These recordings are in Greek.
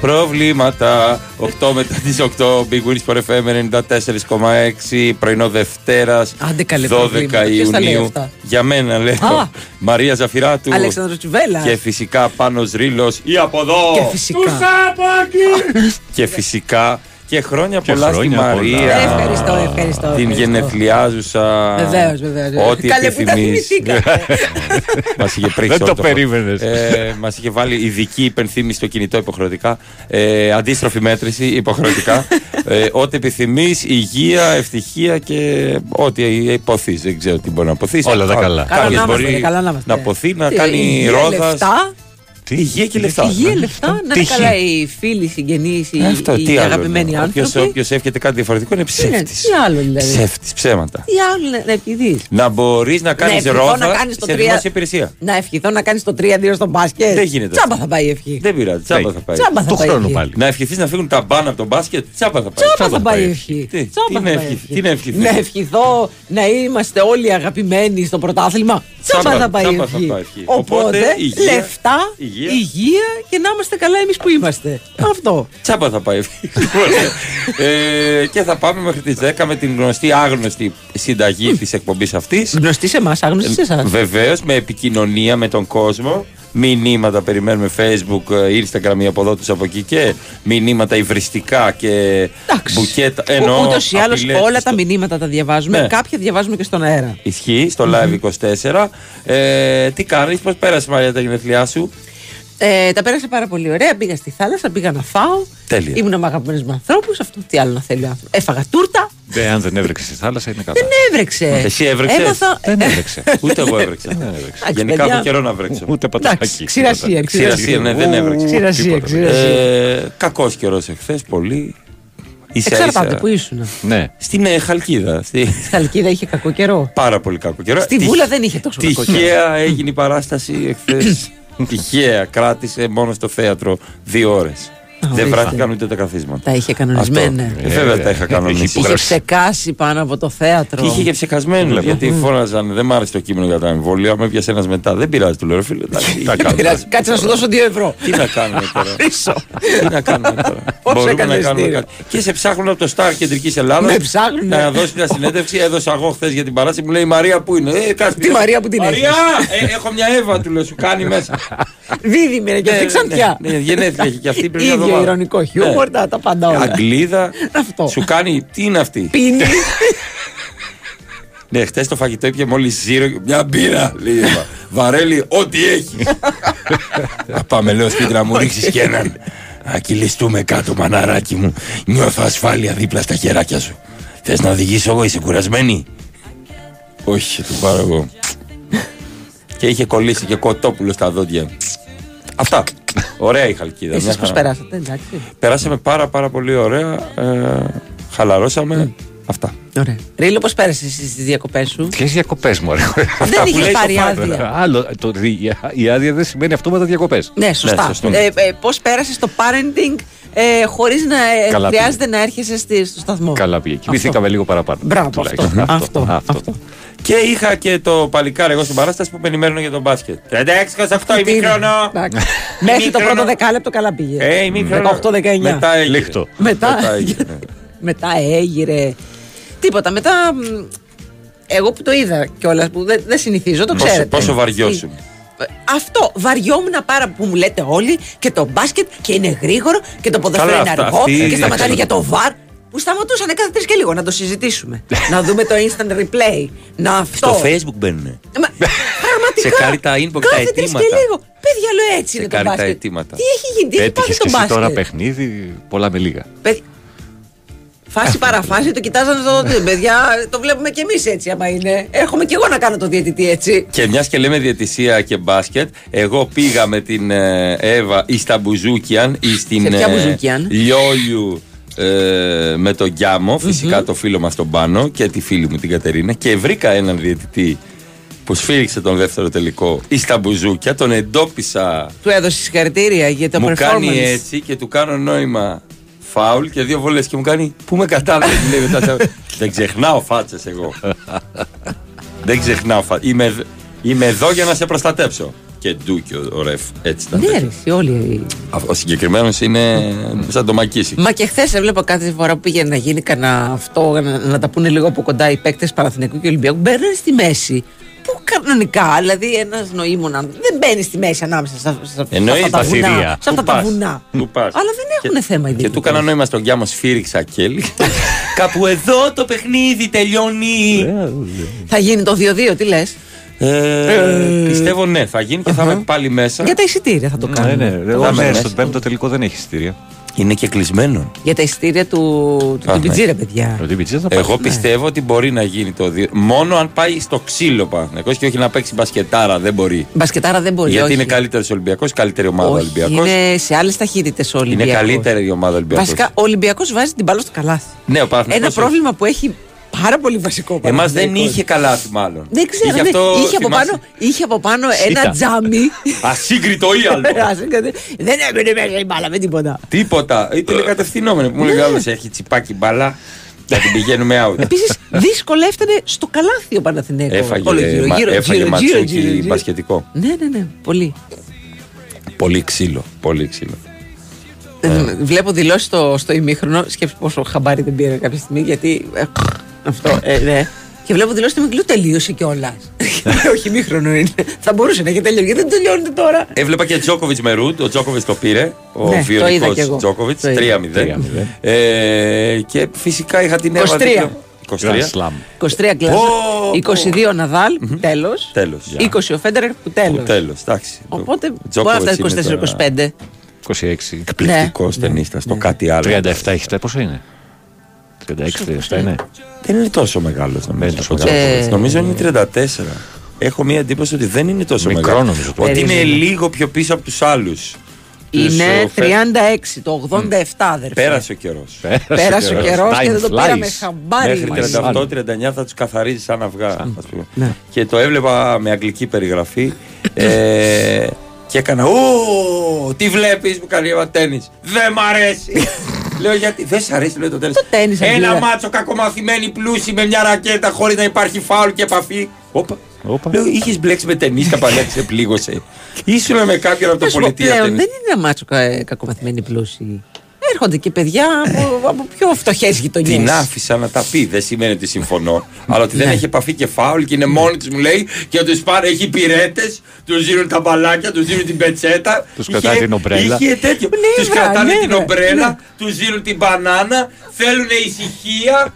Προβλήματα 8 μετά τις 8 Big Wins for FM 94,6 Πρωινό Δευτέρας Άντε καλέ 12 προβλήματα. Ποιος τα λέει Ιουνίου αυτά; Για μένα λέω Α. Μαρία Ζαφυράτου Αλέξανδρος Τσουβέλλας. Και φυσικά Πάνος Ρήλος Ή από εδώ Και φυσικά. Και φυσικά Και χρόνια Και πολλά στη χρόνια Μαρία πολλά. Ε, Ευχαριστώ, ευχαριστώ. Την ευχαριστώ. γενεθλιάζουσα Βεβαίως, βεβαίως. Ό,τι Καλέ που τα επιθυμείς θυμηθήκατε. Μας είχε πρίξει Δεν το όλο χώρο. περίμενες. Ε, Μας είχε βάλει ειδική υπενθύμηση στο κινητό υποχρεωτικά. Ε, αντίστροφη μέτρηση υποχρεωτικά. ε, ό,τι επιθυμείς, υγεία, ευτυχία και ό,τι υποθείς. Δεν ξέρω τι μπορεί να αποθεί. Όλα τα καλά. Καλά Κάποιος να είμαστε, μπορεί ρε, καλά να είμαστε. να αποθεί, να Τι, κάνει υγεία, ρόδας. Λεφτά, Τι; Υγεία και λεφτά. Υγεία, λεφτά, να είναι Τύχη. καλά οι φίλοι, οι συγγενείς, οι, Ε, Αυτό, οι τι άλλο. αγαπημένοι άνθρωποι. Όποιος εύχεται κάτι διαφορετικό είναι Ναι, ψεύτης. τι άλλο δηλαδή. Ψεύτης, ψέματα. Τι άλλο να- να επειδή. Να μπορείς να κάνεις ευχηθώ ρόδα να κάνεις το σε τρία- δημόσια υπηρεσία. Να ευχηθώ να κάνεις το 3-2 στο μπάσκετ. Δεν γίνεται Τσάμπα αυτό. θα πάει η ευχή. Δεν πειράζει, τσάμπα θα πάει. Τσάμπα θα Του πάει η χρόνου ευχή. πάλι. Να ευχηθείς να φύγουν τα μπάνα από τον μπάσκετ, τσάμπα θα πάει. Τσάμπα θα πάει η πάει. ευχή. Τι, Τσάμπα τι να θα πάει η ευχηθείς, ευχή. τι να ευχηθείς. Να ευχηθώ να είμαστε όλοι αγαπημένοι στο πρωτάθλημα. Τσάμπα Τσάμπα- θα πάει η τσάμπα θα ευχή. πάει η ευχή. Οπότε Οπότε, υγεία, λεφτά, υγεία. υγεία και να είμαστε καλά εμείς που είμαστε. Αυτό. Τσάμπα θα πάει. ε, και θα πάμε μέχρι τις 10 με την γνωστή άγνωστη συνταγή της εκπομπής αυτής. Γνωστή σε εμάς, άγνωστη σε εσάς. Βεβαίως με επικοινωνία με τον κόσμο. Μηνύματα περιμένουμε Facebook, ε, Instagram ή από εδώ τους από εκεί και μηνύματα υβριστικά και Εντάξει. μπουκέτα. Εννοώ Ούτως ή άλλως απειλές όλα στο- τα μηνύματα τα διαβάζουμε. Ναι. Κάποια διαβάζουμε και στον αέρα. Ισχύει στο Live 24. Ε, τι κάνεις, πώς πέρασες Μαρία τα γενέθλιά σου; Ε, τα πέρασα πάρα πολύ ωραία. Πήγα στη θάλασσα, πήγα να φάω. Τέλεια. Ήμουν με αγαπημένου με ανθρώπους. Αυτό τι άλλο να θέλει ο άνθρωπος. Έφαγα τούρτα. Ε, αν δεν έβρεξε στη θάλασσα είναι καλά. Δεν έβρεξε. Εσύ έβρεξες; Έμαθα. Δεν έβρεξε. Ούτε εγώ έβρεξα. Εντάξει, Γενικά παιδιά. έχω καιρό να βρέξω. Ούτε Εντάξει, πατατάκι. ξηρασία, Ξηρασία, ναι, δεν έβρεξε. Ξηρασία, Τίποτα. ξηρασία. Ε, Κακός καιρός εχθές, πολύ. Ίσα Εξαρτάται ίσα. που ήσουν. Ναι. Στην ε, Χαλκίδα. Στη... Στη Χαλκίδα είχε κακό καιρό. Πάρα πολύ κακό καιρό. Στη Τυχ- Βούλα δεν είχε τόσο κακό καιρό. Τυχαία έγινε η παράσταση εχθές. Τυχαία κράτησε μόνο στο θέατρο δύο ώρες. Δεν ορίστε. βράθηκαν ούτε τα καθίσματα. Τα είχε κανονισμένα. Αυτό. Ε, βέβαια τα είχα έχει κανονίσει. Είχε υπογράψει. ψεκάσει πάνω από το θέατρο. Και είχε και ψεκασμένου Βλέπω. γιατί φώναζαν. Δεν μ' άρεσε το κείμενο για τα εμβόλια. Με πιάσε ένας μετά. Δεν πειράζει, του λέω ρε φίλε. εντάξει, Τα Δεν κάνω. πειράζει. Κάτσε να σου δώσω 2 ευρώ. Τι να κάνουμε τώρα; Πίσω. Τι να κάνουμε τώρα; Πόσο Μπορούμε έκανες να κάνουμε ειστήριο; κάτι. Και σε ψάχνουν από το Σταρ Κεντρικής Ελλάδας. Με ψάχνουνε. Να δώσει μια συνέντευξη. Έδωσα εγώ χθες για την παράσταση. Μου λέει η Μαρία που είναι; Ε, κάτσε, Τι Μαρία που την Μαρία! Ε, έχω μια Εύα του λέω. Σου κάνει μέσα. Δίδυμη είναι και αυτή ξαντιά. Ναι, ναι, γενέθλια έχει και αυτή πριν μια Ίδιο εβδομάδα. ηρωνικό χιούμορ, τα τα πάντα όλα. Αγγλίδα. Αυτό. Σου κάνει. Τι είναι αυτή; Πίνει. Ναι, χθες το φαγητό ήπια μόλις ζύρο. και Μια μπύρα. Λέει η Εύα. Βαρέλι, ό,τι έχει. Να πάμε, λέω σπίτι να μου ρίξεις και έναν. Να κυλιστούμε κάτω, μαναράκι μου. Νιώθω ασφάλεια δίπλα στα χεράκια σου. Θες να οδηγήσω εγώ, είσαι κουρασμένη; Όχι, του πάρω εγώ. και είχε κολλήσει και κοτόπουλο στα δόντια. Αυτά. Ωραία η χαλκίδα. μια Εσείς πώς χαρά. περάσατε, εντάξει. Περάσαμε πάρα πάρα πολύ ωραία. Ε, χαλαρώσαμε. Αυτά. Ωραία. Ρίλο, πώς πέρασες εσύ στις διακοπές σου; Ποιες διακοπές μου, ωραία. Δεν που είχες λέει στο πάρει Fiverr. άδεια. Άλλο, το, η άδεια δεν σημαίνει αυτόματα διακοπές. Ναι, σωστά. Ναι, σωστό. ε, ε, πώς πέρασες το parenting ε, χωρίς να ε, Καλά χρειάζεται να έρχεσαι στη- στο σταθμό; Καλά πήγε. Κοιμηθήκαμε λίγο παραπάνω. Μπράβο, αυτό. τουλάχιστον. Αυτό, αυτό. Και είχα και το παλικάρι εγώ στην παράσταση που με ενημέρωνε για τον μπάσκετ. 36-28 ημίχρονο. Εντάξει. Μέχρι το Ημίχρονο. πρώτο δεκάλεπτο καλά πήγε. Ε, ημίχρονο. 18-19. Μετά έγινε. Λίχτο. Μετά, έγινε, ναι. μετά έγειρε. Τίποτα. Μετά. μ, Εγώ που το είδα κιόλας, που δεν, δεν συνηθίζω, το Πόσο- ξέρετε. πόσο βαριώσουν. Ε, Αυτό. Βαριόμουν πάρα που μου λέτε όλοι και το μπάσκετ και είναι γρήγορο και το ποδόσφαιρο Καλά, είναι αυτά- αργό αυτή- και σταματάνε δεν για το βαρ. Που σταματούσαν κάθε τρεις και λίγο να το συζητήσουμε. να δούμε το instant replay. Να αυτό. Στο facebook μπαίνουνε. Μα, πραγματικά. Σε κάνει τα inbox, τα κάθε τρεις αιτήματα. και λίγο. Παιδιά, λέω έτσι Σε είναι το κάνει τα μπάσκετ. αιτήματα. Τι έχει γίνει, τι έχει Έτυχε πάθει και το εσύ τώρα μπάσκετ; παιχνίδι, πολλά με λίγα. Παιδι- Φάση παραφάση, το κοιτάζανε στο δοντίο. Παιδιά, το βλέπουμε κι εμείς έτσι, άμα είναι. Έρχομαι κι εγώ να κάνω το διαιτητή έτσι. Και μιας και λέμε διαιτησία και μπάσκετ, εγώ πήγα με την ε, Εύα ή στα Μπουζούκιαν ή στην Σε ποια ε, Μπουζούκιαν; Λιόλιου ε, με τον Γκιάμο, φυσικά το φίλο μας τον Πάνο και τη φίλη μου την Κατερίνα και βρήκα έναν διαιτητή που σφύριξε τον δεύτερο τελικό ή στα Μπουζούκια, τον εντόπισα Του έδωσε συγχαρητήρια για το μου performance. κάνει έτσι και του κάνω νόημα φάουλ και δύο βολές και μου κάνει πού με κατάλαβες μου λέει μετά, δεν ξεχνάω φάτσες εγώ δεν ξεχνάω φάτσες είμαι, Είμαι εδώ για να σε προστατέψω. Και ντούκι ο, ο ρεφ. Έτσι ήταν. Ναι, ρε, εσύ, όλοι. Α, Ο συγκεκριμένος είναι σαν το μακίσι. Μα και χθες έβλεπα κάθε φορά που πήγαινε να γίνει κανένα αυτό, να, να τα πούνε λίγο από κοντά οι παίκτες Παναθηναϊκού και Ολυμπιακού. Μπαίνουν στη μέση. Που κανονικά, δηλαδή ένας νοήμων άνθρωπος δεν μπαίνει στη μέση ανάμεσα στα, στα, σε Εννοείται, αυτά τα στα βουνά. θηρία. Σε αυτά Του τα πας. βουνά. Του πας. Αλλά δεν έχουν Και- θέμα οι Και του διαιτητές. έκανα νόημα στον Γκιάμο σφύριξα κέλι. Κάπου εδώ το παιχνίδι τελειώνει. Θα γίνει το 2-2, τι λες; Ε, πιστεύω ναι, θα γίνει και θα είμαι πάλι μέσα. Για τα εισιτήρια θα το Ναι, κάνουμε. ναι. Θα Ο είμαι ναι, μέσα. στον πέμπτο τελικό δεν έχει εισιτήρια. Είναι και κλεισμένο. Για τα εισιτήρια του, του Α, TPG, ναι. ρε παιδιά. Ο Ντίμπιτζή θα πάει. Εγώ πιστεύω ότι μπορεί να γίνει το δύο. Μόνο αν πάει στο ξύλο Παναθηναϊκός και όχι να παίξει μπασκετάρα. Δεν μπορεί. Μπασκετάρα δεν μπορεί. Γιατί όχι. είναι καλύτερο Ολυμπιακός, καλύτερη ομάδα Όχι, Ολυμπιακός. Είναι σε άλλες ταχύτητες ο Είναι Ολυμπιακός. καλύτερη η ομάδα Ολυμπιακός. Βασικά, ο Ολυμπιακός βάζει την μπάλα στο καλάθι. Ναι, ο Παναθηναϊκός Ένα πρόβλημα που έχει πάρα πολύ βασικό Εμάς δεν Παναθηναϊκός. είχε καλάθι, μάλλον. Δεν ξέρω, Είχε, ναι. αυτό, είχε, από θυμάσαι, πάνω, είχε από πάνω Σίτα. ένα τζάμι. Ασύγκριτο ίαλο. Άσε, κάτι. δεν έμενε μέσα η μπάλα με τίποτα. Τίποτα. Ήταν κατευθυνόμενο. Που μου λέει άλλος έχει τσιπάκι μπάλα. Θα την πηγαίνουμε out. Επίσης, δύσκολα έφτανε στο καλάθι ο Παναθηναίκος. Έφαγε, Όλο γύρω, μα- γύρω, έφαγε γύρω, ματσούκι γύρω, γύρω, γύρω. μπασκετικό. Ναι, ναι, ναι. Πολύ. Πολύ ξύλο. Πολύ ξύλο. Ε, Βλέπω δηλώσεις στο, στο ημίχρονο. Σκέψου πόσο χαμπάρι δεν πήρε κάποια στιγμή. Γιατί. Ε, αυτό, ε, ναι. Και βλέπω δηλώσει στο ημίχρονο. Τελείωσε κιόλας. Όχι, ημίχρονο είναι. Θα μπορούσε να έχει τελειώσει. Γιατί δεν τελειώνεται τώρα. Έβλεπα και Τζόκοβιτς με Ρουντ. Ο Τζόκοβιτς το πήρε. Ο Ναι, το είδα βιονικό κι εγώ. Τζόκοβιτς. Το είδα. 3-0. Ε, και φυσικά είχα την έβα 23. δίπλα. Grand 23. Slam. 23 κλάσσα. Πω, 22 Ναδάλ, τέλος. Τέλος. 20 ο Φέντερερ που τέλος. Τέλος. Εντάξει. Οπότε Ο μπορεί να Τζόκοβιτς είναι τώρα φτάσει 24-25. 26. Εκπληκτικός Ναι. ταινίστας. Το κάτι άλλο. 37 έχει φτάσει. Πόσο είναι; 36-37 είναι. Δεν είναι τόσο μεγάλο Δεν νομίζω. είναι τόσο ο μεγάλος. Τζόκοβιτς. Ε, Νομίζω είναι 34. Έχω μία εντύπωση ότι δεν είναι τόσο Μικρό μεγάλο. νομίζω. Ότι είναι Περίμενε. λίγο πιο πίσω από τους άλλους. Είναι ε, 36, το 87 αδερφέ. Πέρασε ο καιρός. Πέρασε ο καιρός και Time δεν το flies. πήραμε χαμπάρι. Μέχρι Μας 38-39 θα τους καθαρίζει σαν αυγά. ας πούμε. Ναι. Και το έβλεπα με αγγλική περιγραφή. ε, και έκανα. Ω, τι βλέπεις που κάνει ένα τέννη. Δεν μ' αρέσει. λέω γιατί. Δεν σ' αρέσει, λέω το τέννη. Το τένις, Ένα Αγγλία. μάτσο κακομαθημένη πλούση με μια ρακέτα χωρίς να υπάρχει φάουλ και επαφή. Όπα. Όπα. Λέω, είχες μπλέξει με ταινίστα παλιά και σε πλήγωσε. Ήσουν με κάποιον από το Να σου πω, πολιτεία πλέον ταινί. δεν είναι ένα μάτσο κα- κακομαθημένοι πλούσιοι. Έρχονται και παιδιά από, από πιο φτωχές γειτονιές. Την άφησα να τα πει. Δεν σημαίνει ότι συμφωνώ. αλλά ότι δεν Ναι. έχει επαφή και φάουλ και είναι μόνη της, μου λέει. Και του πάρει, έχει πυρέτες, τους δίνουν τα μπαλάκια, τους δίνουν την πετσέτα. Τους Είχε- κρατάει την ομπρέλα. Είχε τέτοιο. Ναι, τους βρε, κρατάνε ναι, την βρε, ομπρέλα, ναι. τους δίνουν την μπανάνα, θέλουν ησυχία.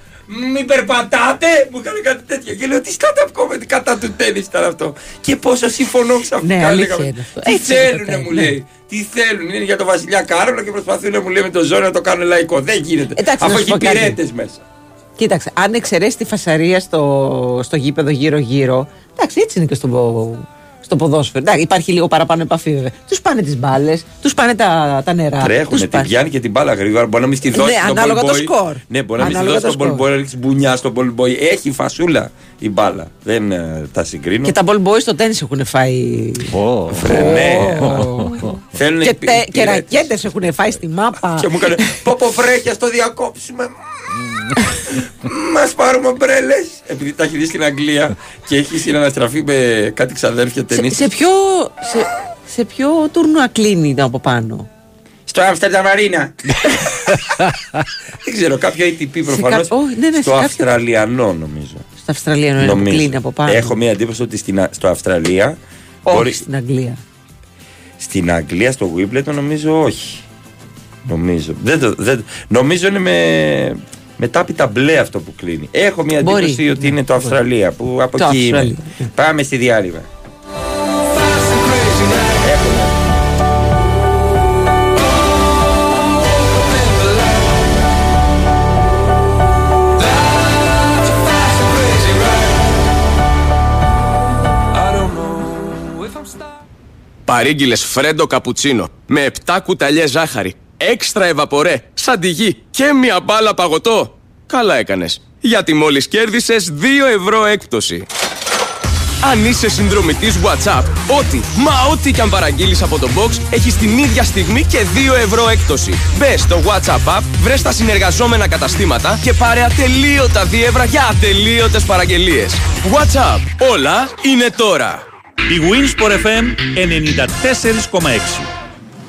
Μην περπατάτε, μου έκανε κάτι τέτοιο. Και λέω τι stand-up comedy κατά του τέννη ήταν αυτό. Και πόσο συμφωνώ ξαφνικά. Ναι, αλήθεια λέγαμε. είναι αυτό. Τι Έτσι είναι το θέλουνε, τέννις, μου ναι. λέει. Τι θέλουν, είναι για τον Βασιλιά Κάρολο και προσπαθούν μου λέει με το ζώο να το κάνουν λαϊκό. Δεν γίνεται. Εντάξει, να Αφού σου έχει πω κάτι. πυρέτες μέσα. Κοίταξε, αν εξαιρέσει τη φασαρία στο, στο γήπεδο γύρω-γύρω. Εντάξει, έτσι είναι και στο, στο ποδόσφαιρο. Εντάξει, υπάρχει λίγο παραπάνω επαφή βέβαια. Τους πάνε τις μπάλες, τους πάνε τα, τα νερά. Τρέχουν, τους την πάνε- πιάνει και την μπάλα γρήγορα. Μπορεί να μην στη Ναι, δώσει στον ανάλογα ball το boy. σκορ. Ναι, μπορεί να μην στη Ανάλογα δώσει το στον ball σκορ. boy, να ρίξει μπουνιά στον ball boy. Έχει φασούλα η μπάλα. Δεν ε, τα συγκρίνω. Και τα ball boys στο τέννη έχουν φάει. Ω. Βρε, ναι. Θέλουν και, πι- τε, και πυρέτες. ρακέτες έχουν φάει στη μάπα. Και μου έκανε πω πω βρέχια στο διακόψουμε. Μας πάρουμε ομπρέλες. Επειδή τα έχει δει στην Αγγλία και έχει συναναστραφεί με κάτι ξαδέρφια σε, ταινίες. σε, ποιο, σε, σε ποιο τουρνουά κλείνει από πάνω; Στο Άμστερνταμ Αρίνα. Δεν ξέρω, κάποιο ATP προφανώς. κάποιο- όχι, ναι, ναι, σε στο κάποιο- Αυστραλιανό νομίζω. Στα Αυστραλία είναι που Νομίζω. κλείνει από πάνω. Έχω μία εντύπωση ότι στην, Α- στο Αυστραλία. Όχι μπορεί- στην Αγγλία. Στην Αγγλία, στο Wimbledon νομίζω όχι. Νομίζω. Δεν το, δεν, νομίζω είναι με, με τάπητα μπλε αυτό που κλείνει. Έχω μία Μπορεί, εντύπωση ότι ναι, είναι το μπορεί. Αυστραλία που από Το εκεί είναι. Αυστραλία, ναι. Πάμε στη διάλειμμα. Έχουμε. Παρήγγειλες φρέντο καπουτσίνο με 7 κουταλιές ζάχαρη, έξτρα ευαπορέ, σαντιγί και μια μπάλα παγωτό. Καλά έκανες, γιατί μόλις κέρδισες 2 ευρώ έκπτωση. Αν είσαι συνδρομητής WhatsApp, ό,τι, μα ό,τι και αν παραγγείλεις από το box, έχεις την ίδια στιγμή και 2 ευρώ έκπτωση. Μπε στο WhatsApp app, βρες τα συνεργαζόμενα καταστήματα και πάρε ατελείωτα δίευρα για ατελείωτες παραγγελίες. WhatsApp, όλα είναι τώρα. Η Winsport FM 94,6.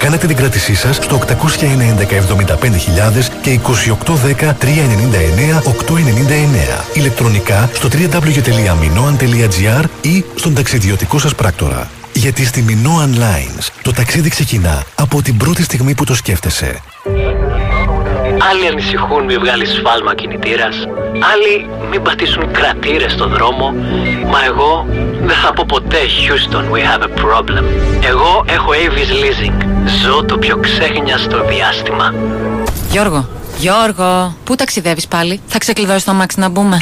Κάνετε την κράτησή σας στο 890 και 2810 399 899. Ηλεκτρονικά στο www.minoan.gr ή στον ταξιδιωτικό σας πράκτορα. Γιατί στη Minoan Lines το ταξίδι ξεκινά από την πρώτη στιγμή που το σκέφτεσαι. Άλλοι ανησυχούν μη βγάλεις σφάλμα κινητήρας. Άλλοι μην πατήσουν κρατήρες στο δρόμο. Μα εγώ δεν θα πω ποτέ Houston, we have a problem. Εγώ έχω Avis Leasing. Ζω το πιο ξέχνιαστο διάστημα. Γιώργο, Γιώργο, πού ταξιδεύεις πάλι; Θα ξεκλειδώσει το αμάξι να μπούμε.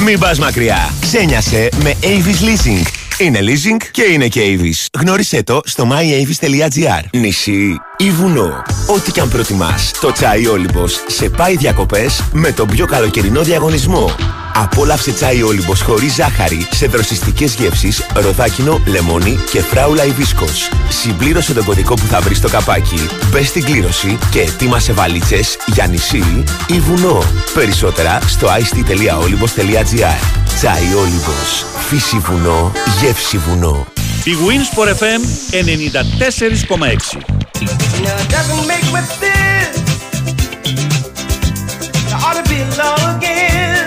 Μην πας μακριά. Ξένιασε με Avis Leasing. Είναι leasing και είναι και Avis. Γνώρισέ το στο myavis.gr. Νησί ή βουνό. Ό,τι και αν προτιμάς, το τσάι Όλυμπος σε πάει διακοπές με τον πιο καλοκαιρινό διαγωνισμό. Απόλαυσε τσάι Όλυμπος χωρίς ζάχαρη σε δροσιστικές γεύσεις, ροδάκινο, λεμόνι και φράουλα υβίσκος. Συμπλήρωσε τον κωδικό που θα βρεις στο καπάκι, μπες στην κλήρωση και ετοίμασε βαλίτσες για νησί ή βουνό. Περισσότερα στο ice.olybos.gr Τσάι Όλυμπος. Φύση βουνό, γεύση βουνό. Η Winsport FM 94,6. Now it doesn't make much sense. There ought to be law again.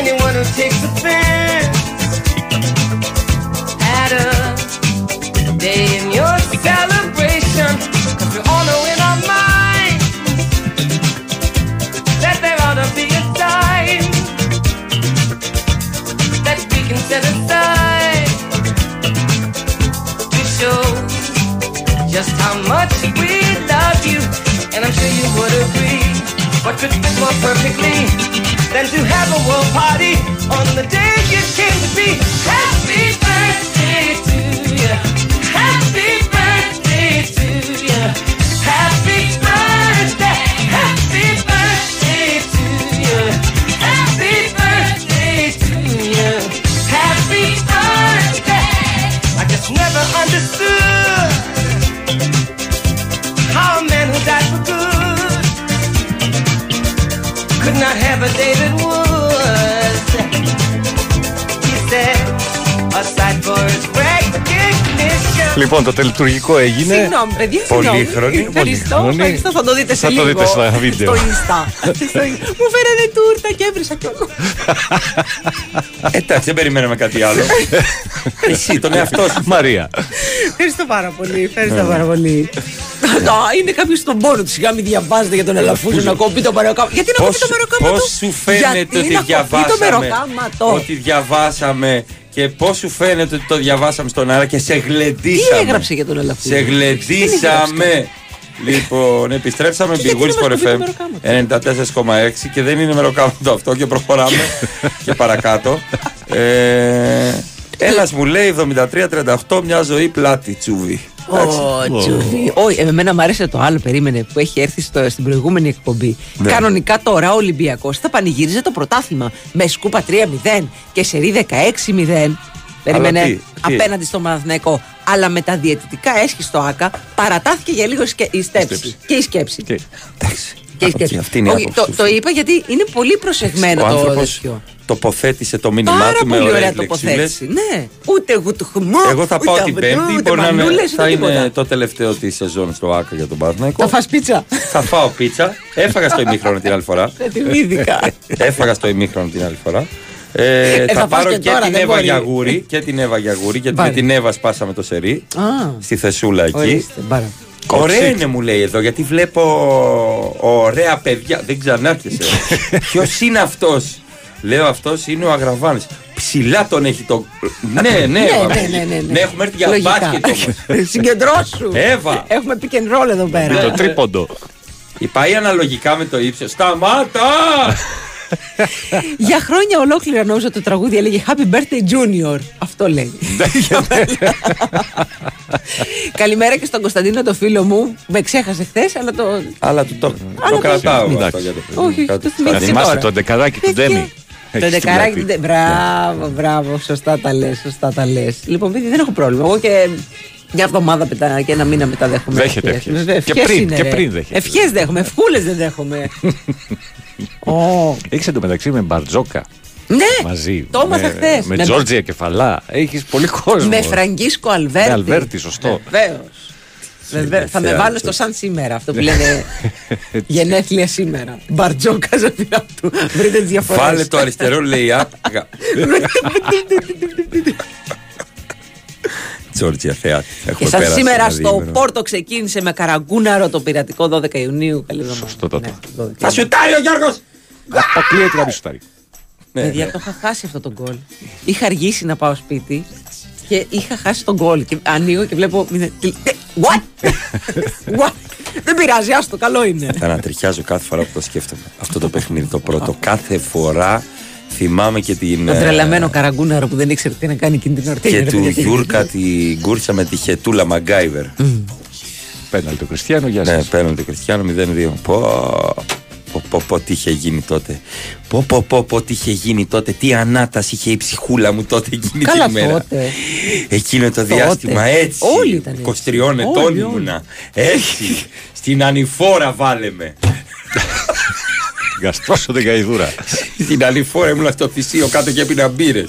Anyone who takes offense at a day in your celebration, 'cause we all know in our minds that there ought to be a set aside to show just how much we love you, and I'm sure you would agree. What could fit more perfectly than to have a world party on the day you came to be? Happy birthday to you. Not have a David Woods; He said, aside for his recognition. Λοιπόν, το τελετουργικό έγινε. Συγγνώμη, παιδιά, συγγνώμη. Πολύχρονη. Ευχαριστώ, πολύχρονη. ευχαριστώ. Θα το δείτε σε Θα λίγο. το δείτε στα βίντεο. Στο Insta. Στο Insta. Μου φέρανε τούρτα και έβρισα κιόλα. Εντάξει, δεν περιμέναμε κάτι άλλο. Εσύ, τον εαυτό σου. Μαρία. Ευχαριστώ πάρα πολύ. Ευχαριστώ πάρα πολύ. Να, είναι κάποιος στον πόνο του. Σιγά μην διαβάζετε για τον Ελαφούζο να κοπεί το μεροκάμα. Γιατί να κοπεί το μεροκάμα Πώς σου φαίνεται ότι Γιατί να κοπεί το διαβάσαμε μεροκάματο. Ότι διαβάσαμε και πώς σου φαίνεται ότι το διαβάσαμε στον αέρα και σε Τι γλεντήσαμε έγραψε για τον Ελαφούζο. Σε Τι δεν γλεντήσαμε Λοιπόν, επιστρέψαμε Και γιατί Big να Wins μας for κοπεί το FM 94,6 και δεν είναι μεροκάματο αυτό και προχωράμε και παρακάτω. Ε, ένας μου λέει 73-38 μια ζωή πλάτη τσούβι. Ω, Τζούβι. Όχι, εμένα μου άρεσε το άλλο, περίμενε, που έχει έρθει στο, στην προηγούμενη εκπομπή. Ναι. Κανονικά τώρα ο Ολυμπιακός θα πανηγύριζε το πρωτάθλημα με σκούπα 3-0 και σερί 16-0. Περίμενε τι, τι; απέναντι στο Μαναθνέκο. Αλλά με τα διαιτητικά έσχη στο ΑΚΑ παρατάθηκε για λίγο σκε- η στέψη. Και η σκέψη. Και η σκέψη. αυτή είναι η Όχι, άποψη το, του το είπα γιατί είναι πολύ προσεγμένο Ο το άνθρωπος τέτοιο. τοποθέτησε το μήνυμά Πάρα του με πολύ ωραία ωραίες λεξίλες. τοποθέτηση. Ναι. Ούτε γουτουχμό. Εγώ θα πάω ούτε την αυρού, Πέμπτη. ούτε Μπορεί να είναι, μανούλες, θα ούτε είναι τίποτα. το τελευταίο της σεζόν στο ΑΚΑ για τον Παναθηναϊκό. Θα φας πίτσα. Θα φάω πίτσα. Έφαγα στο ημίχρονο την άλλη φορά. Δεν την είδηκα. Έφαγα στο ημίχρονο την άλλη φορά. Ε, θα θα φας πάρω και και, τώρα, την δεν Εύα μπορεί. Γιαγούρη και την Εύα Γιαγούρη γιατί Πάρε. με την Εύα σπάσαμε το σερί Α, στη Θεσούλα εκεί. Ορίστε, μπάρα. Ωραία είναι μου λέει εδώ γιατί βλέπω ωραία παιδιά. Δεν ξανάρχεσαι. Ποιος είναι αυτός; Λέω αυτός είναι ο Αγραβάνης Ψηλά τον έχει το. Ναι, ναι, Ναι, Εύα. ναι, ναι, ναι, ναι. έχουμε έρθει για Λογικά. μπάσκετ όμως. Συγκεντρώσου. Εύα. Έχουμε pick and roll εδώ πέρα. Το τρίποντο. Πάει αναλογικά με το ύψος. Σταμάτα! Για χρόνια ολόκληρα νόμιζα το τραγούδι έλεγε Happy Birthday Junior. Αυτό λέει. Καλημέρα και στον Κωνσταντίνο, το φίλο μου. Με ξέχασε χθες, αλλά το. Αλλά του το, Αλλά το το- κρατάω εγώ Εντάξει. αυτό για το Όχι, όχι, Κάτι- το θυμήθηκα. Θα θυμάστε το ντεκαδάκι του Παιδιά. Ντέμι. Το Έχεις στην δεκαράκι. πλάτη. Μπράβο, μπράβο. Σωστά τα λες. Σωστά τα λες. Λοιπόν, παιδί, δεν έχω πρόβλημα. Εγώ και μια εβδομάδα μετά και ένα μήνα μετά δέχομαι. Δέχεται ευχές. ευχές. Βέβαια, Και ευχές πριν, είναι, και ρε. πριν δέχεται. Ευχές δέχομαι. Ευχούλε δεν δέχομαι. Ω. Έχεις εντωμεταξύ με Μπαρτζόκα Ναι, μαζί. το έμαθα με, χθες. Με Με- Τζόρτζια Κεφαλά. Έχεις πολύ κόσμο. με Φραγκίσκο Αλβέρτη. Με Αλβέρτη, σωστό. Βεβαίως. Θα με βάλω στο σαν σήμερα, αυτό που λένε γενέθλια σήμερα. Μπαρτζόκα ζαφυρά του. Βρείτε τις διαφορές. Βάλε το αριστερό λέει απ. Τζόρτζια Θεάτη. Και Έχουμε σαν πέρασει σήμερα ένα στο διήμερο. Πόρτο ξεκίνησε με καραγκούναρο το πειρατικό 12 Ιουνίου. Καλή εβδομάδα. Σωστότατο. Ναι, 12. Θα σουτάρει ο Γιώργος! Αποκλείεται να μην σουτάρει. Ναι, Παιδιά, ναι. το είχα χάσει αυτό το γκολ. Είχα αργήσει να πάω σπίτι και είχα χάσει τον γκολ. Και ανοίγω και βλέπω. μηδε- τι- τε- What? What? Δεν πειράζει, άστο, καλό είναι. Θα ανατριχιάζω κάθε φορά που το σκέφτομαι. Αυτό το παιχνίδι το πρώτο. Κάθε φορά θυμάμαι και την. Το ε, τρελαμένο καραγκούναρο που δεν ήξερε τι να κάνει εκείνη την ορτή. Και ρε του παιδιά, τι Γιούρκα την κούρσα με τη χετούλα Μαγκάιβερ. Πέναλ το Κριστιανό, γεια Ναι, σας. παίρνω το Κριστιανό 0-2. Πω, πω, πω, πω, τι είχε γίνει τότε. Πω, πω, πω, πω, τι είχε γίνει τότε. Τι ανάταση είχε η ψυχούλα μου τότε εκείνη Καλά την μέρα. τότε. Εκείνο το Τότε. διάστημα έτσι. Όλοι ήταν έτσι. 23 ετών Όλοι, ήμουνα. Έτσι. Στην ανηφόρα βάλεμε. Γαστρώσω την καηδούρα. Στην ανηφόρα ήμουνα στο θυσίο κάτω και έπινα μπύρε.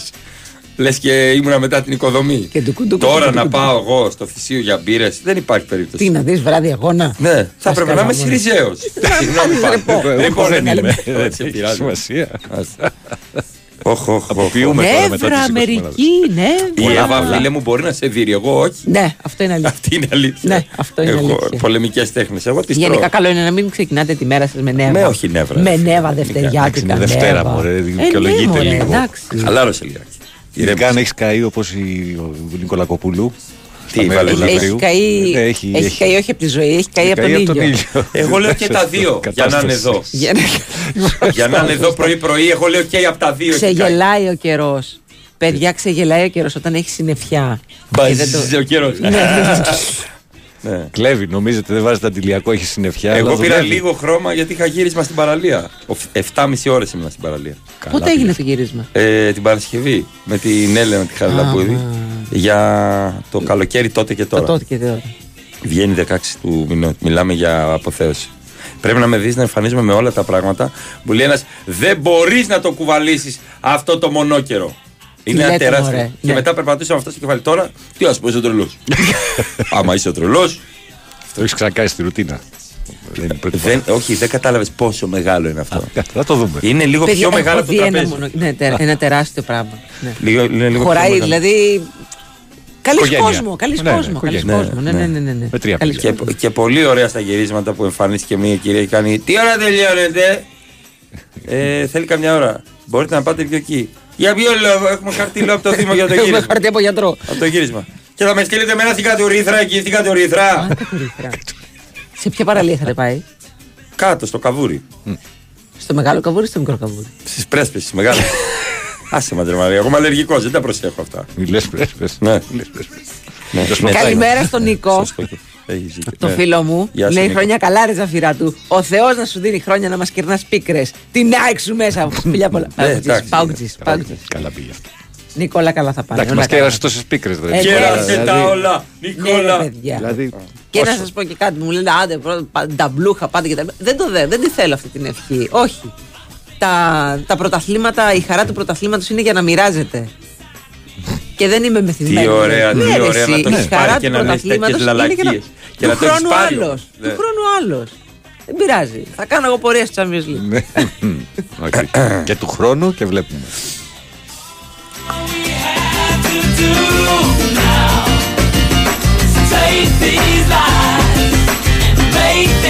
Λε και ήμουνα μετά την οικοδομή. Και του κουντου, Τώρα κουντου, να κουντου. πάω εγώ στο θυσίο για μπύρε δεν υπάρχει περίπτωση. Τι να δει βράδυ αγώνα. Ναι, θα Σας έπρεπε να είμαι καλά, μόνο. Σιριζέο. Συγγνώμη Άντε, πάρα λοιπόν. πολύ. Εγώ Λοιπόν, δεν δεν είμαι. είμαι. Δεν Έτσι, έχει πειράζει. Σημασία. Όχι, όχι. Αποποιούμε τώρα μετά Νεύρα, τις 20 Αμερική, ναι. Η πολλά, Εύα, πολλά. φίλε μου, μπορεί να σε δει, εγώ όχι. Ναι, αυτό είναι αλήθεια. Αυτή είναι αλήθεια. Ναι, αυτό είναι Εγώ, αλήθεια. Πολεμικές τέχνες. Εγώ τις Γενικά τρώω. καλό είναι να μην ξεκινάτε τη μέρα σας με νεύρα. Με όχι νεύρα. Με νεύρα Εντάξει, δευτεριάτικα. είναι Δευτέρα, νεύρα. μωρέ, Ε, δικαιολογείται ναι, μωρέ, λίγο. Εντάξει. Χαλάρωσε λιγάκι. Ειδικά αν έχεις καεί όπως ο Νικολακοπούλου. Τι, στα βάλε, μέρη του έχει Έχει Λαβρίου. καεί, Ε, έχει, καεί όχι από τη ζωή, έχει καεί από τον ήλιο. Εγώ λέω και τα δύο. Για να είναι εδώ. Για να- Για να είναι εδώ πρωί-πρωί, εγώ λέω και από τα δύο. έχει καεί. Ξεγελάει ο καιρός. Παιδιά, ξεγελάει ο καιρός όταν έχεις συννεφιά. Και δεν το- Μπαζ ο καιρός. Ναι. Κλέβει, νομίζετε δεν βάζετε αντιλιακό, έχεις συννεφιά. Εγώ αλλά πήρα δουλεύει. λίγο χρώμα γιατί είχα γύρισμα στην παραλία. 7,5 ώρες ήμουν στην παραλία. Καλά Πότε έγινε πήγες. το γύρισμα; Ε, την Παρασκευή με την Έλενα τη Χαραλαμπούδη για το καλοκαίρι τότε και Το τώρα. τότε και τώρα. Βγαίνει 16 του μηνό. Μιλάμε για αποθέωση. Πρέπει να με δεις να εμφανίζομαι με όλα τα πράγματα. Μου λέει ένας, δεν μπορείς να το κουβαλήσεις αυτό το μονόκερο. Είναι ένα λέτε, τεράστιο. μωρέ, Και ναι. μετά περπατούσαμε αυτό στο κεφάλι. Τώρα, τι α πούμε, είσαι τρελός. Άμα είσαι τρελός, Το έχεις ξανακάνει στη ρουτίνα. Δεν είναι πρώτη δεν, όχι, δεν κατάλαβες πόσο μεγάλο είναι αυτό. φορά. Θα το δούμε. Είναι λίγο Παιδιά, πιο μεγάλο έχω από το δει ένα, τραπέζι. μονο- ναι, τε- ένα τεράστιο πράγμα. Ναι. Λίγο, είναι λίγο πιο Χωράει, μεγάλο. δηλαδή. Καλή Οικογένεια. κόσμο, καλή Ναι, ναι, κόσμο. καλής οικογένεια. κόσμο. Ναι, ναι, ναι, ναι, ναι. Με τρία Καλής παιδιά. Και, κόσμος. και πολύ ωραία στα γυρίσματα που εμφανίστηκε μια κυρία και κάνει Τι ώρα τελειώνετε, ε, Θέλει καμιά ώρα. Μπορείτε να πάτε πιο εκεί. Για ποιο λόγο, έχουμε χαρτί λέω από το Δήμο για το Έχουμε γύρισμα. χαρτί από γιατρό. από το γύρισμα. Και θα με στείλετε με ένα στην κατουρίθρα εκεί στην κατουρίθρα. Α, κατουρίθρα. Σε ποια παραλία είχατε πάει, Κάτω στο καβούρι. στο μεγάλο καβούρι ή στο μικρό καβούρι; Στις πρέσπες, στις μεγάλες. Άσε μα, Μαρία. Εγώ είμαι αλλεργικός, δεν τα προσέχω αυτά. Μιλέ πρέσπες. Ναι. Μιλές πρέσπες. Ναι, Τέλος ναι, Καλημέρα στον Νικό. Σωστό και- έχεις δίκιο. Το Ναι. φίλο μου Γεια σου, λέει Νίκο. χρόνια καλά, ρε Ζαφυρά του. Ο Θεός να σου δίνει χρόνια να μας κερνάς πίκρες. Την άκη σου μέσα. Φιλιά πολλά. Ναι, εντάξει. Πάουτζης, πάουτζης. Καλά πήγε αυτό. Νικόλα, καλά θα πάνε. Εντάξει, όλα μας καλά. κέρασε τόσες πίκρες. Ε, Κέρασε ναι, τα δηλαδή- όλα, Ναι, ρε, Νικόλα. παιδιά. Δηλαδή, Και να όσο- σας πω και κάτι, μου λένε άντε, πρώτα, πα- νταμπλούχα, πάτε και τα λοιπά. Δεν το δε, δεν τη θέλω αυτή την ευχή. Όχι. Τα, τα πρωταθλήματα, η χαρά του πρωταθλήματος είναι για να μοιράζεται. Και δεν είμαι μεθυσμένη. Τι ωραία, Ναι, τι ρε, ωραία εσύ, να το η έχεις χαρά πάρει του και να λες πρωταθλήματος τέτοιες είναι για να- λαλακίες. Και να Του το έχεις χρόνου πάρει άλλος. όμως. Του Ναι. χρόνου άλλος. Δεν πειράζει. Θα κάνω εγώ πορεία στο Champions League. Ναι. Οκ. Και του χρόνου και βλέπουμε. do now is take these lies and make them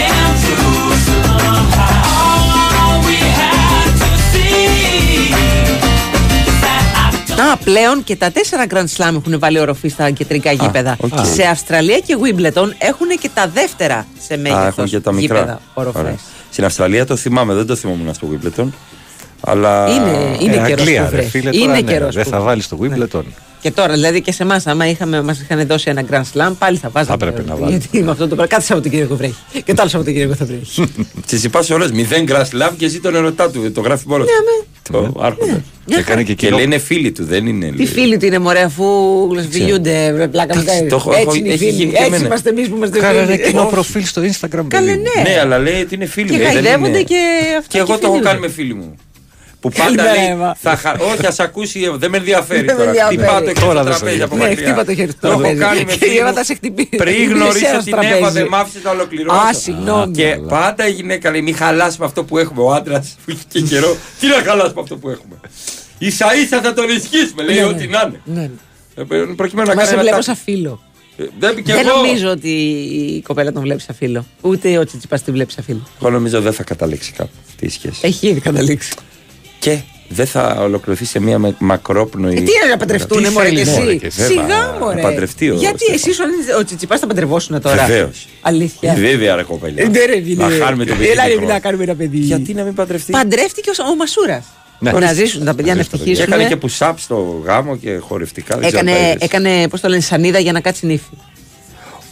Α, πλέον και τα τέσσερα Grand Slam έχουν βάλει οροφή στα κεντρικά γήπεδα. οκ. Σε Αυστραλία και Wimbledon έχουν και τα δεύτερα σε Α, μέγεθο έχουν και τα γήπεδα μικρά. οροφές. Ωραία. Στην Αυστραλία το θυμάμαι, δεν το θυμόμουν στο Wimbledon. Αλλά. Είναι, είναι Ε, καιρός Αγγλία, που ρε βρέχει. φίλε, είναι τώρα ναι, καιρός δεν που θα βρέχει. βάλεις το Wimbledon. Και τώρα, δηλαδή και σε εμάς, άμα είχαμε, μας είχαν δώσει ένα Grand Slam, πάλι θα βάζαμε. Θα πρέπει να βάλουμε. Γιατί με αυτό το πράγμα, κάθε Σαββατοκύριακο βρέχει. και το άλλο Σαββατοκύριακο θα βρέχει. Τσιτσιπά όλες μηδέν Grand Slam και ζει τον ερωτά του. Το γράφει μόνο. Το άρχοντας. Και έκανε και Και κοινό. λέει είναι φίλοι του, δεν είναι. Τι λέει. φίλοι του είναι μωρέ, αφού γλωσσοφιλιούνται, βρε πλάκα μου Εντάξει, κάνει. το έχω- έχω- Έτσι είναι οι έχει φίλοι. γίνει και Έτσι εμένα. είμαστε εμείς που είμαστε Κάνανε φίλοι. κοινό Όχι. προφίλ στο Instagram. Καλέ, παιδί μου. ναι. Ναι, αλλά λέει ότι είναι φίλοι Και μου. ε, δεν χαϊδεύονται είναι- και αυτά Και εγώ και το έχω φίλοι κάνει μου. με φίλοι μου. Που πάντα Καλημέρα, λέει. Εύα. Θα χα... Όχι, ας ακούσει, ε, δεν με ενδιαφέρει Δεν με τώρα. ενδιαφέρει. Χτυπά το εκεί Τώρα στο δεν σε τραπέζι από Ναι, μακριά. χτύπα το χέρι στο Το έχω τραπέζι. κάνει με Και η φίλοι Εύα μου. θα σε χτυπήσει. Πριν Χτυπήσει γνωρίσω ένας την Εύα, τραπέζι. δεν μ' άφησε να ολοκληρώσω. Α, συγγνώμη. Και πάντα η γυναίκα λέει: Μην χαλάσουμε αυτό που έχουμε. Ο άντρας που έχει και καιρό. Τι να χαλάσουμε αυτό που έχουμε. σα ίσα θα τον ισχύσουμε, λέει Ναι, ό,τι ναι. να είναι. Ναι, ναι. Ε, Προκειμένου να Μα κάνει σε ένα βλέπω τάξη. σαν φίλο. Ε, Δεν και Δεν εγώ. νομίζω ότι η κοπέλα τον βλέπει σαν φίλο. Ούτε ο Τσιτσιπάς τη βλέπει σαν φίλο. Εγώ νομίζω δεν θα καταλήξει κάπου αυτή η σχέση. Έχει ήδη καταλήξει. Και δεν θα ολοκληρωθεί σε μια με- μακρόπνοη. Ε, τι είναι να παντρευτούν, Τι μωρέ και θέλει, μωρέ, εσύ. και βέβαια. Σιγά, μωρέ. Να παντρευτεί ο Γιατί Στέφανος. εσύ ήσουν ο Τσιτσιπάς θα παντρευόσουν τώρα; Βεβαίως. Αλήθεια. Βέβαια, ρε κοπέλια. Ε, Ναι, ρε, φίλε. Να χάνουμε το παιδί. Έλα, ρε, χρόνο. να κάνουμε ένα παιδί. Γιατί να μην παντρευτεί; Παντρεύτηκε ο, ο Μασούρας. Ναι. Να ζήσουν τα παιδιά να Ζήσουν τα Και ευτυχήσουν. έκανε και push-up στο γάμο και χορευτικά. δεν ξέρω Έκανε, τα είδες. έκανε πώς το λένε, σανίδα για να κάτσει νύφη.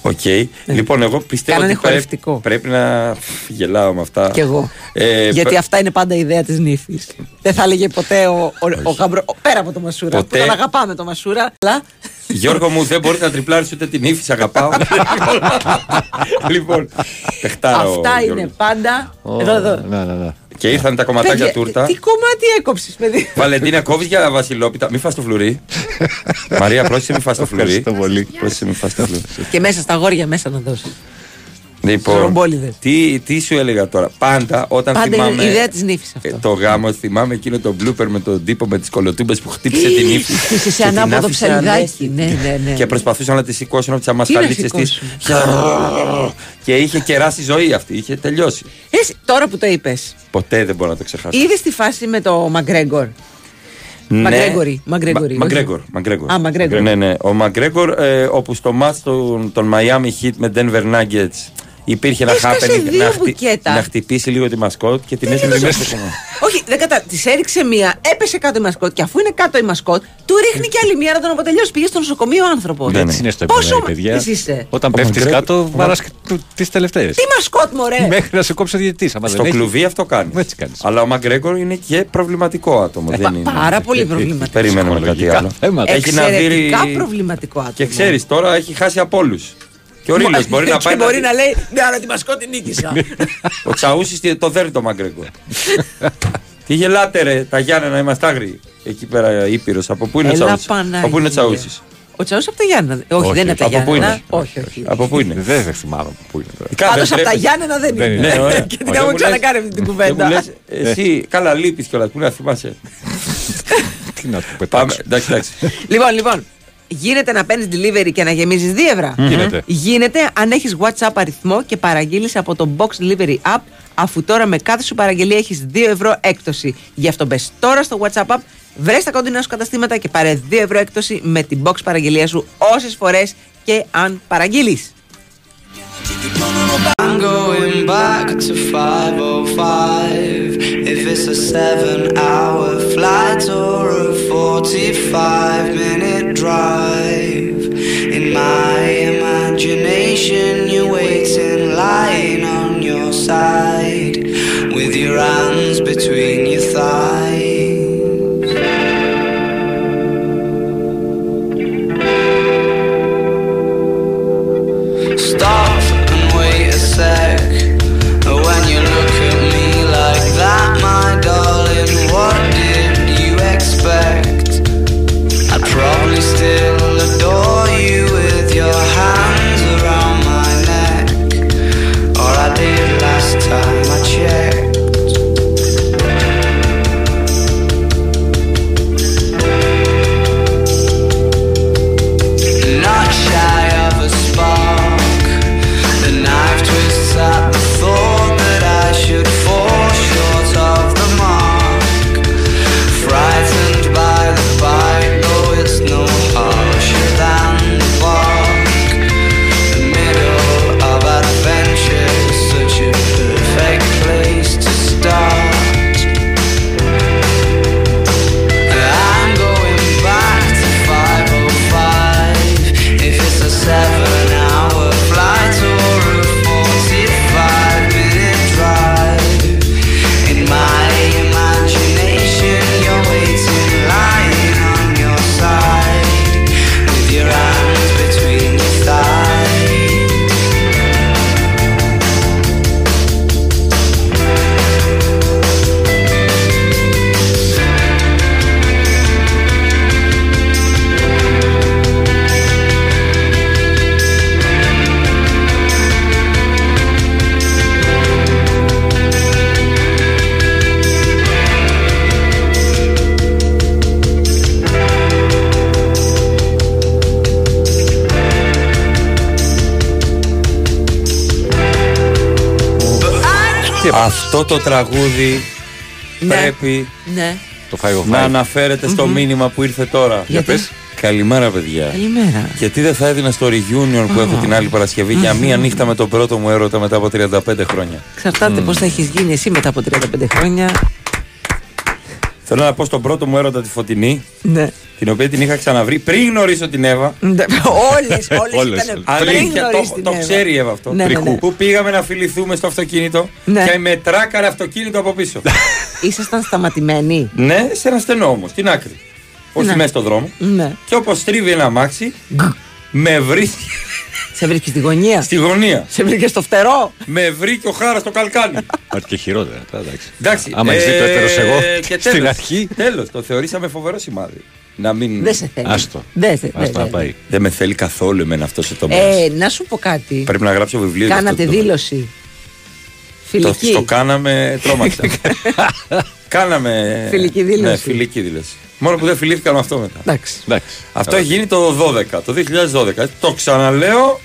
Οκ. Λοιπόν, εγώ πιστεύω Κάνανε ότι πρέπει, χορευτικό. πρέπει να γελάω με αυτά. Κι εγώ. Ε, Γιατί πε- αυτά είναι πάντα η ιδέα της νύφης. Δεν θα έλεγε ποτέ ο, ο, ο γαμπρο. ο- Πέρα από το Μασούρα. Ποτέ. Που τον αγαπάμε το Μασούρα. Αλλά Γιώργο μου, δεν μπορεί να τριπλάρεις ούτε την ύφη, σ' αγαπάω. λοιπόν, παιχτάρα ο αυτά είναι Γιώργος. πάντα. Ω, Εδώ, εδώ. Ναι, ναι, ναι. Και ήρθαν τα κομματάκια Παιδιά, τούρτα. Τι κομμάτι έκοψες, παιδί. Βαλεντίνα, κόβεις για βασιλόπιτα. Μη φας το φλουρί. Μαρία, πρόσεχε, μη φας το φλουρί. Ευχαριστώ πολύ. Πρόσεχε, μη φας το φλουρί. Και μέσα στα γόρια μέσα να δώσεις. Λοιπόν, Ζωρομπόλιδες. τι, τι σου έλεγα τώρα. Πάντα όταν Πάντα θυμάμαι. είναι η ιδέα της νύφης ε, αυτό. το γάμο, θυμάμαι εκείνο το blooper με τον τύπο με τις κολοτούμπες που χτύπησε την ύφη. Χτύπησε σε Και την ανάποδο άφησε ψαλιδάκι. ανέστητη. Ναι, ναι, ναι. Και προσπαθούσαν να τη σηκώσουν από τις αμασχαλίτσες της. σηκώσουν; Και είχε κεράσει ζωή αυτή, είχε τελειώσει. Εσύ, τώρα που το είπες, Ποτέ δεν μπορώ να το ξεχάσω. είδες τη φάση με το Μαγκρέγκορ. Ναι. Μαγκρέγκορη, Μαγκρέγκορη, Μα- όχι. Μαγκρέγκορ, Μαγκρέγκορ. Α, Μαγκρέγκορ. Ναι, ναι. Ο Μαγκρέγκορ, ε, όπου στο μάτς των, των Miami Heat με Denver Nuggets υπήρχε ένα Έσκασε happening δύο να, χτυ- μπουκέτα. να χτυπήσει λίγο τη μασκότ και την έστειλε μέσα στο κομμάτι. Όχι, δεν κατα... Της έριξε μία, έπεσε κάτω η μασκότ και αφού είναι κάτω η μασκότ, του ρίχνει και άλλη μία να τον αποτελειώσει. Πήγε στο νοσοκομείο ο άνθρωπος. Ναι, ναι. Έτσι είναι στο Πόσο επίπεδο, παιδιά. εσύ είσαι; Όταν Ο πέφτεις Μαγκρέγκορ- κάτω, βαράς τις τελευταίες. Τι μασκότ, μωρέ! Μέχρι να σε κόψει ο διαιτητής. Στο κλουβί αυτό κάνεις. Έτσι κάνεις. Αλλά ο Μαγκρέγκορ είναι και προβληματικό άτομο. δεν είναι. Πάρα πολύ προβληματικό. Περιμένουμε κάτι Ψυχολογικά άλλο. θέματα. Έχει να δει. Εξαιρετικά προβληματικό άτομο. Και ξέρεις, τώρα έχει χάσει από όλους. Και ο Ρίλο μπορεί να Και πάει. να μπορεί δει- να λέει, ναι, αλλά τη μασκότ την νίκησα. Ο Τσαούσης το δέρνει το Μαγκρέγκορ. Τι γελάτε ρε, τα Γιάννενα είμαστε άγριοι. Εκεί πέρα Ήπειρος. Από πού είναι ο Έλα, Τσαούσης; Παναγία. Από πού είναι ο Τσαούσης; Ο Τσαούς από τα Γιάννενα. Όχι, δεν είναι από τα από πού Γιάννενα. είναι; Όχι, όχι. Από πού είναι; Δεν δεν θυμάμαι από πού είναι τώρα. Κα- Πάντως δεν από τα πρέπει- Γιάννενα δεν Δεν είναι. είναι. Ναι, ωραία. Και την Όχι, έχω μου λες- ξανακάνει αυτή την δεν μου κουβέντα. λες, Εσύ καλά λείπεις κιόλας. Πού να θυμάσαι; Τι να του Πάμε. πετάξω. Εντάξει, εντάξει. Λοιπόν, λοιπόν. Γίνεται να παίρνεις delivery και να γεμίζεις 2 ευρώ. Γίνεται. Γίνεται αν έχεις WhatsApp αριθμό και παραγγείλεις από το Box Delivery App, αφού τώρα με κάθε σου παραγγελία έχεις 2 ευρώ έκπτωση. Γι' αυτό μπες τώρα στο WhatsApp App, βρες τα κοντινά σου καταστήματα και πάρε 2 ευρώ έκπτωση με την Box παραγγελία σου όσες φορές και αν παραγγείλεις. I'm going back to 505 If it's a seven hour flight or a 45 minute In my imagination you're waiting lying on your side. With your hands between Αυτό το τραγούδι Ναι. πρέπει Ναι. Το 5 να αναφέρεται στο Μμμ. μήνυμα που ήρθε τώρα. Για πες. Καλημέρα, παιδιά. Καλημέρα. Γιατί δεν θα έδινα στο reunion που έχω την άλλη Παρασκευή για μία νύχτα με τον πρώτο μου έρωτα μετά από 35 χρόνια. Εξαρτάται Μμ. πώς θα έχεις γίνει εσύ μετά από 35 χρόνια. Θέλω να πω στον πρώτο μου έρωτα τη Φωτεινή, Ναι. Την οποία την είχα ξαναβρει πριν γνωρίσω την Εύα. Όλες, όλες Όλες. ήταν πριν Αλήθεια, γνωρίσεις το, την το Εύα. ξέρει η Εύα αυτό. Ναι, ναι, ναι. Που πήγαμε να φιληθούμε στο αυτοκίνητο Ναι. και με τράκαρε αυτοκίνητο από πίσω. Ήσασταν σταματημένοι; ναι, σε ένα στενό όμως, στην άκρη. Όχι Ναι. μέσα στον δρόμο. Ναι. Και όπως τρίβει ένα αμάξι, με βρίσκει Σε βρίσκεις στη γωνία; στη γωνία. Σε βρήκε στο φτερό; με βρήκε ο χάρας στο καλκάνι. Πάρει και χειρότερα. τώρα, Εντάξει. Εντάξει. Άμα έχεις δει το έτερος εγώ και στην τέλος, αρχή. Τέλος, το θεωρήσαμε φοβερό σημάδι. Να μην. Δεν σε θέλει. Άστο. Δεν σε Άστο να δεν- πάει. Δεν με θέλει καθόλου εμένα αυτό ο τομέα. Ε, να σου πω κάτι. Πρέπει να γράψω βιβλίο. για Κάνατε αυτό το τομέα. δήλωση. Το, Φιλική. το κάναμε, τρόμαξα. κάναμε. Φιλική δήλωση. Ναι, φιλική δήλωση. Μόνο που δεν φιλήθηκα με αυτό μετά. Εντάξει. Εντάξει. Αυτό έχει γίνει το 12, το 2012. Το ξαναλέω.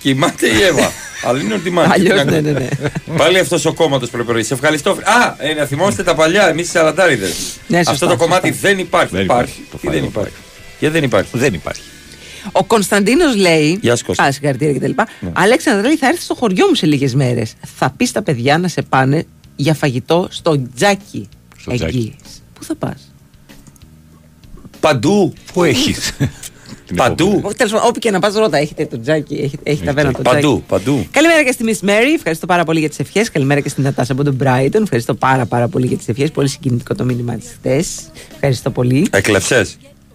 Κοιμάται η Εύα. Αλλά είναι ότι μάθει. Αλλιώς, ναι, ναι, ναι. Πάλι αυτός ο κόμματος πρέπει να είναι. Σε ευχαριστώ. Α, ε, να θυμόστε τα παλιά, εμείς οι Σαραντάριδες. Ναι, σωστά, αυτό το σωστά. κομμάτι δεν υπάρχει. Δεν υπάρχει. υπάρχει. Το Τι δεν Five υπάρχει. Γιατί δεν υπάρχει. Δεν υπάρχει. Ο Κωνσταντίνος λέει. Γεια σου, Κώστα. Α, συγχαρητήρια κτλ. Ναι. Αλέξανδρα λέει, θα έρθει στο χωριό μου σε λίγες μέρες. Θα πεις στα παιδιά να σε πάνε για φαγητό στο τζάκι. Στο Εκεί. τζάκι. Πού θα πας; Παντού. Πού έχεις; Παντού. Τέλος πάντων, όπου και να πας, ρώτα. Έχετε το τζάκι, έχετε, έχει ταβέρνα το τζάκι. Παντού. Παντού. Καλημέρα και στη Miss Mary. Ευχαριστώ πάρα πολύ για τις ευχές. Καλημέρα και στην Νατάσα από τον Brighton. Ευχαριστώ πάρα, πάρα πολύ για τις ευχές. Πολύ συγκινητικό το μήνυμα της χθες. Ευχαριστώ πολύ. Έκλεψε.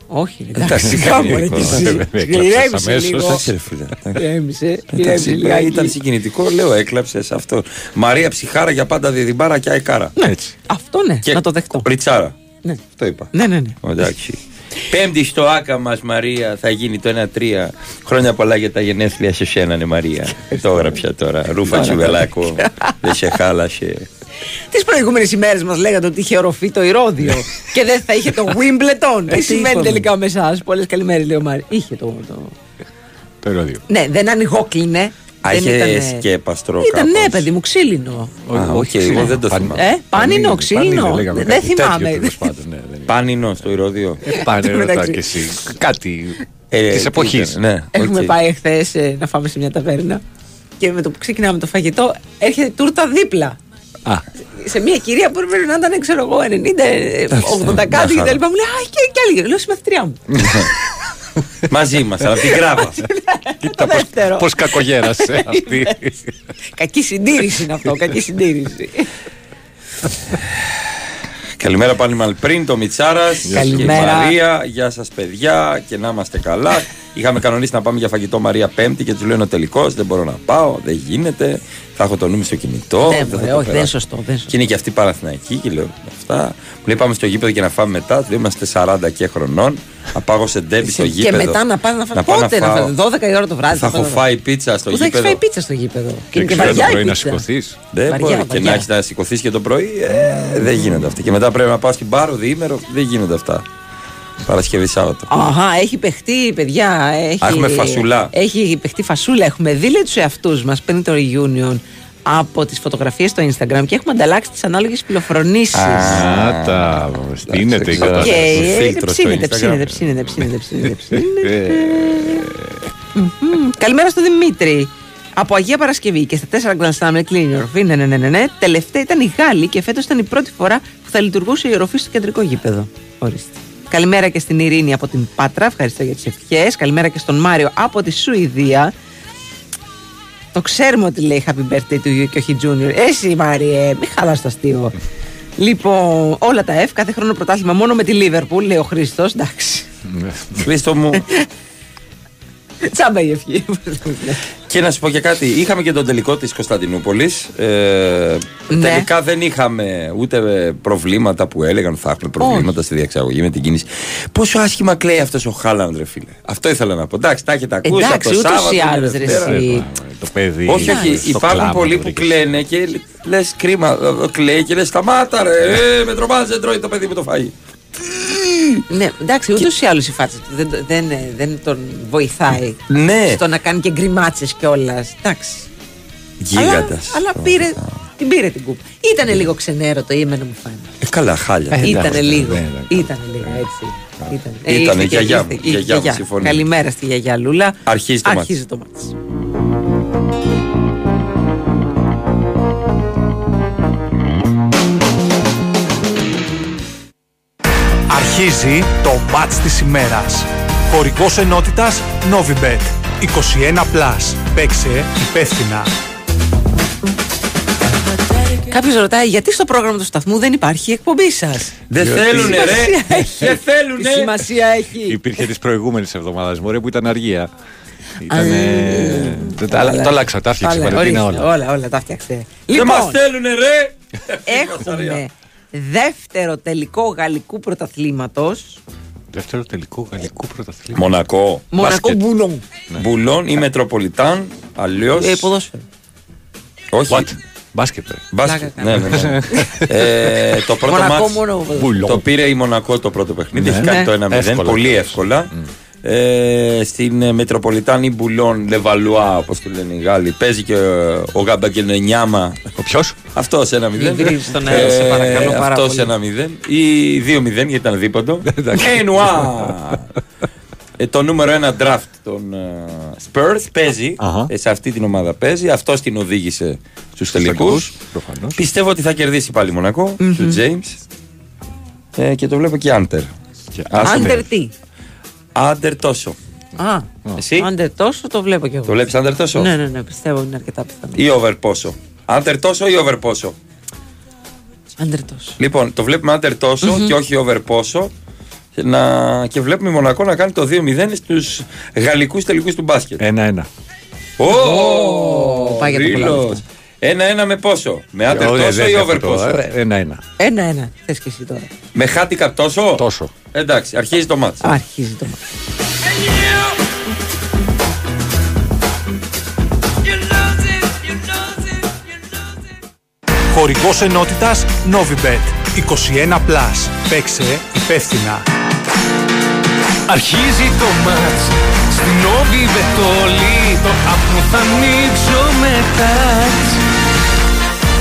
Όχι, Εντάξει, εντάξει. κάνει Κάμω, ρε, εύκολα. κι εσύ. Έκλαψες Ηρέμησε αμέσως. λίγο. Εντάξει, ρε φίλε. Ηρέμησε. Εντάξει, Ηρέμησε ήταν λιγάκι. συγκινητικό, λέω, έκλαψε αυτό. Μαρία ψυχάρα για πάντα διδιμπάρα και αεκάρα. Έτσι. Αυτό ναι, Και να το δεχτώ. Ριτσάρα. Ναι. Το είπα. Ναι, ναι, ναι. Εντάξει. Πέμπτη στο άκα μας, Μαρία, θα γίνει το 1-3. Χρόνια πολλά για τα γενέθλια σε σένα, ναι, Μαρία. το έγραψα τώρα. Ρούφα τσουβελάκο. Δεν σε χάλασε. Τις προηγούμενες ημέρες μας λέγατε ότι είχε οροφή το Ηρώδιο και δεν θα είχε το Wimbledon. Ε, Τι τι συμβαίνει είπαμε. τελικά με εσάς; Πολλές καλημέρες, λέει ο Μάρι. Είχε το. το... Το ερώτημα. Ναι, δεν ανοιγόκλινε. Α, δεν είχε ήτανε- σκέπαστρο. Ήταν ναι, κάπως. παιδί μου, ξύλινο. Α, οκ, εγώ δεν το θυμάμαι. Ε, πάνινο, ξύλινο. λέγαμε Δεν κάτι τέτοιο, θυμάμαι. τέλος πάντων, ναι, δεν είναι. Πάνινο στο Ηρώδιο. Πάνε ρωτά μεταξύ. και εσύ. Κάτι Ε, της τι εποχής. ήταν, Ναι, Έχουμε οκ. πάει εχθέ να φάμε σε μια ταβέρνα και με το που ξεκινάμε το φαγητό έρχεται τούρτα δίπλα. Α, Σε μια κυρία που πρέπει να ήταν, ξέρω εγώ, 90, 80 κάτι μια και τα χαρά. λοιπά. Μου λέει, Α, και, και άλλη. Λέω, συμμαθητριά μου. Μαζί μας, αλλά την κράβα. το δεύτερο. πώς κακογέρασε αυτή. Κακή συντήρηση είναι αυτό, κακή συντήρηση. Καλημέρα πάλι Μαλπρίν, το Μιτσάρας και η Καλημέρα. Μαρία. Γεια σας, παιδιά, και να είμαστε καλά. Είχαμε κανονίσει να πάμε για φαγητό Μαρία Πέμπτη και του λένε ο τελικός. Δεν μπορώ να πάω, δεν γίνεται. Θα έχω το νου μου στο κινητό. Δεν θα μπορεί, το όχι, δεν είναι περάσω. σωστό. Δεν είναι σωστό. Και είναι και αυτή παραθυναϊκή και λέω αυτά. Μου λέει πάμε στο γήπεδο και να φάμε μετά. Του λέω είμαστε 40 και χρονών. Να πάω σε ντέμπι στο Και γήπεδο. μετά να πας να φας. πάω Πότε να φάω. φας, 12 η ώρα το βράδυ. Θα θα έχω πάω. φάει πίτσα στο Πού θα έχεις γήπεδο. φάει πίτσα στο γήπεδο; Και Και είναι και ξέρω το βαριά η πρωί να πίτσα. σηκωθείς. Δεν Βαριά, μπορεί και βαριά. να έχεις να σηκωθείς και το πρωί. Ε, δεν γίνονται αυτά. Και μετά πρέπει να πάω στην Πάρο διήμερο. Δεν γίνονται αυτά. Παρασκευή Σάββατο. Αχα, έχει παιχτεί, παιδιά. Έχει, Α, έχουμε φασουλά. Έχει παιχτεί φασούλα. Έχουμε δει λέει, τους εαυτούς μας πριν το reunion από τις φωτογραφίες στο Instagram και έχουμε ανταλλάξει τις ανάλογες φιλοφρονήσεις. Α, τα στείνεται η ξέρω. κατάσταση. Και με ε, φίλτρο στο ψήνεται, Instagram. ψήνεται, ψήνεται, ψήνεται, ψήνεται, ψήνεται. Ε, Μμμ. Καλημέρα στο Δημήτρη. Από Αγία Παρασκευή και στα τέσσερα Grand Slam κλείνει η οροφή. Ναι, ναι, ναι, ναι, ναι. Τελευταία ήταν η Γάλλη και φέτος ήταν η πρώτη φορά που θα λειτουργούσε η οροφή στο κεντρικό γήπεδο. Ορίστε. Καλημέρα και στην Ειρήνη από την Πάτρα. Ευχαριστώ για τις ευχές. Καλημέρα και στον Μάριο από τη Σουηδία. Το ξέρουμε ότι λέει happy birthday to you και όχι junior. Εσύ Μάριε, μην χαλάς το αστείο. λοιπόν, όλα τα F, κάθε χρόνο πρωτάθλημα μόνο με τη Λίβερπουλ, λέει ο Χρήστος. Εντάξει. Χρήστο μου. Τσάμπα η ευχή. και να σου πω και κάτι. Είχαμε και τον τελικό της Κωνσταντινούπολης. Ε, Ναι. Τελικά δεν είχαμε ούτε προβλήματα που έλεγαν ότι θα έχουμε προβλήματα στη διαξαγωγή με την κίνηση. Πόσο άσχημα κλαίει αυτός ο Χάλαντ, ρε φίλε. Αυτό ήθελα να πω. Εντάξει, τα έχετε ακούσει από Εντάξει, το ούτως Σάββατο. ή την άλλως, ρε, Δευτέρα. εσύ. Το παιδί. Όχι, όχι. στο Υπάρχουν κλάμα πολλοί το που βρήκε. κλαίνε και λες κρίμα. ε, Κλαίει και λες σταμάτα, ρε. Ε, με τρομάζει, δεν τρώει το παιδί μου το φάγει. Ναι, εντάξει, ούτως ή άλλως η φάτσα του δεν, δεν, δεν τον βοηθάει Ναι, στο να κάνει και γκριμάτσες κιόλας. Εντάξει. γίγαντας. Αλλά, αλλά πήρε Την πήρε την κούπα. Ήτανε λίγο ξενέρωτο ή εμένα μου φάνηκε. Ε, καλά, χάλια. Ήτανε λίγο. ναι, ναι. Ήτανε λίγο έτσι. Ήτανε, Ήτανε, ήρθε και- γιαγιά ήρθε- μου, ήρθε γιαγιά μου, γιαγιά. συμφωνεί. Καλημέρα στη γιαγιά Λούλα. Αρχίζει το μάτς. Αρχίζει το μάτς. Αρχίζει το μάτς της ημέρας. Χορηγός ενότητας Novibet. 21+. Plus. Παίξε υπεύθυνα. Κάποιος ρωτάει γιατί στο πρόγραμμα του σταθμού δεν υπάρχει η εκπομπή σας; Δεν θέλουνε, ρε. Δεν θέλουνε. Τι σημασία έχει; Υπήρχε της προηγούμενης εβδομάδας μωρέ που ήταν αργία. Ήταν. Ε, Δεν τα άλλα- Τα άλλαξα, τα έφτιαξε η Όλα, Βαλεντίνα ορίστε, όλα. όλα, όλα τα φτιάξτε. Δεν Λοιπόν, μας θέλουνε, ρε. έχουμε δεύτερο τελικό γαλλικού πρωταθλήματος. Δεύτερο τελικό γαλλικού πρωταθλήματος. Μονακό. Μονακό μπάσκετ. Μπουλόν. Μπουλόν ή Μετροπολιτάν. Αλλιώ. Ε, ποδόσφαιρο. Όχι. What? Μπάσκετ. ρε. Μπάσκετ. Πλάκα Ναι, ναι, ναι. Ε, το πρώτο Μονακό μάτς μόνο. Μπουλόν. το πήρε η Μονακό το πρώτο παιχνίδι. Ναι. Έχει κάνει Ναι. το 1-0 Εύκολα. πολύ εύκολα. Ε, στην ε, Μετροπολιτάνη Μπουλόν Λεβαλουά, όπως το λένε οι Γάλλοι, παίζει και ε, ο Γαμπαγκενενιάμα. Ο ποιος; Αυτός 1-0. Μην βρίζεις τον αέρα, σε παρακαλώ πάρα Αυτός πολύ. 1-0 ή 2-0 γιατί ήταν δίποντο. Ενουά! Ε, το νούμερο 1 draft των ε, Spurs παίζει. Αχα. ε, σε αυτή την ομάδα παίζει. Αυτό την οδήγησε στους τελικούς. τελικούς, προφανώς. Πιστεύω ότι θα κερδίσει πάλι η Μονακό του James. Ε, και το βλέπω και Άντερ. Άσε με. Άντερ τι; Άντερ τόσο. Α, Εσύ; άντερ τόσο το βλέπω κι εγώ. το βλέπεις Άντερ τόσο; Ναι, ναι, ναι, πιστεύω είναι αρκετά πιθανό. Ή over πόσο; Άντερ τόσο ή over πόσο; Άντερ τόσο. Λοιπόν, το βλέπουμε άντερ τόσο και όχι over πόσο. Και Να... Και βλέπουμε η Μονακό να κάνει το 2-0 στους γαλλικούς τελικούς του μπάσκετ. Ένα-ένα. Ω, πάει για το Ρήλος. κολάμπο. Ένα-ένα με πόσο; Με άντερ Ω, τόσο δεν ή έχω over το- πόσο; ε, Ένα-ένα. Ένα-ένα. Θες και εσύ τώρα. Με handicap τόσο; Τόσο. Εντάξει, αρχίζει το μάτς. Αρχίζει το μάτι. Χορηγός ενότητας Novibet. 21+. Plus. Παίξε υπεύθυνα. Αρχίζει το μάτς Στην όβη βετόλη Το άπνο θα ανοίξω μετά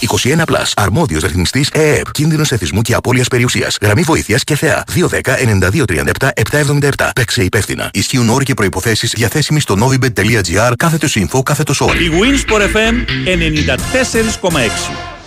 21 Plus. Αρμόδιος ρυθμιστής ΕΕΠ. Κίνδυνος εθισμού και απώλειας περιουσίας. Γραμμή βοήθειας και θεά. 210-9237-777. Παίξε υπεύθυνα. Ισχύουν όροι και προϋποθέσεις διαθέσιμοι στο novibet.gr κάθετος info κάθετος όροι. Η Winsport FM 94,6.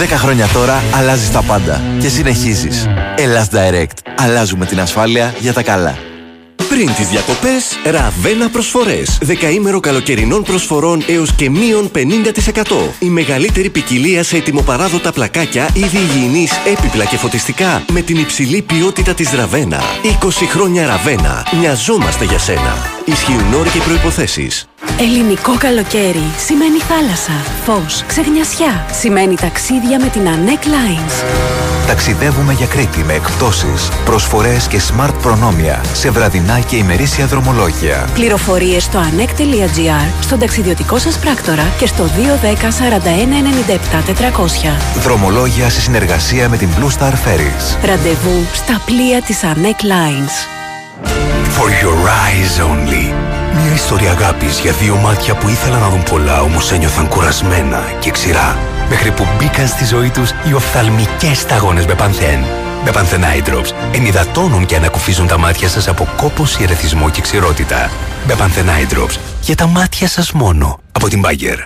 10 χρόνια τώρα αλλάζεις τα πάντα και συνεχίζεις. Ελλάς Direct. Αλλάζουμε την ασφάλεια για τα καλά. Πριν τις διακοπές, Ραβένα προσφορές. Δεκαήμερο καλοκαιρινών προσφορών έως και μείον 50%. Η μεγαλύτερη ποικιλία σε ετοιμοπαράδοτα πλακάκια, είδη υγιεινής, έπιπλα και φωτιστικά με την υψηλή ποιότητα της Ραβένα. 20 χρόνια Ραβένα. Μοιαζόμαστε για σένα. Ισχύουν όροι και προϋποθέσεις. Ελληνικό καλοκαίρι σημαίνει θάλασσα, φως, ξεγνιασιά. Σημαίνει ταξίδια με την ANEC Lines. Ταξιδεύουμε για Κρήτη με εκπτώσεις, προσφορές και smart προνόμια σε βραδινά και ημερήσια δρομολόγια. Πληροφορίες στο anec.gr, στον ταξιδιωτικό σας πράκτορα και στο 210 41 97 400. Δρομολόγια σε συνεργασία με την Blue Star Ferries. Ραντεβού στα πλοία της ANEC Lines. For your eyes only. Μια ιστορία αγάπης για δύο μάτια που ήθελαν να δουν πολλά όμως ένιωθαν κουρασμένα και ξηρά. Μέχρι που μπήκαν στη ζωή τους οι οφθαλμικές σταγόνες με πανθέν. Με πανθέν Eye Drops ενυδατώνουν και ανακουφίζουν τα μάτια σας από κόπωση, ερεθισμό και ξηρότητα. Με πανθέν Eye Drops για τα μάτια σας μόνο. Από την Bayer.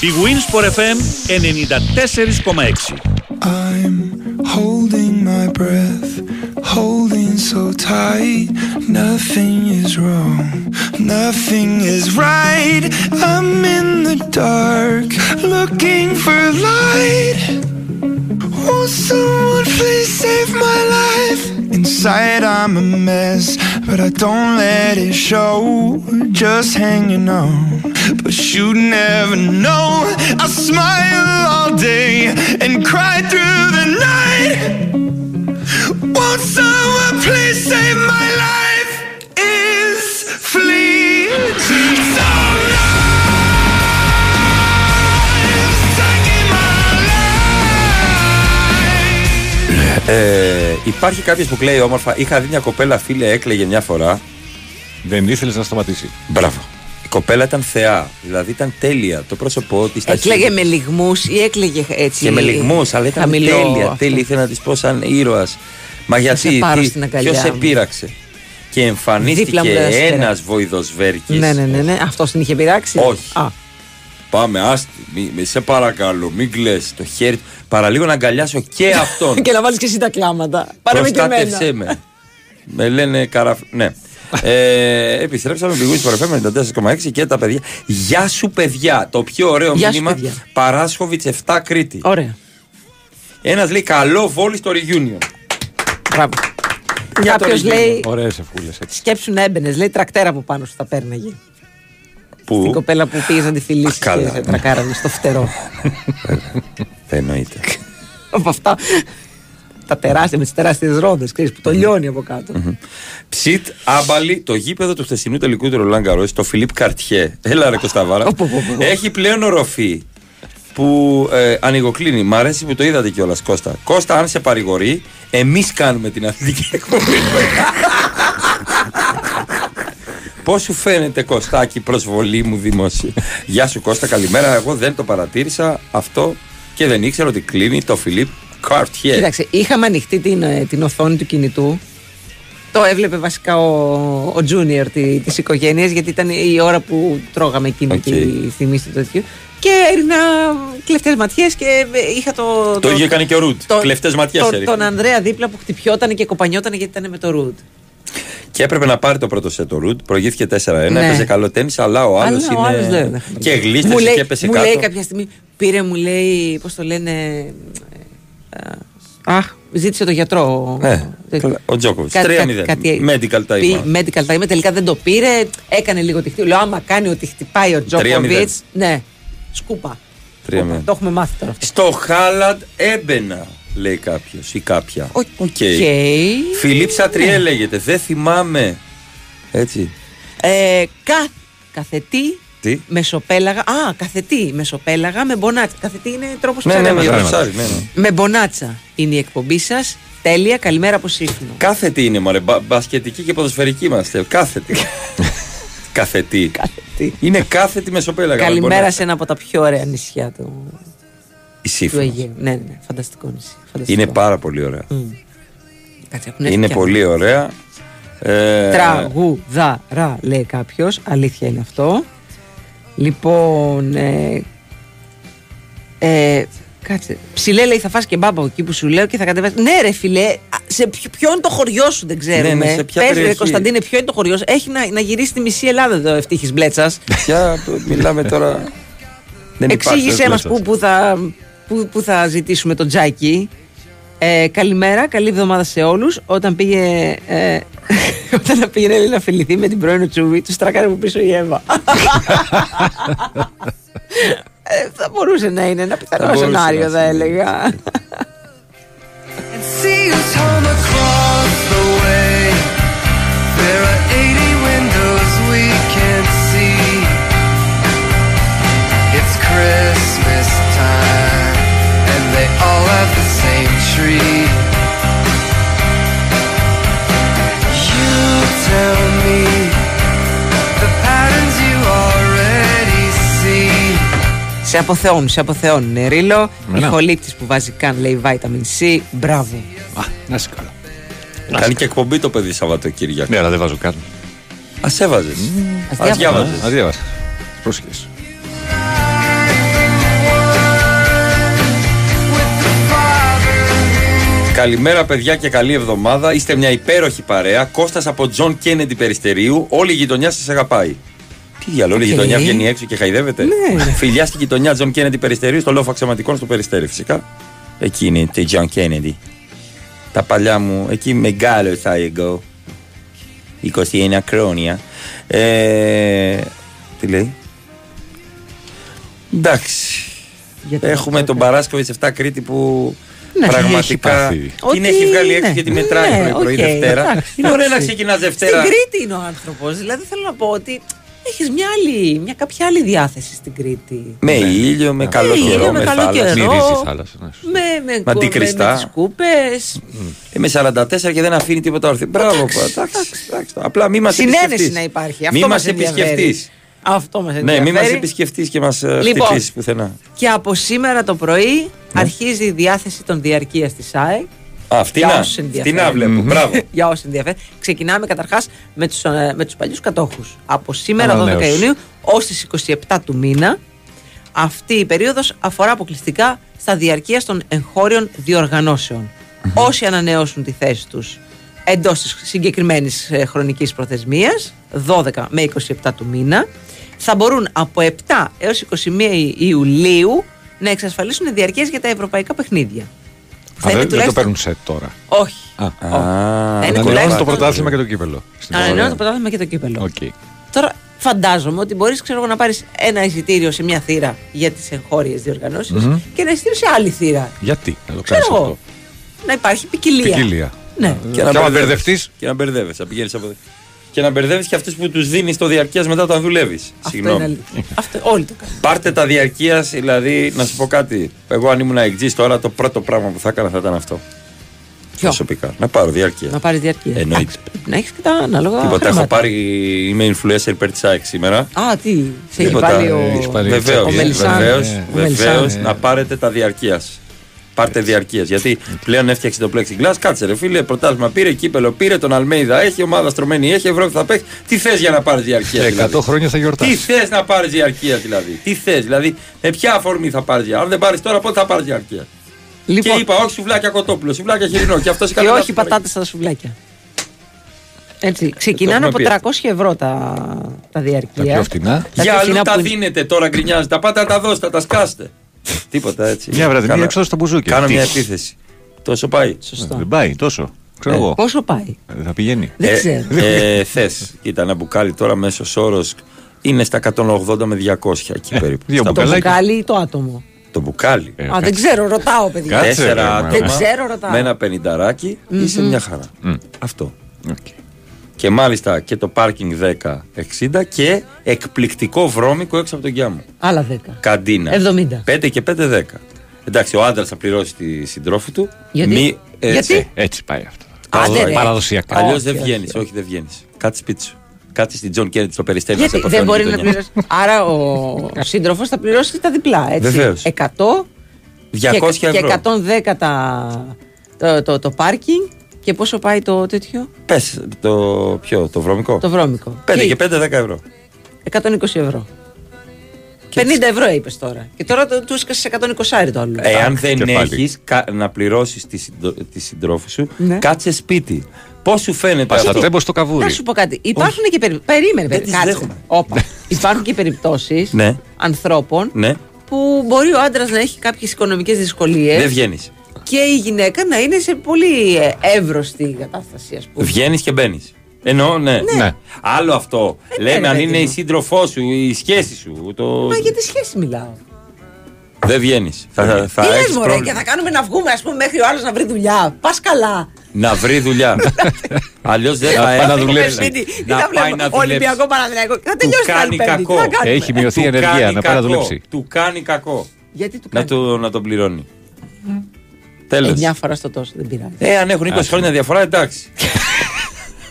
Η Winsport FM 94,6. I'm holding my breath, holding so tight. Nothing is wrong, nothing is right. I'm in the dark, looking for light. Won't someone please? Save my life? Inside I'm a mess, but I don't let it show. Just hanging on, but you never know. I smile all day and cry through the night. Won't someone please save my life? Is fleeting. So Ε, υπάρχει κάποιος που κλαίει όμορφα. Είχα δει μια κοπέλα φίλε έκλαιγε μια φορά. Δεν ήθελες να σταματήσει. Μπράβο. Η κοπέλα ήταν θεά. Δηλαδή ήταν τέλεια. Το πρόσωπό της. Έκλαιγε με λιγμούς ή έκλαιγε έτσι. Και με λιγμούς, αλλά ήταν χαμηλό τέλεια. αυτό. Τέλεια. Ήθελα να της πω σαν ήρωας. Μα γιατί. πάρω στην αγκαλιά Ποιος σε μου; πείραξε; Και Δίπλα εμφανίστηκε μου δεν αστέρα. ένας βοηδοσβέρκη. Ναι, ναι, ναι, ναι. Αυτός την είχε πειράξει; Όχι. Α, Πάμε, άστι. Μη, μη- σε παρακαλώ, μην κλαις το χέρι του. Παραλίγο να αγκαλιάσω και αυτόν. και να βάλεις και εσύ τα κλάματα. Πάρε με και εμένα. Προστάτευσέ με. με λένε καραφ... Ναι. Ε, επιστρέψαμε πηγού στο FM 94,6 και τα παιδιά. Γεια σου, παιδιά. Το πιο ωραίο Γεια σου, μήνυμα. παιδιά. Παράσχοβιτς 7 Κρήτη. Ωραία. Ένας λέει καλό βόλι στο reunion. Μπράβο. Για το Κάποιος reunion. λέει. Ωραίε ευκούλε έτσι. Σκέψου να έμπαινες. Λέει τρακτέρα από πάνω σου θα παίρναγε. Που; Την κοπέλα που πήγε να τη φιλήσει και καλά, σε ναι. τρακάρανε στο φτερό. Δεν εννοείται. από αυτά. Τα τεράστια με τις τεράστιες ρόδες, ξέρεις που το λιώνει από κάτω. Ψιτ άμπαλι, το γήπεδο του χθεσινού τελικού του Ρολάν Καρός, το Φιλίπ Καρτιέ. Έλα ρε Κωνσταβάρα. Έχει πλέον οροφή που ε, ανοιγοκλίνει. Μ' αρέσει που το είδατε κιόλας, Κώστα. Κώστα, αν σε παρηγορεί, εμείς κάνουμε την αθλητική εκπομπή. Πώς σου φαίνεται, Κωστάκι, η προσβολή μου δημόσια; Γεια σου, Κώστα, καλημέρα. Εγώ δεν το παρατήρησα αυτό και δεν ήξερα ότι κλείνει το Φιλίπ Καρτιέ. Κοίταξε, είχαμε ανοιχτή την, ε, την οθόνη του κινητού. Το έβλεπε βασικά ο, ο Junior τη της οικογένειας, γιατί ήταν η ώρα που τρώγαμε εκείνη Οκ. τη θυμή του τέτοιου. Και έρινα κλεφτές ματιές και ε, είχα το. Το ίδιο έκανε και ο Ρουτ. Κλεφτές ματιές το- έριχνε. Τον Ανδρέα δίπλα που χτυπιόταν και κοπανιόταν γιατί ήταν με το Ρουτ. Και έπρεπε να πάρει το πρώτο σετ το Ρουτ. Προηγήθηκε 4-1. Ναι. Έπαιζε καλό τέννη, αλλά ο άλλος Αλλά ο άλλος είναι. δεν- και Μου γλίστρησε λέει, και έπεσε μου κάτω. λέει κάποια στιγμή, πήρε μου λέει, πώς το λένε, ε, αχ, ζήτησε το γιατρό. Ναι, καλά, ο Τζόκοβιτ. Κάτι- 3-0. κάτι- Medical time. Πει, medical time. Τελικά δεν το πήρε. Έκανε λίγο τη χτύπη. Λέω, άμα κάνει ότι χτυπάει ο Τζόκοβιτ. Ναι, σκούπα. 3-0. Σκούπα. Το έχουμε μάθει τώρα. αυτό. Στο Χάλαντ έμπαινα, λέει κάποιος ή κάποια. Οκ. Φιλίπ Σατριέ λέγεται. Δεν θυμάμαι. Έτσι. Ε, κα, καθετή Τι; μεσοπέλαγα. Α, καθετή μεσοπέλαγα με μπονάτσα. Καθετή είναι τρόπος Ναι, ναι, με γραψάρι, ναι, ναι. Με μπονάτσα είναι η εκπομπή σας. Τέλεια, καλημέρα από Σύφνο. Κάθε τι είναι, μωρέ. Μπα, μπασκετική και ποδοσφαιρική είμαστε. Κάθε τι. κάθε τι. Είναι κάθε τι μεσοπέλαγα. Καλημέρα λοιπόν. σε ένα από τα πιο ωραία νησιά του, Η του Σύφνος. Αιγαίου. Ναι, ναι, φανταστικό νησί. Φανταστικό. Είναι πάρα πολύ ωραία. Κάτσε, έχουν έρθει Είναι κι πολύ ωραία. Ε, Τραγουδαρά, λέει κάποιος. Αλήθεια είναι αυτό. Λοιπόν. Ε, ε, κάτσε. Ψηλέ λέει θα φας και μπάμπα εκεί που σου λέω και θα κατεβάσει. Ναι, ρε φιλέ, α, σε ποιο, ποιο είναι το χωριό σου δεν ξέρουμε. Ναι, ναι, σε ποια Πες, ρε, περιοχή. Κωνσταντίνε, ποιο είναι το χωριό σου. Έχει να, να γυρίσει τη μισή Ελλάδα το ευτύχη μπλέτσας. Ποια μιλάμε τώρα. Δεν Εξήγησέ μας πού, πού, θα, πού, πού θα ζητήσουμε τον Τζάκι. Ε, καλημέρα, καλή εβδομάδα σε όλους. Όταν πήγε. Ε, όταν πήγαινε να φιληθεί με την πρώην Τσούβη, τους τράκαρε από πίσω η Εύα. ε, θα μπορούσε να είναι ένα πιθανό μπορούσε σενάριο, να θα έλεγα. See tree. You tell me the patterns you already see. σε αποθεώνουν, σε αποθεώνουν. Ε, Ρίλο, Εμένα. ηχολήπτη που βάζει καν λέει vitamin C. Μπράβο. Α, να είσαι καλά. Κάνει και εκπομπή το παιδί Σαββατοκύριακο. Ναι, αλλά δεν βάζω καν. Α έβαζες. Α διάβαζες. Α διάβασα. Πρόσχεσαι. Καλημέρα, παιδιά, και καλή εβδομάδα. Είστε μια υπέροχη παρέα. Κώστας από Τζον Κέννεντι Περιστερίου. Όλη η γειτονιά σας αγαπάει. Τι διάλογο, όλη η Οκ. γειτονιά βγαίνει έξω και χαϊδεύεται; Ναι. Φιλιά στη γειτονιά Τζον Κέννεντι Περιστερίου, στο λόφο αξιωματικών στο Περιστέρι, φυσικά. Εκεί είναι το Τζον Κέννεντι. Τα παλιά μου, εκεί μεγάλωσα εγώ. 21 χρόνια. Ε, τι λέει; Εντάξει. Έχουμε τον Παράσκοβιτ 7 Κρήτη που Ναι. πραγματικά Έχει πάθει. την Ότι έχει βγάλει έξω είναι. και τη μετράει Ναι, πρωί-πρωί οκ, Δευτέρα. εντάξει, Είναι ωραίο να εντάξει. ξεκινάς Δευτέρα. Στην Κρήτη είναι ο άνθρωπος. Δηλαδή θέλω να πω ότι έχεις μια, άλλη, μια κάποια άλλη διάθεση στην Κρήτη. Με ήλιο, με καλό ήλιο, καιρό, με με καλό θάλασσα. καιρό. Μυρίζει η θάλασσα. ναι. Με, με, Με με, αντικριστά. με τις κούπες. Είμαι 44 και δεν αφήνει τίποτα όρθιο. Μπράβο, πα, εντάξει, εντάξει. Απλά μη μας Συνένεση να υπάρχει. Αυτό Μη μας μας ενδιαφέρει. Επισκεφτεί. Αυτό μας Ναι, ενδιαφέρει. μη μα επισκεφτείς και μας Λοιπόν. χτυπήσεις πουθενά. Και από σήμερα το πρωί Ναι. αρχίζει η διάθεση των διαρκείας της ΣΑΕ. Α, αυτή Για να, όσους ενδιαφέρει. αυτή να βλέπω. Μπράβο. Για όσοι ενδιαφέρει. Ξεκινάμε καταρχάς με τους με τους παλιούς κατόχους. Από σήμερα 12 Ανανέωση. Ιουνίου ως τις 27 του μήνα. Αυτή η περίοδος αφορά αποκλειστικά στα διαρκεία των εγχώριων διοργανώσεων. Όσοι ανανεώσουν τη θέση τους εντός της συγκεκριμένης ε, χρονικής προθεσμίας, 12 με 27 του μήνα, θα μπορούν από 7 έως 21 Ιουλίου να εξασφαλίσουν διαρκείες για τα ευρωπαϊκά παιχνίδια. Θα Α, είναι δεν, δεν το τουλάχιστον- παίρνουν σετ τώρα. Όχι. Α, είναι Ανανεώνουν τουλάχιστον- το πρωτάθλημα και το κύπελλο. Στην Ανανεώνει Ωραία. το πρωτάθλημα και το κύπελλο. Οκ. Τώρα φαντάζομαι ότι μπορείς να πάρεις ένα εισιτήριο σε μια θύρα για τις εγχώριες διοργανώσεις Μμμ. και ένα εισιτήριο σε άλλη θύρα. Γιατί να το Ξέρω κάνεις εγώ. αυτό; Να υπάρχει ποικιλία. Ποικιλία. Ναι. Και να άμα μπερδεύεις. μπερδευτείς; Και να μπερδεύει. Να πηγαίνεις από... Και να μπερδεύεις και αυτούς που τους δίνεις το διαρκείας μετά όταν δουλεύεις. Αυτό είναι αλήθεια. Αυτό όλοι το κάνουν. Πάρτε τα διαρκείας, δηλαδή, να σου πω κάτι. Εγώ, αν ήμουν εκτζή τώρα, το πρώτο πράγμα που θα έκανα θα ήταν αυτό. Ποιο; Προσωπικά. Να πάρω διαρκεία. Να πάρεις διαρκεία. Εννοείται. Να έχεις και τα ανάλογα. Τίποτα. Έχω χρήματα. πάρει. Είμαι influencer υπέρ τη ΑΕΚ σήμερα. Α, τι. Σε έχει Τίποτα. πάρει ο, Βεβαίως, ο Μελισάν. βεβαίως, Ο βεβαίως, Μελισάν. να πάρετε τα διαρκείας. Πάρτε διαρκεία. Γιατί πλέον έφτιαξε το plexiglass. Κάτσε ρε φίλε, πρωτάθλημα πήρε, κύπελο πήρε, τον Αλμέιδα έχει, ομάδα στρωμένη έχει, Ευρώπη θα παίξει. Τι θες για να πάρεις διαρκεία. 100 δηλαδή; χρόνια θα Τι γιορτάσει. θες να πάρεις διαρκεία δηλαδή; Τι θες, δηλαδή με ποια αφορμή θα πάρεις διαρκεία. Αν δεν πάρεις τώρα, πότε θα πάρεις διαρκεία. Λοιπόν. Και είπα, όχι σουβλάκια κοτόπουλο, σουβλάκια χοιρινό. Και αυτός Και όχι πατάτες στα σουβλάκια. Έτσι, ξεκινάνε από έχουμε 300 ευρώ τα, τα διαρκεία. πιο φτηνά. Τα Για πιο αλλού φθηνά τα που- δίνετε τώρα, γκρινιάζετε. Τα πάτε να τα δώσετε, τα σκάστε. Τίποτα έτσι. Μια βραδινή Κάνα- έξοδος στο μπουζούκι. Κάνω Τι; μια επίθεση. Τόσο πάει. Σωστό. Δεν πάει τόσο. Ξέρω Ε, εγώ. Πόσο πάει; Ε, Θα πηγαίνει. Δεν ξέρω. Ε, Θες. Κοίτα, ένα μπουκάλι τώρα μέσος όρος είναι στα 180 με 200 εκεί περίπου. δύο Στα Το μπουκαλάκια. μπουκάλι ή το άτομο; Το μπουκάλι. Ε, Α, δεν ξέρω, ρωτάω, παιδιά. Κάτσε, Τέσσερα ρε, άτομα. Δεν ξέρω, ρωτάω. Με ένα πενινταράκι είσαι μια χαρά. Μμ. Αυτό. Οκ. Και μάλιστα και το πάρκινγκ 10-60 και εκπληκτικό βρώμικο έξω από τον Κιάμο. Άλλα 10. Καντίνα. 70. 5 και 5-10. Εντάξει, ο άντρας θα πληρώσει τη συντρόφου του. Γιατί; έτσι. Γιατί; Έτσι πάει αυτό. Άντε, ρε. Παραδοσιακά. Αλλιώς Όχι, δεν όχι, βγαίνεις. όχι. Όχι, δεν βγαίνεις. Κάτσε σπίτι σου. Κάτσε στην Τζον Κέννετ στο περιστέρι να σε Γιατί επαφώνει δεν μπορεί η να γειτονιά. πληρώσει. Άρα ο σύντροφος θα πληρώσει τα διπλά. Έτσι. Βεβαίως. 100 200 και, ευρώ. και 110 τα, το, το, το πάρκινγκ. Και πόσο πάει το τέτοιο, Πες το ποιο, το βρώμικο; το βρώμικο. 5 και 5-10 ευρώ. 120 ευρώ. 50 ευρώ είπες τώρα. Και τώρα το, του έσκασες 120 το άλλο. Εάν δεν και πάλι. έχει να πληρώσεις τη, συντρο... τη συντρόφου σου, Ναι. κάτσε σπίτι. Πώς σου φαίνεται αυτό; Πασατέμπο στο Να καβούρι. σου πω κάτι. Υπάρχουν και περι... Περίμενε, Δεν περί- τις κάτσε. δέχομαι. Όπα. Υπάρχουν και περιπτώσεις Ναι, ανθρώπων ναι, που μπορεί ο άντρας να έχει κάποιες οικονομικές δυσκολίες δεν βγαίνεις. Και η γυναίκα να είναι σε πολύ ε, εύρωστη κατάσταση, ας πούμε. Βγαίνεις και μπαίνεις. Εννοώ, ναι. Ναι. Άλλο αυτό. Ε, Λέμε ναι, αν ρε, είναι παιδί η μου. σύντροφό σου, η σχέση σου. Το... Μα για τη σχέση μιλάω. Δεν βγαίνεις. Θα, θα, θα Τι λες έχεις μωρέ πρόβλημα. και θα κάνουμε να βγούμε ας πούμε μέχρι ο άλλος να βρει δουλειά. Πας καλά. Να βρει δουλειά. Αλλιώς δεν θα πάει να έχει. δουλέψει. Σπίτι, τι Να θα πάει βλέπουμε, να δουλέψει. Ολυμπιακό Παναδριακό. Θα Του τελειώσει την άλλη κάνει πέμπτη. Τι κακό. θα κάνουμε. Έχει μειωθεί η Του ενεργεία κάνει να πάει να κακό. δουλέψει. Του κάνει κακό. Γιατί του Να, κάνει; του, να τον πληρώνει. Ε, Τέλος. μια φορά στο τόσο δεν πειράζει. Ε, αν έχουν 20 χρόνια διαφορά, εντάξει.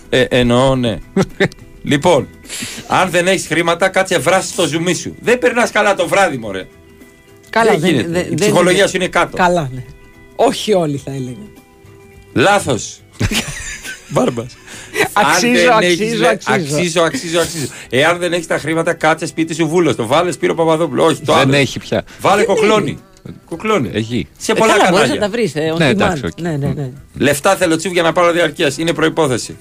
ε, εννοώ, ναι. λοιπόν, αν δεν έχεις χρήματα, κάτσε βράσει το ζουμί σου. Δεν περνάς καλά το βράδυ, μωρέ. Καλά, δεν δεν- γίνεται. δεν- Η δεν- ψυχολογία σου είναι κάτω. Καλά, ναι. Όχι όλοι θα έλεγα. Λάθος. Μπάρμπας. Αξίζω, αξίζω, αξίζω. αξίζω, αξίζω, αξίζω. Εάν δεν έχεις τα χρήματα, κάτσε σπίτι σου βούλος. Το βάλες Σπύρο Παπαδόπουλο. Όχι, το Δεν άλλο. έχει πια. Βάλε Δεν κοκλώνη. Κοκλώνη. Έχει. Σε Ε, πολλά καλά, μπορείς κανάλια. να τα βρεις, ε, on Ναι, demand. εντάξει, οκ. Ναι, ναι, ναι. Λεφτά θέλω τσίβ για να πάρω διαρκείας. Είναι προπόθεση.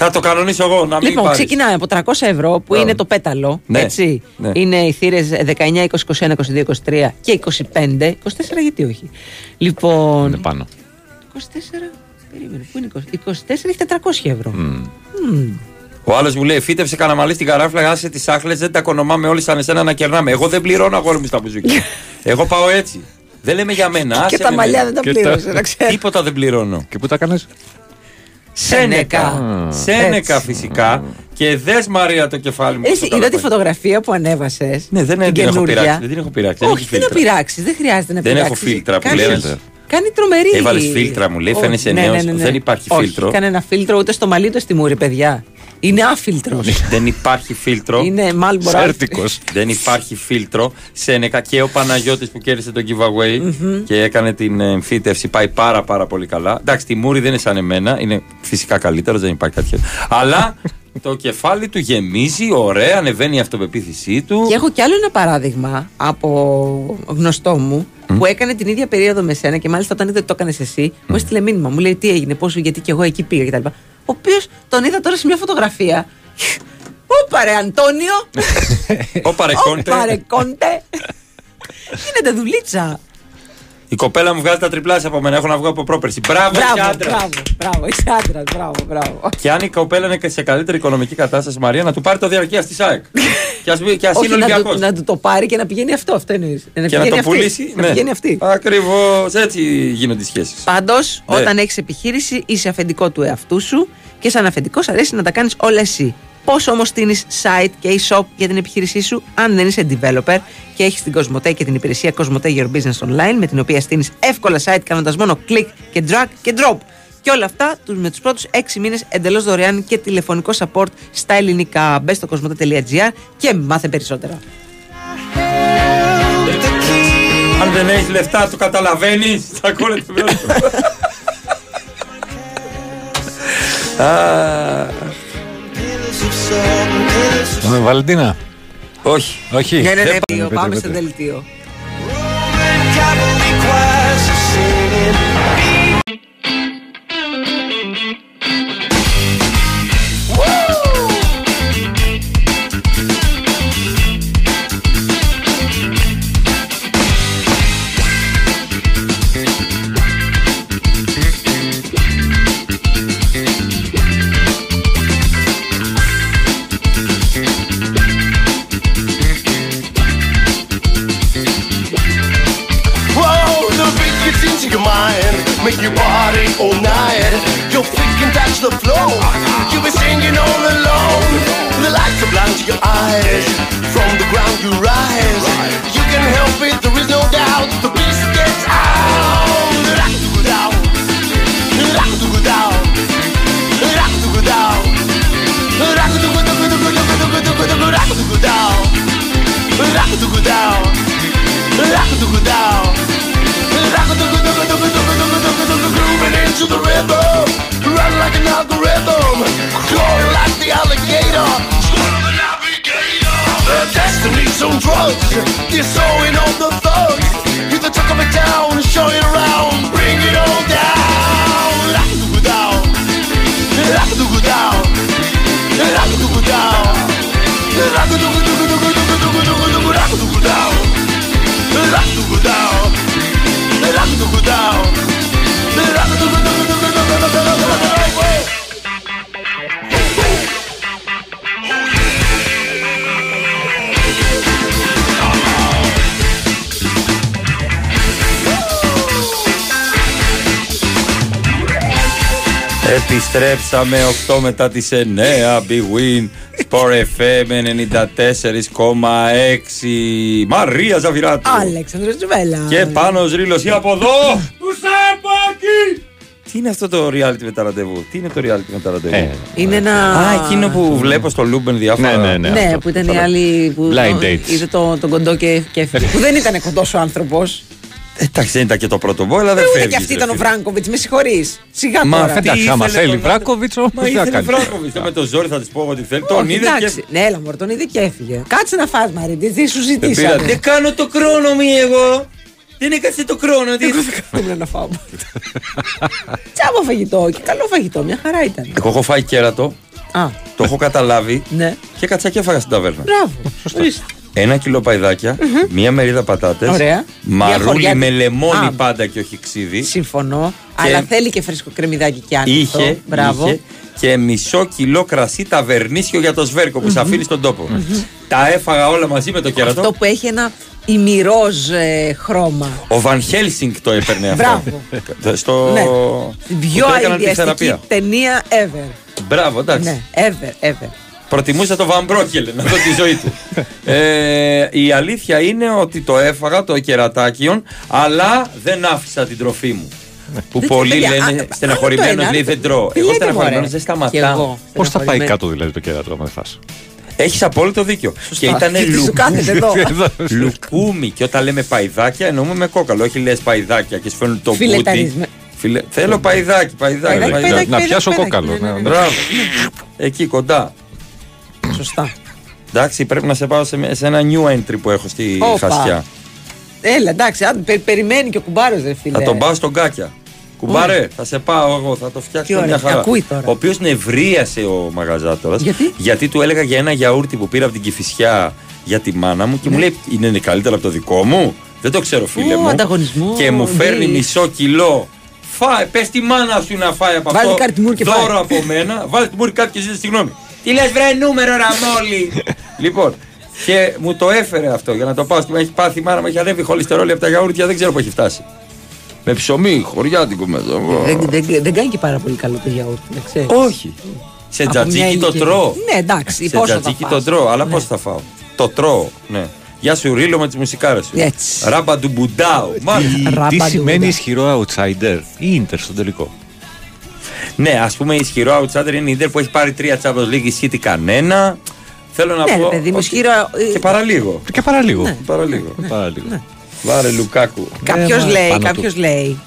Θα το κανονίσω εγώ να μην Λοιπόν, πάρεις. ξεκινάμε από 300 ευρώ που Μπράβο. είναι το πέταλο. Ναι, Έτσι. ναι. Είναι οι θύρες 19, 20, 21, 22, 23 και 25. 24 γιατί όχι. Λοιπόν. Είναι πάνω. 24. Περίμενε, πού είναι 20, 24 έχει 400 ευρώ. Μμμ. Ο άλλος μου λέει: Φύτευσε καναμαλή στην καράφλα, άσε τις άχλες, δεν τα κονομάμε όλοι σαν εσένα να κερνάμε. Εγώ δεν πληρώνω αγόρι μου στα μπουζούκια. Εγώ πάω έτσι. Δεν λέμε για μένα. άσε Και τα με μαλλιά μένα. δεν τα Και πλήρωσε, να ξέρεις. Τίποτα δεν πληρώνω. Και πού τα έκανες; Σένεκα. Σένεκα Έτσι. φυσικά. Και δες Μαρία το κεφάλι μου. Εσύ, στο είδα τη καλούπι. φωτογραφία που ανέβασες. Ναι, δεν την την έχω καινούρια. πειράξει. Δεν την έχω πειράξει. δεν Όχι, έχει δεν να φίλτρα. πειράξει. Δεν χρειάζεται να Δεν πειράξεις. έχω φίλτρα που Κάνει- λένε. Κάνει τρομερή. Έβαλες φίλτρα, μου λέει, Όχι, φαίνεσαι ναι, νέος. ναι, ναι, ναι. Δεν υπάρχει Όχι, φίλτρο. κανένα φίλτρο ούτε στο μαλλί ούτε στη μούρη, παιδιά. Είναι άφιλτρο. Δεν υπάρχει φίλτρο. Είναι Marlboro Σέρτικος. Δεν υπάρχει φίλτρο. Σένεκα και ο Παναγιώτης που κέρδισε το giveaway Μμμ. και έκανε την ε, εμφύτευση. Πάει πάρα πάρα πολύ καλά. Εντάξει, τη μούρη δεν είναι σαν εμένα. Είναι φυσικά καλύτερος, δεν υπάρχει κάτι. Αλλά το κεφάλι του γεμίζει, ωραία, ανεβαίνει η αυτοπεποίθησή του. Και έχω κι άλλο ένα παράδειγμα από γνωστό μου που έκανε την ίδια περίοδο με σένα και μάλιστα όταν είδε ότι το έκανες εσύ, μου έστειλε μήνυμα. Μου λέει τι έγινε, πόσο, γιατί και εγώ εκεί πήγα κτλ. Ο οποίος τον είδα τώρα σε μια φωτογραφία. Ωπα ρε Αντώνιο! Ο παρεκόντε. Ωπα ρε Κόντε! Γίνεται δουλίτσα. Η κοπέλα μου βγάζει τα τριπλάσια από μένα. Έχω να βγω από πρόπερση. Μπράβο, είσαι Μπράβο, άντρας. μπράβο, μπράβο. Είσαι άντρας, μπράβο, μπράβο. Και αν η κοπέλα είναι σε καλύτερη οικονομική κατάσταση, Μαρία, να του πάρει το διαρκεία στη ΣΑΕΚ. και ας, και ας Όχι είναι να Ολυμπιακός. του, να του το πάρει και να πηγαίνει αυτό, αυτό εννοείς. Να Και να πηγαίνει το αυτή. πουλήσει. Να πηγαίνει αυτή. Ακριβώς έτσι γίνονται οι σχέσεις. Πάντως, Ναι. όταν έχεις επιχείρηση, είσαι αφεντικό του εαυτού σου και σαν αφεντικός αρέσει να τα κάνεις όλα εσύ. Πώς όμως στείνει site και e-shop για την επιχείρησή σου, αν δεν είσαι developer και έχεις την Cosmote και την υπηρεσία Cosmote Your Business Online, με την οποία στείνεις εύκολα site κάνοντας μόνο click και drag και drop. Και όλα αυτά τους- με τους πρώτους 6 μήνες εντελώς δωρεάν και τηλεφωνικό support στα ελληνικά. Μπες στο cosmote.gr και μάθε περισσότερα. Αν δεν έχεις λεφτά, το καταλαβαίνεις. Θα κόλλεται με Βαλεντίνα; Όχι. Όχι. Ναι, ναι, ναι, Δεν δελτίο, πάμε, πάμε πείτε, σε πείτε. δελτίο. Επιστρέψαμε 8 μετά τις 9 Big Win Sport FM 94,6 Μαρία Ζαφυράτου Αλέξανδρος Τζουβέλα. Και πάνω ρίλος ή από εδώ Του Σαπάκη Τι είναι αυτό το reality με τα ραντεβού; Τι είναι το reality με τα ραντεβού; Ε, Είναι ένα. Α, εκείνο που βλέπω στο Λούμπεν διάφορα Ναι, ναι, ναι. Ναι, αυτό. που ήταν οι άλλοι που Blind dates. είδε το, τον κοντό και, και έφυγε. που δεν ήταν κοντός ο άνθρωπος. Εντάξει δεν ήταν και το πρώτο μπο αλλά δεν Ούτε φεύγεις και αυτή ήταν ο Βράγκοβιτς, με συγχωρείς. Σιγά Μα τώρα. τι Εντάξει, άμα ήθελε θέλει τον- Βράκοβιτς, όμως Μα τι θα ήθελε κάνει. Βράκοβιτς Με το ζόρι θα της πω ότι θέλει Τον Όχι, είδε εντάξει. και Ναι, έλα, μωρέ, τον είδε και έφυγε. Κάτσε να φας, Μαρίτη, τι σου Δεν πήρα- ζητήσαμε. Δεν κάνω το χρόνο μου εγώ Δεν έκατσε το χρόνο της Πρέπει να φάω. Τσάμπο φαγητό και καλό φαγητό, μια χαρά ήταν. Εγώ έχω φάει κέρατο Α, Το έχω καταλάβει ναι. και κάτσα και έφαγα στην ταβέρνα Μπράβο. Ορίστε. Ένα κιλό παϊδάκια, μία μερίδα πατάτες. Ωραία. Μαρούλι χωριά- με λεμόνι Α. πάντα και όχι ξύδι. Συμφωνώ. Και- Αλλά θέλει και φρέσκο κρεμμυδάκι και άνετο. Είχε, Μπράβο. είχε και μισό κιλό κρασί ταβερνίσιο για το σβέρκο που σε αφήνει στον τόπο. Τα έφαγα όλα μαζί με το κερατό. Αυτό που έχει ένα ημιρόζ ε, χρώμα. Ο Βαν Χέλσινγκ το έπαιρνε αυτό. Μπράβο. Στο... Ναι. που Πιο το έκαναν τη αειδιαστική θεραπεία. ταινία ever. Μπράβο, εντάξει. Ναι, ever, ever. Προτιμούσα το Βαν Μπρόκελ να δω τη ζωή του. ε, η αλήθεια είναι ότι το έφαγα το κερατάκιον, αλλά δεν άφησα την τροφή μου. Που Δεν- πολλοί παιδιά, λένε α, στεναχωρημένος άλλο το λέει ένα. δεν τρώω. Τι Εγώ λέτε, στεναχωρημένος μωρέ. δεν Κι σταματάω. εγώ. Πώς θα πάει Στεναχωρημένη. κάτω δηλαδή το κέρατο, άμα δεν φας; Έχεις απόλυτο δίκιο. Και ήταν Γιατί σου κάθεται εδώ. λουκούμι. Και όταν λέμε παϊδάκια, εννοούμε με κόκαλο. Όχι λες παϊδάκια και σου φέρνουν το μπούτι. Φιλεταρισμέ- Φιλε... Θέλω παϊδάκι, παϊδάκι. Παϊδάκι, παϊδάκι, Να παϊδάκι, πιάσω παϊδάκι. κόκαλο. Ναι, ναι, ναι. ναι. Μπράβο. Εκεί κοντά. Σωστά. Εντάξει, πρέπει να σε πάω σε, σε ένα new entry που έχω στη Όπα. Χασιά. Έλα, εντάξει, αν πε- περιμένει και ο κουμπάρος, ρε φίλε. Θα τον πάω στον Κάκια. Κουμπάρε, θα σε πάω εγώ, θα το φτιάξω Τι ωραία, μια χαρά. ακούει τώρα. Ο οποίος νευρίασε ο μαγαζάτορας. Γιατί; του έλεγα για ένα γιαούρτι που πήρα από την Κυφυσιά για τη μάνα μου Ναι. και μου λέει είναι καλύτερο από το δικό μου; Δεν το ξέρω, φίλε Ω, μου. ανταγωνισμό, Και μου φέρνει ναι. μισό κιλό. Φάε, πες τη μάνα σου να φάει από Βάλει αυτό. κάτι μουρ και δώρο φάει. από μένα. Βάλει τη μούρη κάτι και ζήτησε συγγνώμη. Τι λες, βρε νούμερο, ραμόλι. λοιπόν, και μου το έφερε αυτό για να το πάω. στη- Έχει πάθει η μάνα μου, έχει ανέβει χολυστερόλη από τα γιαούρτια, δεν ξέρω που έχει φτάσει. Με ψωμί, χωριάτικο μέσα. Δεν, δεν, δεν κάνει και πάρα πολύ καλό το γιαούρτι, να ξέρεις. Όχι. Σε Από τζατζίκι μια το ηλικία. τρώω. Ναι, εντάξει, Σε πόσο θα τζατζίκι φας. το τρώω, αλλά Ναι. πώς θα φάω. Το τρώω, ναι. Γεια σου, Ρίλο με τις μουσικάρες σου. Έτσι. Ράμπα του Μπουντάου. Τι- Μάλιστα. Τι σημαίνει ισχυρό outsider ή ίντερ στο τελικό; Ναι, ας πούμε ισχυρό outsider είναι η Ιντερ που έχει πάρει τρία Champions League, ισχύει κανένα. Θέλω να Ναι, πω. ρε παιδί μου, ότι- ισχυρό. ε, Και παραλίγο. Και παραλίγο. Ναι. Παραλίγο. Παραλίγο. Βάρε Λουκάκου. Κάποιος Ε, μα, λέει, πάνω κάποιος λέει,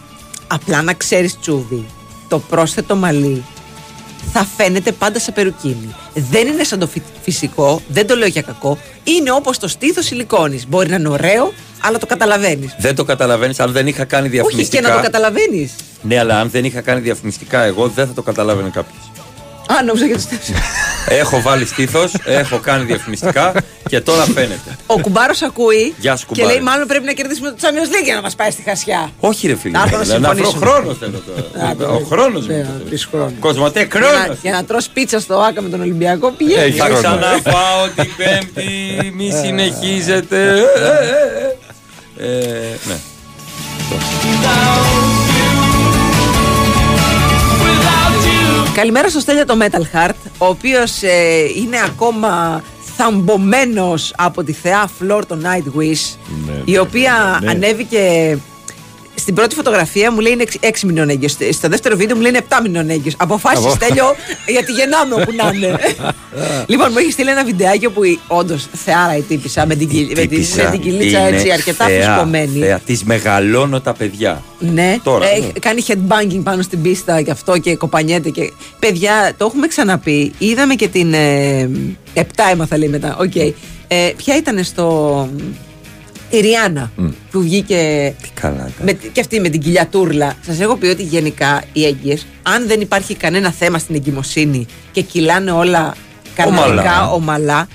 απλά να ξέρεις τσούβι, το πρόσθετο μαλλί θα φαίνεται πάντα σε περουκίνη. Δεν είναι σαν το φυ- φυσικό, δεν το λέω για κακό. Είναι όπως το στήθος σιλικόνης. Μπορεί να είναι ωραίο, αλλά το καταλαβαίνεις. Δεν το καταλαβαίνεις, αν δεν είχα κάνει Όχι και διαφημιστικά. να το καταλαβαίνεις. Ναι, αλλά αν δεν είχα κάνει διαφημιστικά, εγώ δεν θα το καταλάβαινε κάποιος. Α, νόμιζα για το στήθο. έχω βάλει στήθος, έχω κάνει διαφημιστικά και τώρα φαίνεται. Ο κουμπάρος ακούει Γεια σου, και κουμπάρε. λέει: Μάλλον πρέπει να κερδίσουμε το Champions League για να μας πάει στη χασιά. Όχι, ρε φίλε. Να έρθω να Να, να βρω συμφωνήσουμε. χρόνος θέλω τώρα. Ο χρόνος μου. Ναι, το τρεις χρόνους. Κοσμοτέ, Για να, χρόνος. για να τρως πίτσα στο Άκα με τον Ολυμπιακό πηγαίνει. Έχει Θα χρόνο. ξαναφάω την Πέμπτη, μη συνεχίζετε. Ε, ε, ε. Ε, ναι. Καλημέρα στο Στέλιο το Metal Heart, ο οποίος ε, είναι ακόμα θαμπομένος από τη θεά Φλόρ το Nightwish, Ναι, η οποία ναι. ανέβηκε στην πρώτη φωτογραφία μου λέει είναι 6 μηνών έγκυος. Στο δεύτερο βίντεο μου λέει είναι 7 μηνών έγκυος. Αποφάσισε Αβο. Στέλιο γιατί γεννάμε όπου να είναι. λοιπόν, μου έχει στείλει ένα βιντεάκι όπου όντως θεάρα η τύπισσα με την, κοιλ- με την, Τύπισσα με την κοιλίτσα είναι έτσι αρκετά θεά, φουσκωμένη. θεά. Τις μεγαλώνω τα παιδιά. Ναι, Τώρα, ε, ναι. κάνει headbanging πάνω στην πίστα και αυτό και κοπανιέται. Και... Παιδιά, το έχουμε ξαναπεί. Είδαμε και την. Ε, επτά έμαθα λέει μετά. Οκ. Ε, ποια ήταν στο. Η Ριάνα που βγήκε Τι καλά. έκανε. με, και αυτή με την κοιλιά τούρλα. Σας έχω πει ότι γενικά οι έγκυες, αν δεν υπάρχει κανένα θέμα στην εγκυμοσύνη και κυλάνε όλα κανονικά, Ομαλά. ομαλά,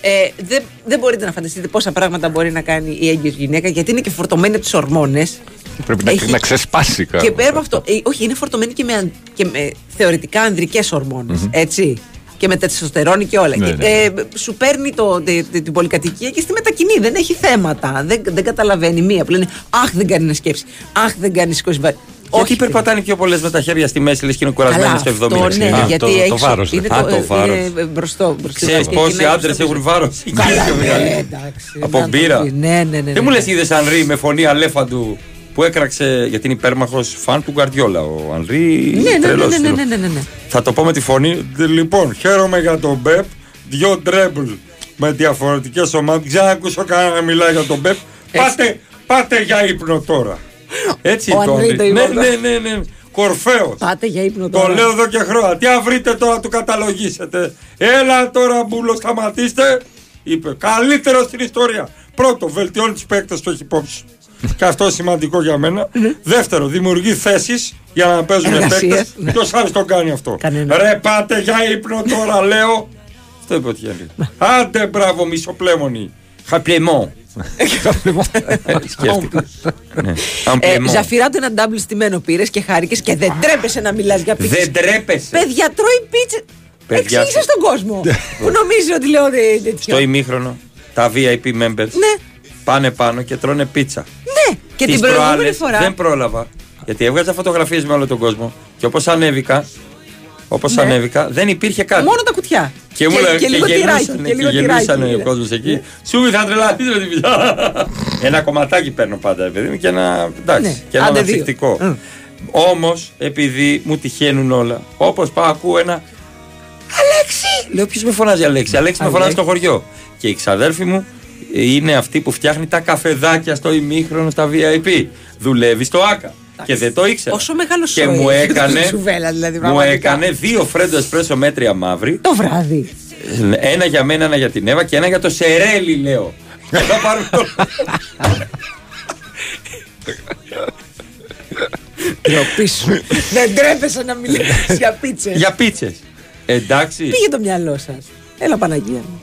ε, δεν, δεν μπορείτε να φανταστείτε πόσα πράγματα μπορεί να κάνει η έγκυος γυναίκα γιατί είναι και φορτωμένη από τις ορμόνες. Πρέπει να, Έχει- να ξεσπάσει κάτι. Και πέρα από αυτό, ε, όχι, είναι φορτωμένη και με, αν- και με θεωρητικά ανδρικές ορμόνες, έτσι. Και με τεστοστερόνη και όλα. Ναι, Και, ναι. ε, σου παίρνει το, τε- τε- την πολυκατοικία και στη μετακινή. Δεν έχει θέματα. Δεν, δεν καταλαβαίνει μία που λένε Αχ, δεν κάνει να σκέψει. Αχ, δεν κάνει σηκώσει. βα-». Όχι, περπατάνε πιο πολλές με τα χέρια στη μέση, λες και είναι Καλά, κουρασμένοι στο 70. αυτό ναι, Α, γιατί το- έχει. το βάρος, είναι ρε. Α, το ε, βάρος. είναι μπροστό. μπροστά Ξέρεις και πόσοι κοινάει άντρες προς τα έχουν πίσω. βάρος; Καλά, ναι, εντάξει. Από Να το μπύρα. πεις. Ναι, ναι, ναι. ναι, Δεν μου ναι. λες, είδες Ανρί με φωνή αλέφαντου που έκραξε γιατί είναι υπέρμαχος φαν του Γκαρδιόλα. Ο Ανρί. Ναι, ναι, ναι, τρελός ναι, ναι, είναι. ναι, ναι, ναι, ναι. Θα το πω με τη φωνή. Λοιπόν, χαίρομαι για τον Μπεπ. Δυο τρέμπλ με διαφορετικές ομάδες. Δεν ακούσω κανένα να μιλάει για τον Μπεπ. Πάτε, πάτε για ύπνο τώρα. Έτσι Ο το Ανρί Ανρί. το είπε Ναι, αυτό. ναι, ναι, ναι. Κορφαίος. Πάτε για ύπνο Το τώρα. λέω εδώ και χρόνια. Τι αν βρείτε τώρα, του καταλογίσετε. Έλα τώρα, μπουλο, σταματήστε. Είπε, καλύτερο στην ιστορία. Πρώτο, βελτιώνει τους παίκτες που έχει υπόψη. Και αυτό σημαντικό για μένα. Δεύτερο, δημιουργεί θέσεις για να παίζουν Εργασίες, παίκτες. ναι. Ποιος άλλος το κάνει αυτό; Κανένα. Ρε, πάτε για ύπνο τώρα, λέω. Αυτό είπε ο Θιέλη. Άντε, μπράβο, μισοπλέμονη. Χαπλεμό. Σκέφτηκα. Ναι. Ε, Αμπλεμό. Ζαφυράτο ένα ντάμπλ στημένο πήρες και χάρηκες και δεν τρέπεσαι να μιλάς για πίτσες. Δεν τρέπεσαι. Παιδιά, τρώει πίτσε. Παιδιά, Εξήγησε στον κόσμο που νομίζει ότι λέω δε- τέτοιο. Στο ημίχρονο, τα VIP members Ναι. Πάνε πάνω και τρώνε πίτσα. Ναι, και Τις την προηγούμενη προάλλες φορά. Δεν πρόλαβα. Γιατί έβγαζα φωτογραφίες με όλο τον κόσμο. Και όπως ανέβηκα, όπως Ναι. ανέβηκα, δεν υπήρχε κάτι. Μόνο τα κουτιά. Και, μου λέγανε- και λίγο τυράκι. γελούσανε, Και λίγο και γελούσανε τυράκι. ο κόσμος εκεί. Σου θα τρελαθείς με την πιτζά. ένα κομματάκι παίρνω πάντα, ρε παιδί μου, και ένα, εντάξει, Ναι, και ένα άντε δύο. αναψυκτικό. Όμως, επειδή μου τυχαίνουν όλα, όπως πάω, ακούω ένα. Αλέξη! Λέω, ποιος με φωνάζει Αλέξη; Αλέξη με Αλέξη. φωνάζει στο χωριό. Και η ξαδέρφη μου είναι αυτή που φτιάχνει τα καφεδάκια στο ημίχρονο στα VIP. Δουλεύει στο ΑΚΑ. Και δεν το ήξερα. Πόσο μεγάλο Και σόι μου έχει έκανε, η σουβέλα, δηλαδή, μου πραγματικά. έκανε δύο φρέντο εσπρέσο μέτρια μαύρη. Το βράδυ. Ένα για μένα, ένα για την Εύα και ένα για το Σερέλι, λέω. Και θα πάρουμε το. Ντροπή σου. Δεν τρέπεσαι να μιλήσεις για πίτσες. για πίτσες. Εντάξει. Πήγε το μυαλό σας. Έλα Παναγία μου.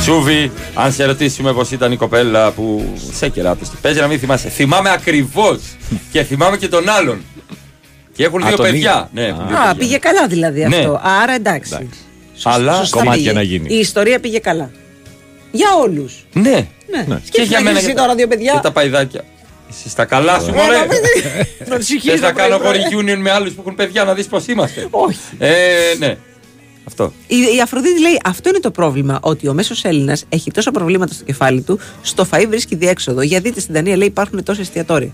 Τσούβι, αν σε ρωτήσουμε πώς ήταν η κοπέλα που σε κεράτωσε. Παίζει να μην θυμάσαι. Θυμάμαι ακριβώς. και θυμάμαι και τον άλλον. Και έχουν Α, δύο τον παιδιά. ίδιο. Ναι, έχουν δύο Α, παιδιά. πήγε καλά δηλαδή Ναι. αυτό. Άρα εντάξει. Αλλά Σωστά κομμάτια πήγε. να γίνει. Η ιστορία πήγε καλά. Για όλους. Ναι. Ναι. Και Και για μένα εσύ και τώρα δύο Και παιδιά. τα παϊδάκια. Εσύ στα καλά σου, Ε, μωρέ. να μην- Να τους Θες συγχύζω να κάνω πρωί-πρωί. χωρί union με άλλους που έχουν παιδιά να δεις πώς είμαστε. Όχι. Ε, ναι. Αυτό. Η, η Αφροδίτη λέει: Αυτό είναι το πρόβλημα. Ότι ο μέσος Έλληνας έχει τόσα προβλήματα στο κεφάλι του, στο φαΐ βρίσκει διέξοδο. Για δείτε στην Δανία λέει υπάρχουν τόσα εστιατόρια.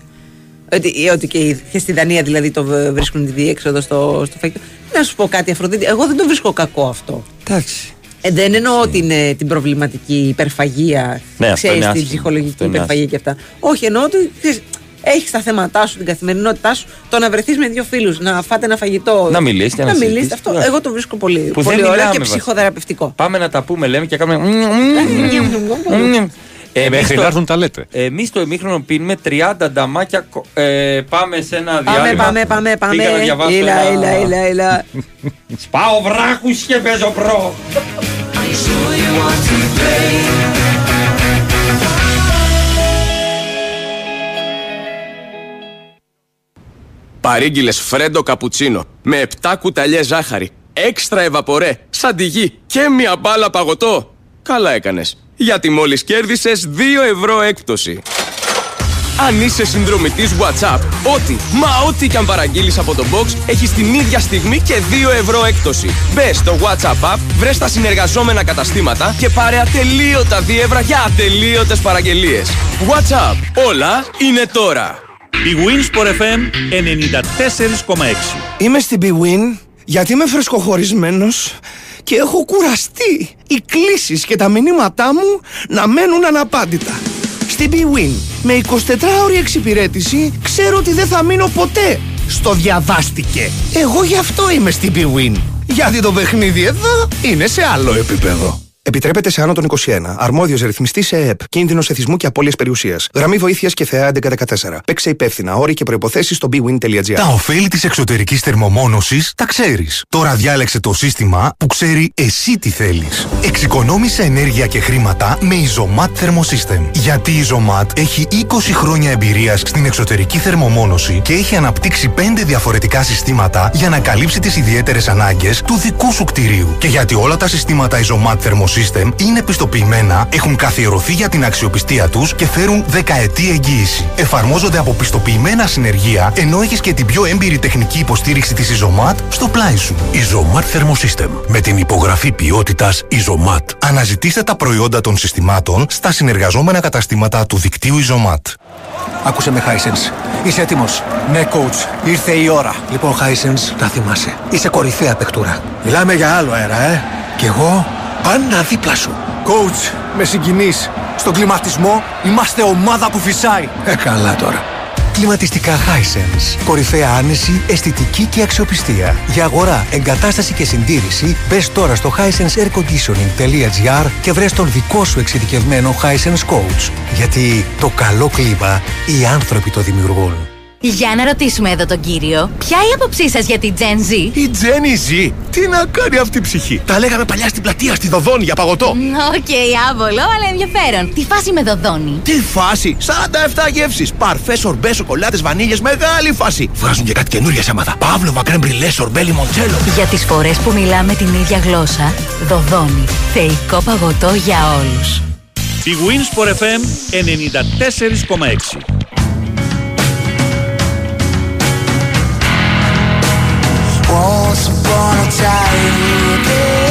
Ότι, ότι και, οι- και στη Δανία δηλαδή το β- βρίσκουν τη διέξοδο στο, στο φαγητό. Να σου πω κάτι, Αφροδίτη, εγώ δεν το βρίσκω κακό αυτό. Εντάξει. Ε, δεν εννοώ την, ε, την προβληματική υπερφαγία, Ναι, αυτό ξέρεις, είναι την άσχημο. ψυχολογική Αυτό είναι υπερφαγία και αυτά. Όχι, εννοώ ότι έχεις τα θέματά σου, την καθημερινότητά σου, το να βρεθείς με δύο φίλους, να φάτε ένα φαγητό. Να μιλήσεις και να μιλήσεις. συζητήσεις. Αυτό, Εντάξει. εγώ το βρίσκω πολύ, Που πολύ δεν ωραίο μιλάμε και βασικά. ψυχοθεραπευτικό. Πάμε να τα πούμε, λέμε και κάνουμε. Μέχρι να έρθουν τα λέτε. Εμείς το ημίχρονο πίνουμε 30 νταμάκια. κο- Ε, πάμε σε ένα Πάμε, διάλειμμα. πάμε, πάμε, πάμε. Πήγα να διαβάσω Έλα, ένα- έλα, έλα, έλα. Σπάω βράχους και παίζω προ. Παρήγγειλες φρέντο καπουτσίνο με 7 κουταλιές ζάχαρη, έξτρα ευαπορέ, σαντιγί και μια μπάλα παγωτό. Καλά έκανες, γιατί μόλις κέρδισες 2 ευρώ έκπτωση. Αν είσαι συνδρομητής WhatsApp, ό,τι, μα ό,τι και αν παραγγείλεις από το box, έχεις την ίδια στιγμή και 2 ευρώ έκπτωση. Μπες στο WhatsApp app, βρες τα συνεργαζόμενα καταστήματα και πάρε ατελείωτα δίευρα για ατελείωτες παραγγελίες. WhatsApp, όλα είναι τώρα. Η Winsport FM 94,6. Είμαι στην BWIN γιατί είμαι φρεσκοχωρισμένος και έχω κουραστεί οι κλήσεις και τα μηνύματά μου να μένουν αναπάντητα. Στην BWIN με 24ωρη εξυπηρέτηση ξέρω ότι δεν θα μείνω ποτέ στο διαβάστηκε. Εγώ γι' αυτό είμαι στην BWIN. Γιατί το παιχνίδι εδώ είναι σε άλλο επίπεδο. Επιτρέπεται σε άνω των 21. Αρμόδιος ρυθμιστής σε ΕΕΠ. Κίνδυνος εθισμού και απώλειας περιουσίας. Γραμμή βοήθειας και θεά 1114. Παίξε υπεύθυνα. Όροι και προποθέσει στο bwin.gr. Τα ωφέλη της εξωτερικής θερμομόνωσης τα ξέρεις. Τώρα διάλεξε το σύστημα που ξέρει εσύ τι θέλεις. Εξοικονόμησε ενέργεια και χρήματα με Isomat Thermosystem. Γιατί η Isomat έχει 20 χρόνια εμπειρίας στην εξωτερική θερμομόνωση και έχει αναπτύξει 5 διαφορετικά συστήματα για να καλύψει τις ιδιαίτερες ανάγκες του δικού σου κτηρίου. Και γιατί όλα τα συστήματα Isomat Thermosystem είναι πιστοποιημένα, έχουν καθιερωθεί για την αξιοπιστία τους και φέρουν δεκαετή εγγύηση. Εφαρμόζονται από πιστοποιημένα συνεργεία, ενώ έχεις και την πιο έμπειρη τεχνική υποστήριξη της Isomat στο πλάι σου. Isomat Thermosystem. Με την υπογραφή ποιότητας Isomat. Αναζητήστε τα προϊόντα των συστημάτων στα συνεργαζόμενα καταστήματα του δικτύου Isomat. Άκουσε με, Hisense. Είσαι έτοιμος; Ναι, coach. Ήρθε η ώρα. Λοιπόν, Hisense, τα θυμάσαι. Είσαι κορυφαία παιχτούρα. Μιλάμε για άλλο αέρα, ε. Κι εγώ; Πάντα δίπλα σου. Coach, με συγκινείς. Στον κλιματισμό είμαστε ομάδα που φυσάει. Ε, καλά τώρα. Κλιματιστικά Hisense. Κορυφαία άνεση, αισθητική και αξιοπιστία. Για αγορά, εγκατάσταση και συντήρηση, μπες τώρα στο hisenseairconditioning.gr και βρες τον δικό σου εξειδικευμένο Hisense Coach. Γιατί το καλό κλίμα οι άνθρωποι το δημιουργούν. Για να ρωτήσουμε εδώ τον κύριο, ποια η άποψή σας για την Gen Z; Η Τζένι ζει. Τι να κάνει αυτή η ψυχή; Τα λέγαμε παλιά στην πλατεία, στη Δωδώνη για παγωτό. Οκ, άβολο, αλλά ενδιαφέρον. Τι φάση με Δωδώνη. Τι φάση! 47 γεύσεις. Παρφέ, σορμπέ, σοκολάτες, βανίλιες, μεγάλη φάση. Βγάζουν και κάτι καινούργια αίματα. Πάβλοβα, κρεμ μπρουλέ, σορμπέ, λιμοντσέλο. Για τις φορές που μιλάμε την ίδια γλώσσα, Δωδώνη. Θεϊκό παγωτό για όλους. bwin Sport FM 94,6. Once upon a time Running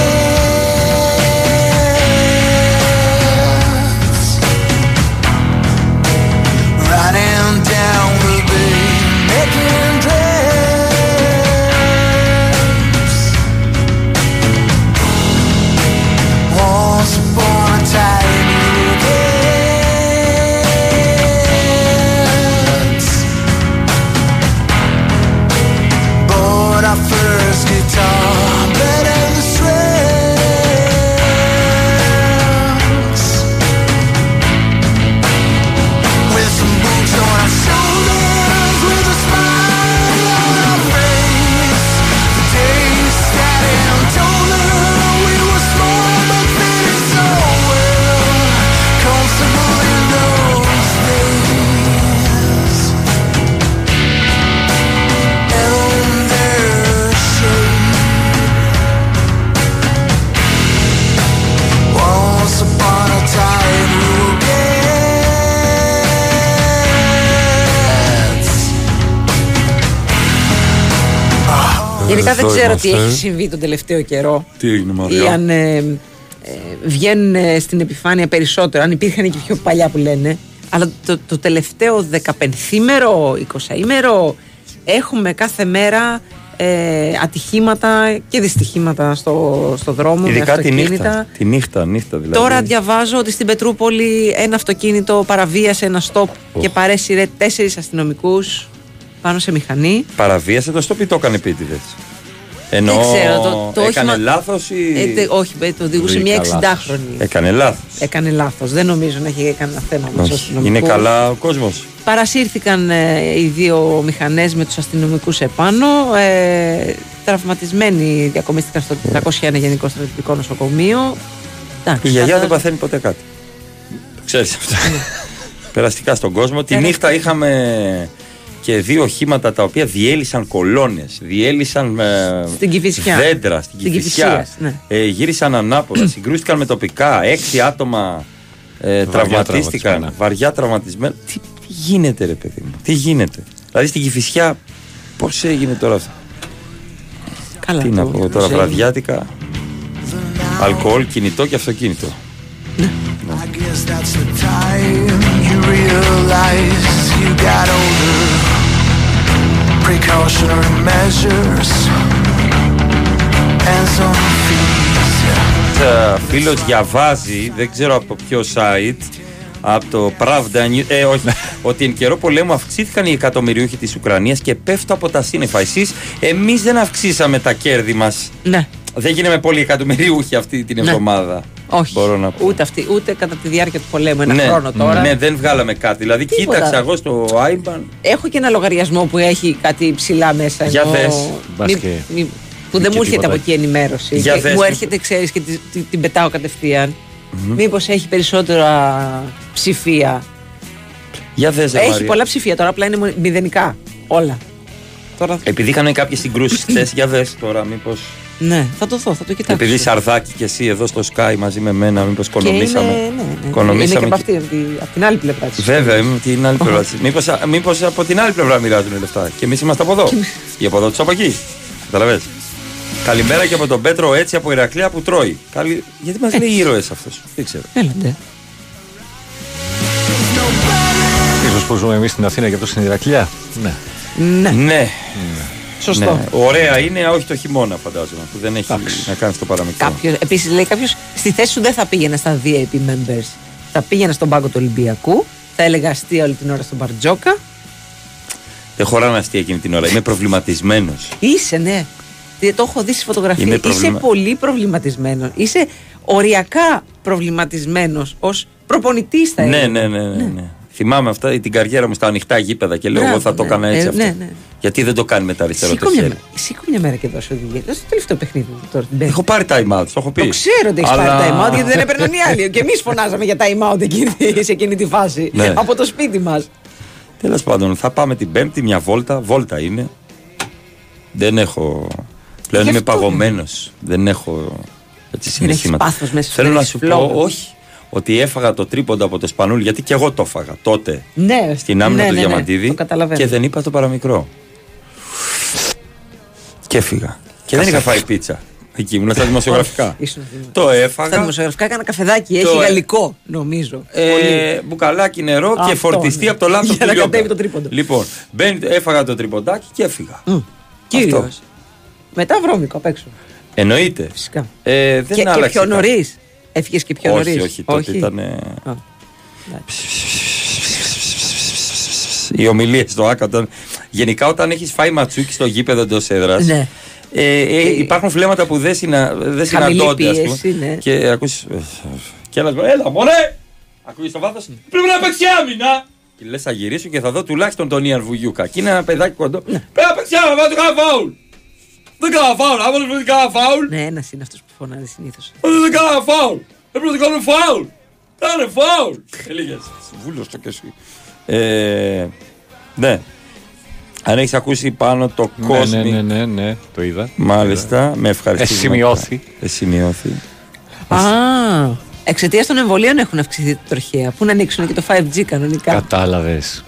Γενικά δεν Εδώ ξέρω τι είμαστε. έχει συμβεί τον τελευταίο καιρό. Τι έγινε, Ή Μαρία. αν ε, ε, βγαίνουν ε, στην επιφάνεια περισσότερο, αν υπήρχαν και πιο παλιά που λένε. Αλλά το, το τελευταίο 15ήμερο, 20ήμερο έχουμε κάθε μέρα ε, ατυχήματα και δυστυχήματα στο, στο δρόμο. με Ειδικά τη αυτοκίνητα. νύχτα. Τη νύχτα, νύχτα δηλαδή. Τώρα διαβάζω ότι στην Πετρούπολη ένα αυτοκίνητο παραβίασε ένα στόπ και παρέσυρε τέσσερις αστυνομικούς πάνω σε μηχανή. Παραβίασε το στόπ ή το έκανε επίτηδε. Ενώ Δεν ξέρω, το- το έκανε όχημα- λάθος ή. Ε, τε- όχι, ε, το οδηγούσε Βρήκα μια λάθος. 60χρονη. Έκανε λάθος. Έκανε λάθος. Δεν νομίζω να έχει κανένα θέμα με τους αστυνομικούς. Είναι καλά ο κόσμος. Παρασύρθηκαν ε, οι δύο μηχανές με τους αστυνομικούς επάνω. Ε, τραυματισμένοι διακομίστηκαν στο 401 Γενικό Στρατιωτικό Νοσοκομείο. Εντάξει, Η γιαγιά δεν φαντάζομαι- παθαίνει ποτέ κάτι. Το ξέρεις αυτό. Περαστικά στον κόσμο. Τη Περαστικά. νύχτα είχαμε και δύο οχήματα τα οποία διέλυσαν κολόνες, διέλυσαν ε, Στην Κηφισιά. δέντρα στην Στην Κηφισιά. Κηφισίας, ναι. Ε, γύρισαν ανάποδα, συγκρούστηκαν με τοπικά. Έξι άτομα ε, τραυματίστηκαν. τραυματισμένα. Βαριά τραυματισμένα. Τι, τι γίνεται, ρε παιδί μου, τι γίνεται. Δηλαδή στην Κηφισιά, πώς έγινε τώρα αυτό; Καλά, τι το- να πω πώς τώρα, έγινε. βραδιάτικα. Αλκοόλ, κινητό και αυτοκίνητο. I guess that's the time you realize you got older. Precautionary measures and some fees. Φίλος διαβάζει, δεν ξέρω από ποιο site, από το Pravda News, ε, όχι, ότι εν καιρό πολέμου αυξήθηκαν οι εκατομμυριούχοι της Ουκρανίας και πέφτω από τα σύννεφα. Εσείς, εμείς δεν αυξήσαμε τα κέρδη μας. Ναι. Δεν γίναμε πολύ εκατομμυριούχοι αυτή την Ναι. εβδομάδα. Όχι. Μπορώ να πω. Ούτε, αυτή, ούτε κατά τη διάρκεια του πολέμου. Ένα ναι, χρόνο τώρα. ναι, δεν βγάλαμε κάτι. Δηλαδή, Τίποτα. κοίταξα εγώ στο iBan. Έχω και ένα λογαριασμό που έχει κάτι ψηλά μέσα. Για ενώ δες. Μπας μη- και- μη- που δεν και μου έρχεται τίποτα. από εκεί ενημέρωση. Για Και δες μου τι- έρχεται, ξέρεις, και τη- τη- την πετάω κατευθείαν. Μήπως έχει περισσότερα ψηφία. Για δες, ρε έχει Μαρία. πολλά ψηφία τώρα, απλά είναι μο- μηδενικά. Όλα. Τώρα, Επειδή είχαν κάποιες συγκρούσεις χθες, για δε τώρα, μήπω. Ναι, θα το δω, θα το κοιτάξω. Επειδή Σαρδάκη και εσύ εδώ στο Sky μαζί με μένα, μήπως Και είναι, οικονομήσαμε. ναι, ναι. Είναι και Οικονομήσαμε από, και- αυτή, από, τη- από την άλλη πλευρά της. Βέβαια, είμαι από την άλλη πλευρά. Μήπως, μήπως από την άλλη πλευρά μοιράζουν λεφτά. Και εμείς είμαστε από εδώ. Οι από εδώ του από εκεί. Καταλαβες; Καλημέρα και από τον Πέτρο έτσι από Ηρακλέα που τρώει. Καλη... Γιατί μας λέει ήρωες αυτός; Δεν ξέρω. Έλατε. Ίσως που ζούμε εμείς στην Αθήνα και αυτός στην Ηρακλιά. Ναι. Ναι. Ναι. Σωστό. Ναι. Ωραία είναι, όχι το χειμώνα φαντάζομαι. Που δεν έχει να κάνει το παραμικρό. Κάποιος, επίσης λέει κάποιος, στη θέση σου δεν θα πήγαινε στα VIP members. Θα πήγαινε στον πάγκο του Ολυμπιακού, θα έλεγα αστεία όλη την ώρα στον Μπαρτζόκα. Δεν χωράνε αστεία εκείνη την ώρα. Είμαι προβληματισμένος. Είσαι, ναι. Τι- Το έχω δει στη φωτογραφία. Είμαι Είσαι προβλημα- πολύ προβληματισμένος. Είσαι οριακά προβληματισμένος ως προπονητής, θα Ναι, έλεγα. ναι, ναι, ναι, ναι. Θυμάμαι αυτά την καριέρα μου στα ανοιχτά γήπεδα και λέω: Μπράβο, Εγώ θα το ναι. έκανα έτσι Ε, αυτό. ναι, ναι. Γιατί δεν το κάνει με τα αριστερό το Σήκω μια, χέρι. μέρα- σήκω μια μέρα και δώσε οδηγία. Δώσε το τελευταίο παιχνίδι μου τώρα. την Πέμπτη. Έχω πάρει time out, το έχω πει. Το ξέρω ότι έχεις Αλλά- πάρει time out γιατί δεν έπαιρναν οι άλλοι. Και εμείς φωνάζαμε για time out εκείνη, σε εκείνη τη φάση. Ναι. Από το σπίτι μας. Τέλος πάντων, θα πάμε την Πέμπτη, μια βόλτα. Βόλτα είναι. Δεν έχω. Πλέον Γι' είμαι αυτό παγωμένος. Δεν έχω έτσι Δεν έχεις συναισθήματα. πάθος μέσα σου, Θέλω δεν να έχεις σου φλόγα. πω, όχι. Ότι έφαγα το τρίποντα από το σπανούλι, γιατί και εγώ το έφαγα τότε Ναι, στην άμυνα ναι, του ναι, ναι, Διαμαντίδη το καταλαβαίνω. και δεν είπα το παραμικρό. Και έφυγα. Και δεν είχα φάει πίτσα. Εκεί ήμουν στα δημοσιογραφικά. Ήσουν Το Στα έφαγα. δημοσιογραφικά έκανα καφεδάκι. Έχει Το- γαλλικό, νομίζω. Ε, Πολύ. μπουκαλάκι νερό και Αυτό, φορτιστεί ναι. από το λάπτοπ Για του να Γιώργα. κατέβει το τρίποντο. Λοιπόν, μπαίνει, έφαγα το τριποντάκι και έφυγα. Κύριος. Αυτό. Μετά βρώμικο απ' έξω. Εννοείται. Φυσικά. Ε, δεν Και, και άλλαξε πιο κάτι. νωρίς. Έφυγες και πιο όχι, νωρίς. όχι, τότε ήταν. Οι ομιλίες στο ΑΚΑ. Όταν... Γενικά, όταν έχεις φάει ματσούκι στο γήπεδο εντός έδρας. Ναι. Ε, ε, υπάρχουν φλέματα που δεν, συνα... δεν Χαμηλή συναντώνται, ας πούμε. πίεση, ναι. Και ακούς... Και ένας λέει, έλα μωρέ! Ακούγεις το βάθος, πρέπει να παίξει άμυνα! Και λες θα γυρίσω και θα δω τουλάχιστον τον Ιαν Βουγιούκα. Και είναι ένα παιδάκι κοντό. Ναι. Πρέπει να παίξει άμυνα, βάζω κάνα φάουλ! Δεν κάνα φάουλ, άμα δεν κάνα φάουλ! Ναι, ένας είναι αυτός που φωνάζει συνήθως. Δεν κάνα φάουλ! Δεν πρέπει να κάνουμε φάουλ! Κάνε φάουλ! Και λίγες. Βούλος το και εσύ. Ε, ναι. Αν έχεις ακούσει πάνω το Ναι, κόσμο. ναι, ναι, ναι, ναι, το είδα. Μάλιστα, με ευχαριστώ. Εσημειώθη. Εσημειώθη. Α, εξαιτίας των εμβολίων έχουν αυξηθεί τα τροχαία. Πού να ανοίξουν και το 5G κανονικά. Κατάλαβες.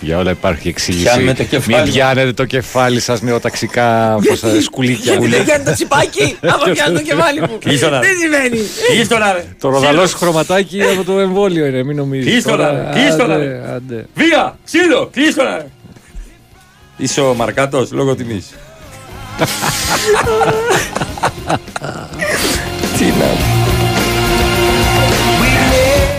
Για όλα υπάρχει εξήγηση. Πιάνουμε το κεφάλι. Μην πιάνετε το κεφάλι σας με οταξικά πώς, θα- σκουλίκια. Γιατί δεν πιάνει το τσιπάκι, άμα πιάνει το κεφάλι μου. Κλείστο να- Τι σημαίνει; Κλείστο να ρε. Το ροδαλό σου χρωματάκι από το εμβόλιο είναι, μην νομίζεις. Κλείστο να Τώρα, ρε. Κλείστο να άντε, ρε. άντε. Βία! Ξύλο! Κλείστο να ρε. Είσαι ο Μαρκάτος λόγω τιμής. Τι να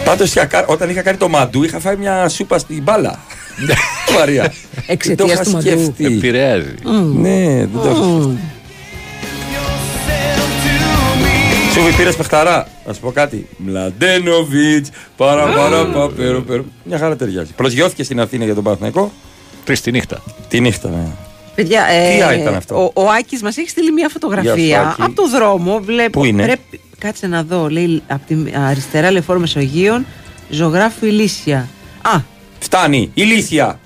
Πάντως όταν είχα κάνει το μαντού είχα φάει μια σούπα στην μπάλα. Μαρία. Εξαιτίας Δεν το του είχα μαντού. σκεφτεί. Επηρεάζει. Ναι, δεν το είχα σκεφτεί. Σούβι πήρες παιχταρά. Να σου πω κάτι. Μλαντένοβιτς, παρα παρα πα, περο, περο. Μια χαρά ταιριάζει. Προσγειώθηκε στην Αθήνα για τον Παναθηναϊκό. Τρεις τη νύχτα. Τη νύχτα, ναι. Παιδιά, Τι ε, ήταν αυτό; Ο, ο Άκης μας έχει στείλει μια Γεια φωτογραφία σου, Άκη. από το δρόμο. Βλέπω, Πού είναι; Πρέπει, κάτσε να δω. Λέει από τη αριστερά λεφόρο Μεσογείων, ζωγράφου Ηλίσια. Α, Φτάνει. Ηλίθια.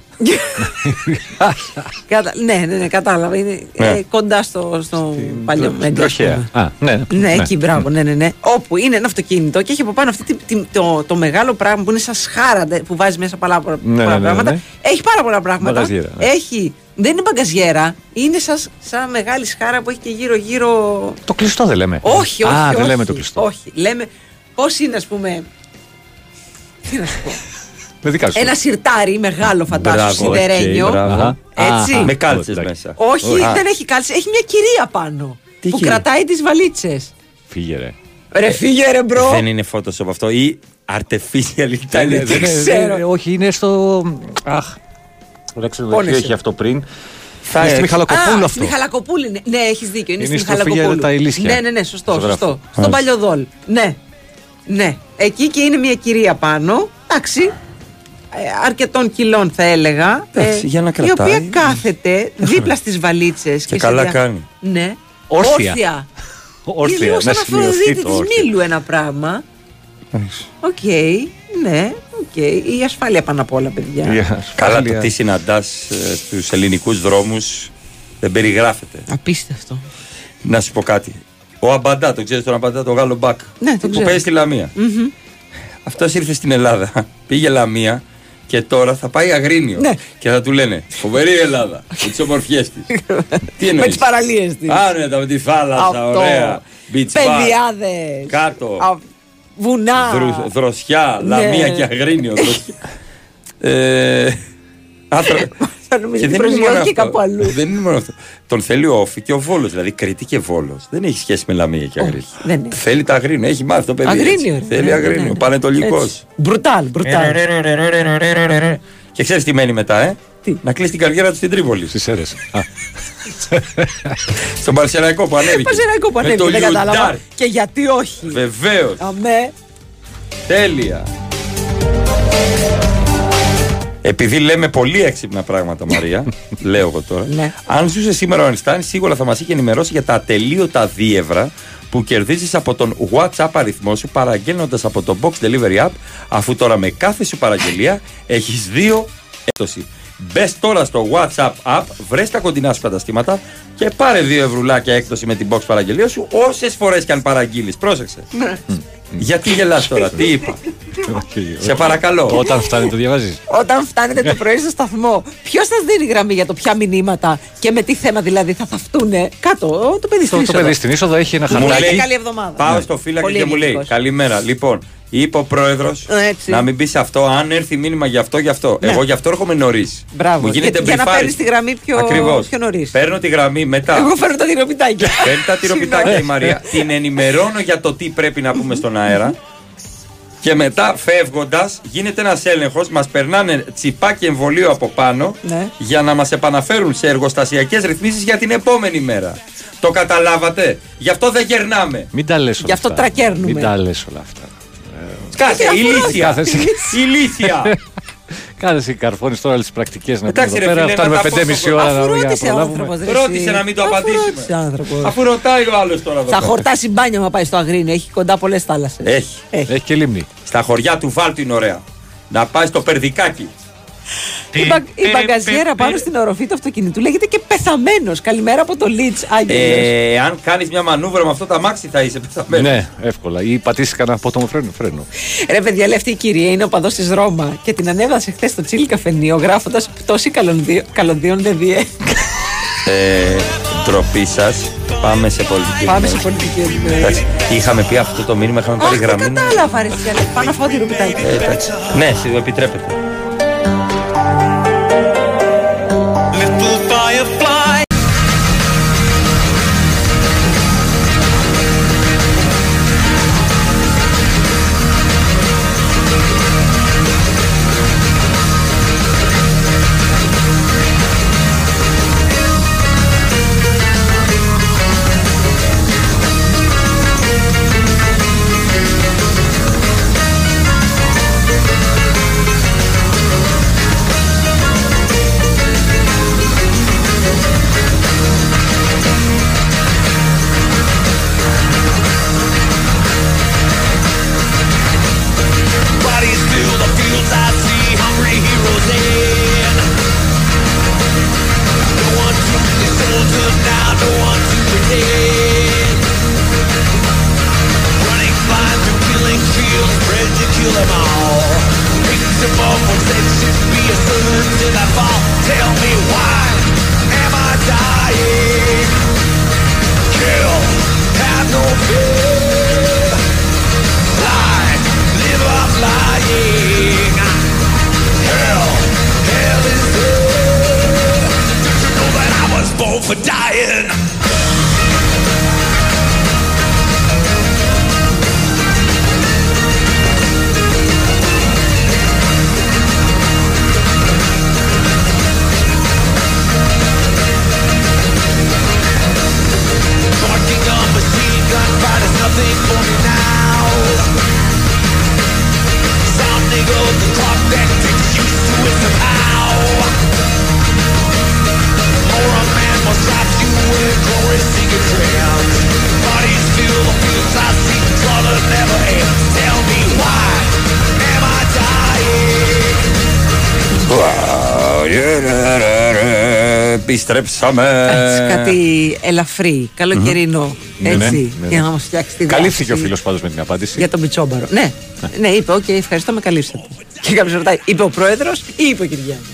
κατα... ναι, ναι, ναι, κατάλαβα. Είναι Ναι. ε, κοντά στο, στο παλιό Μέγκα. ας πούμε. Α, ναι. Ναι, εκεί, μπράβο, ναι, ναι, ναι. Όπου είναι ένα αυτοκίνητο και έχει από πάνω αυτή τη, τη- το, το μεγάλο πράγμα που είναι σαν σχάρα ντε, που βάζει μέσα πολλά, πολλά Ναι, ναι, ναι, πράγματα. ναι. Έχει πάρα πολλά πράγματα. Μπαγκαζιέρα, ναι. Έχει. Δεν είναι μπαγκαζιέρα, είναι σαν, σαν μεγάλη σχάρα που έχει και γύρω-γύρω. Το κλειστό δεν λέμε. Όχι, όχι. Α, όχι, δεν λέμε το κλειστό. Όχι. Λέμε πώς είναι, ας πούμε. Τι να σου πω. Με δικά σου. Ένα σιρτάρι μεγάλο, φαντάσου, Μπράβο, σιδερένιο. οκ, μπράβο. Έτσι. Με κάλτσες εντάξει. μέσα. Όχι, Α. δεν έχει κάλτσες. Έχει μια κυρία πάνω. Τι που κυρία; κρατάει τις βαλίτσες. Φύγε ρε. Ρε, φύγε ρε, bro. Δεν είναι Photoshop αυτό ή artificial intelligence. Δεν είναι- ξέρω. δεν- Όχι, είναι στο. Αχ. Δεν ξέρω Πόνεσαι. ποιο έχει αυτό πριν. Θα Είναι στη έξω. Μιχαλακοπούλου Α, αυτό. Στη Μιχαλακοπούλη, ναι, ναι έχεις δίκιο. Είναι, Είναι στη στο Φίγια Μιχαλακοπούλου. τα Ηλίσια. Ναι, ναι, ναι, σωστό, Στο σωστό. γράφω. Στον Παλιοδόλ. Ναι. Ναι. Εκεί και είναι μια κυρία πάνω. Εντάξει. Ε, αρκετών κιλών θα έλεγα. ε, Εντάξει, για να Η κρατάει. οποία κάθεται δίπλα στις βαλίτσες. Και καλά κάνει. Ναι. Όρθια. Όρθια. Όρθια, Είναι λίγο σαν να σημειωθεί Αφροδίτη το της όρθιο. Μήλου ένα πράγμα. Οκ, ναι, οκ. Η ασφάλεια πάνω απ' όλα, παιδιά. Η Καλά ασφάλεια. το τι συναντάς στους ελληνικούς δρόμους δεν περιγράφεται. Απίστευτο. Να σου πω κάτι. Ο Αμπαντά, το ξέρεις τον Αμπαντά, τον Γάλλο μπακ. Ναι, τον Που ξέρω. παίζει στη Λαμία. Μμμ. Αυτός ήρθε στην Ελλάδα. Πήγε Λαμία και τώρα θα πάει Αγρίνιο. Ναι. Και θα του λένε Φοβερή η Ελλάδα. με τις ομορφιές της. τι Με εννοείς; τις παραλίες της. Άνετα με τη θάλασσα, Αυτό. ωραία. Beach bar, Παιδιάδε. Κάτω. Βουνά. Δρου- δροσιά, Ναι. Λαμία και Αγρίνιο. δροσιά. ε, άθρο- Νομίζω Και ότι δεν είναι μόνο προσγειώθηκε αυτό. κάπου αλλού. Δεν είναι μόνο αυτό. Τον θέλει ο Όφη και ο Βόλος. Δηλαδή Κρήτη και Βόλος. Δεν έχει σχέση με Λαμία και Αγρίνιο. δεν έχει. Θέλει τα Αγρίνιο. Έχει μάθει το παιδί. Αγρίνιο, έτσι. ρε. Θέλει Ναι, Αγρίνιο. ναι, ναι. Πανετολικός. Έτσι. Μπρουτάλ, μπρουτάλ. Και ξέρεις τι μένει μετά, ε; Να κλείσει την καριέρα του στην Τρίπολη. Στι αίρε. Στον Παρσεναϊκό που ανέβηκε. Παζεραϊκό που Με ανέβηκε, το δεν κατάλαβα. Λιουντάρ. Και γιατί όχι. Βεβαίως. Αμέ. Τέλεια. Επειδή λέμε πολύ έξυπνα πράγματα, Μαρία, λέω εγώ τώρα. Ναι. Αν ζούσε σήμερα ο Einstein, σίγουρα θα μας είχε ενημερώσει για τα atelείωτα δίευρα που κερδίζεις από τον WhatsApp αριθμό σου παραγγέλνοντας από το Box Delivery App, αφού τώρα με κάθε σου παραγγελία έχεις δύο έκπτωση. Μπες τώρα στο WhatsApp App, βρες τα κοντινά σου καταστήματα και πάρε δύο ευρουλάκια έκπτωση με την box παραγγελία σου όσες φορές και αν παραγγείλεις. Πρόσεξε. Ναι. Γιατί γελάς τώρα, τι είπα; Σε παρακαλώ. Όταν φτάνει το διαβάζεις. Όταν φτάνετε το πρωί στο σταθμό, ποιος σας δίνει γραμμή για το ποια μηνύματα και με τι θέμα δηλαδή θα θαυτούνε κάτω. Το παιδί στην Το, το είσοδο. παιδί στην είσοδο έχει ένα Μου χαρτάκι. λέει καλή εβδομάδα. Πάω Ναι. στο φύλακα Πολύ και μου λέει ελληνικός. Καλημέρα. Λοιπόν, είπε ο πρόεδρος Έτσι. να μην πει αυτό. Αν έρθει μήνυμα γι' αυτό, γι' αυτό. Ναι. Εγώ γι' αυτό έρχομαι νωρίς. Μπράβο. Μου γίνεται για, για να μπριφάρι. παίρνεις τη γραμμή πιο, Ακριβώς. πιο νωρίς. Παίρνω τη γραμμή μετά. Εγώ φέρνω τα τυροπιτάκια. Παίρνει τα τυροπιτάκια η Μαρία. Την ενημερώνω για το τι πρέπει να πούμε στον αέρα. Και μετά φεύγοντας, γίνεται ένας έλεγχος. Μας περνάνε τσιπάκι εμβολίο από πάνω Ναι. για να μας επαναφέρουν σε εργοστασιακές ρυθμίσεις για την επόμενη μέρα. Το καταλάβατε; Γι' αυτό δεν γερνάμε. Μην τα λες όλα Γι' αυτό αυτά. τρακέρνουμε. Μην τα λες όλα αυτά. Κάτσε, ηλίθια. Κάθεσαι. ηλίθια. Κάθεσαι καρφώνει τώρα όλε τις πρακτικές να Εντάξει, πούμε ρε εδώ πέρα. φίλε, Φτάνουμε να τα πω 5,5 στο- ώρα Αφού να για να ρώτησε ο προλάβουμε. άνθρωπος, ρε, Ρώτησε εσύ. να μην το Αφού απαντήσουμε. ρώτησε ο άνθρωπος. Αφού ρωτάει ο άλλος τώρα εδώ. Θα πέρα. χορτάσει μπάνια μα πάει στο Αγρίνιο. Έχει κοντά πολλές θάλασσες. Έχει. Έχει και λίμνη. Στα χωριά του Βάλτου είναι ωραία. Να πάει στο Περδικάκι. Η, μπα- η μπαγκαζιέρα πάνω στην οροφή του αυτοκινητού λέγεται και πεθαμένος. Καλημέρα από το Λίτς, Άγγελος. Ε, αν κάνεις μια μανούβρα με αυτό το αμάξι θα είσαι πεθαμένος. Ναι, εύκολα. Ή πατήσεις κανένα απότομο φρένο. φρένο. Ρε παιδιά, λέει αυτή η κυρία είναι ο παδός της Ρώμα και την ανέβασε χθες στο τσίλι καφενείο γράφοντας πτώση καλονδίων, καλονδίων δεν διέ. Ε, ντροπή σας. Πάμε σε πολιτική. Πάμε σε ενημέρωση. πολιτική ενημέρωση. Εντάξει, είχαμε πει αυτό το μήνυμα, είχαμε πάρει Αχ, γραμμή. δεν κατάλαβα, ρε εσύ, αλλά Πάω να φάω τη ρουπιτάκι. Ε, εντάξει. Ναι, σε Επιστρέψαμε. Έτσι, κάτι ελαφρύ, καλοκαιρινό. Ναι, ναι, Έτσι, ναι, ναι. για να μας φτιάξει τη Καλύφθηκε ο διάθεση φίλος πάντως με την απάντηση. Για τον μπιτσόμπαρο. Ναι, ναι, είπε, οκ, ευχαριστώ, με καλύψατε. Και κάποιος ρωτάει, είπε ο πρόεδρος ή είπε ο κυρ Γιάννης;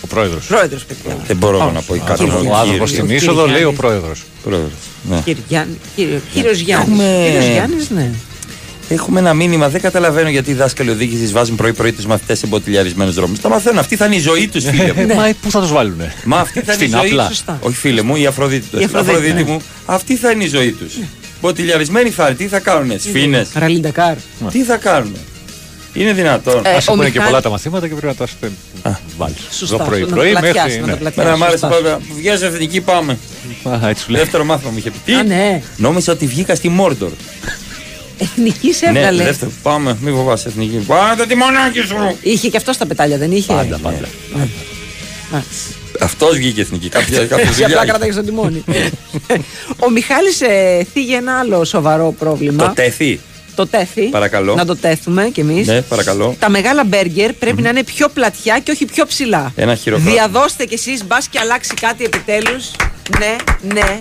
Ο πρόεδρος. Πρόεδρος, παιδιά. Δεν μπορώ εγώ να πω κάτι. Ο άνθρωπο στην είσοδο λέει ο πρόεδρος. Πρόεδρος, ναι. Κυρ Γιάννη, κύριο, κύριος Γιάννης. Έχουμε- Κύριος Γιάννης, ναι. Έχουμε ένα μήνυμα, δεν καταλαβαίνω γιατί οι δάσκαλοι οδήγηση βάζουν πρωί-πρωί τους μαθητές σε μποτιλιαρισμένους δρόμους. Τα μαθαίνουν, αυτή θα είναι η ζωή τους, φίλε μου. Μα πού θα τους βάλουνε; Μα αυτή θα είναι η Στην ζωή απλά. τους. Όχι, φίλε μου, η Αφροδίτη. Η Η Αφροδίτη, Αφροδίτη ναι. μου, αυτή θα είναι η ζωή τους. Μποτιλιαρισμένοι θα είναι, τι θα κάνουνε, σφίνε. Ραλιντακάρ. Τι θα κάνουνε; Είναι δυνατόν. Ε, Α ο πούμε και Μιχάλης- πολλά τα μαθήματα και πρέπει να τα βάλεις. Σωστά, Το να πρωί-πρωί τα μέχρι. πλατιάσουμε, να τα ναι. πλατιάσουμε. Μένα μ' άρεσε σωστά. πάντα. Βγάζει εθνική, πάμε. Α, έτσι σου λέει. Δεύτερο μάθημα μου είχε πει. Τι; Α, ναι. Νόμιζα ότι βγήκα στη Μόρντορ. Εθνική Ναι, έβγαλε. δεύτερο. Πάμε, μην φοβάσαι εθνική. Πάρε τη μονάκι σου. Είχε και αυτός στα πετάλια, δεν είχε; Πάντα, πάντα. Μάλιστα. Αυτός βγήκε εθνική. Κάποια, κάποια Εσύ απλά δουλειά. κρατάει στο τιμόνι. Ο Μιχάλης ε, θίγει ένα άλλο σοβαρό πρόβλημα. Το τέθη. Το τέθη. Παρακαλώ. Να το τέθουμε κι εμείς. Ναι, παρακαλώ. Τα μεγάλα μπέργκερ πρέπει να είναι πιο πλατιά και όχι πιο ψηλά. Ένα χειροκρότημα. Διαδώστε κι εσείς, μπας και αλλάξει κάτι επιτέλους. Ναι, ναι.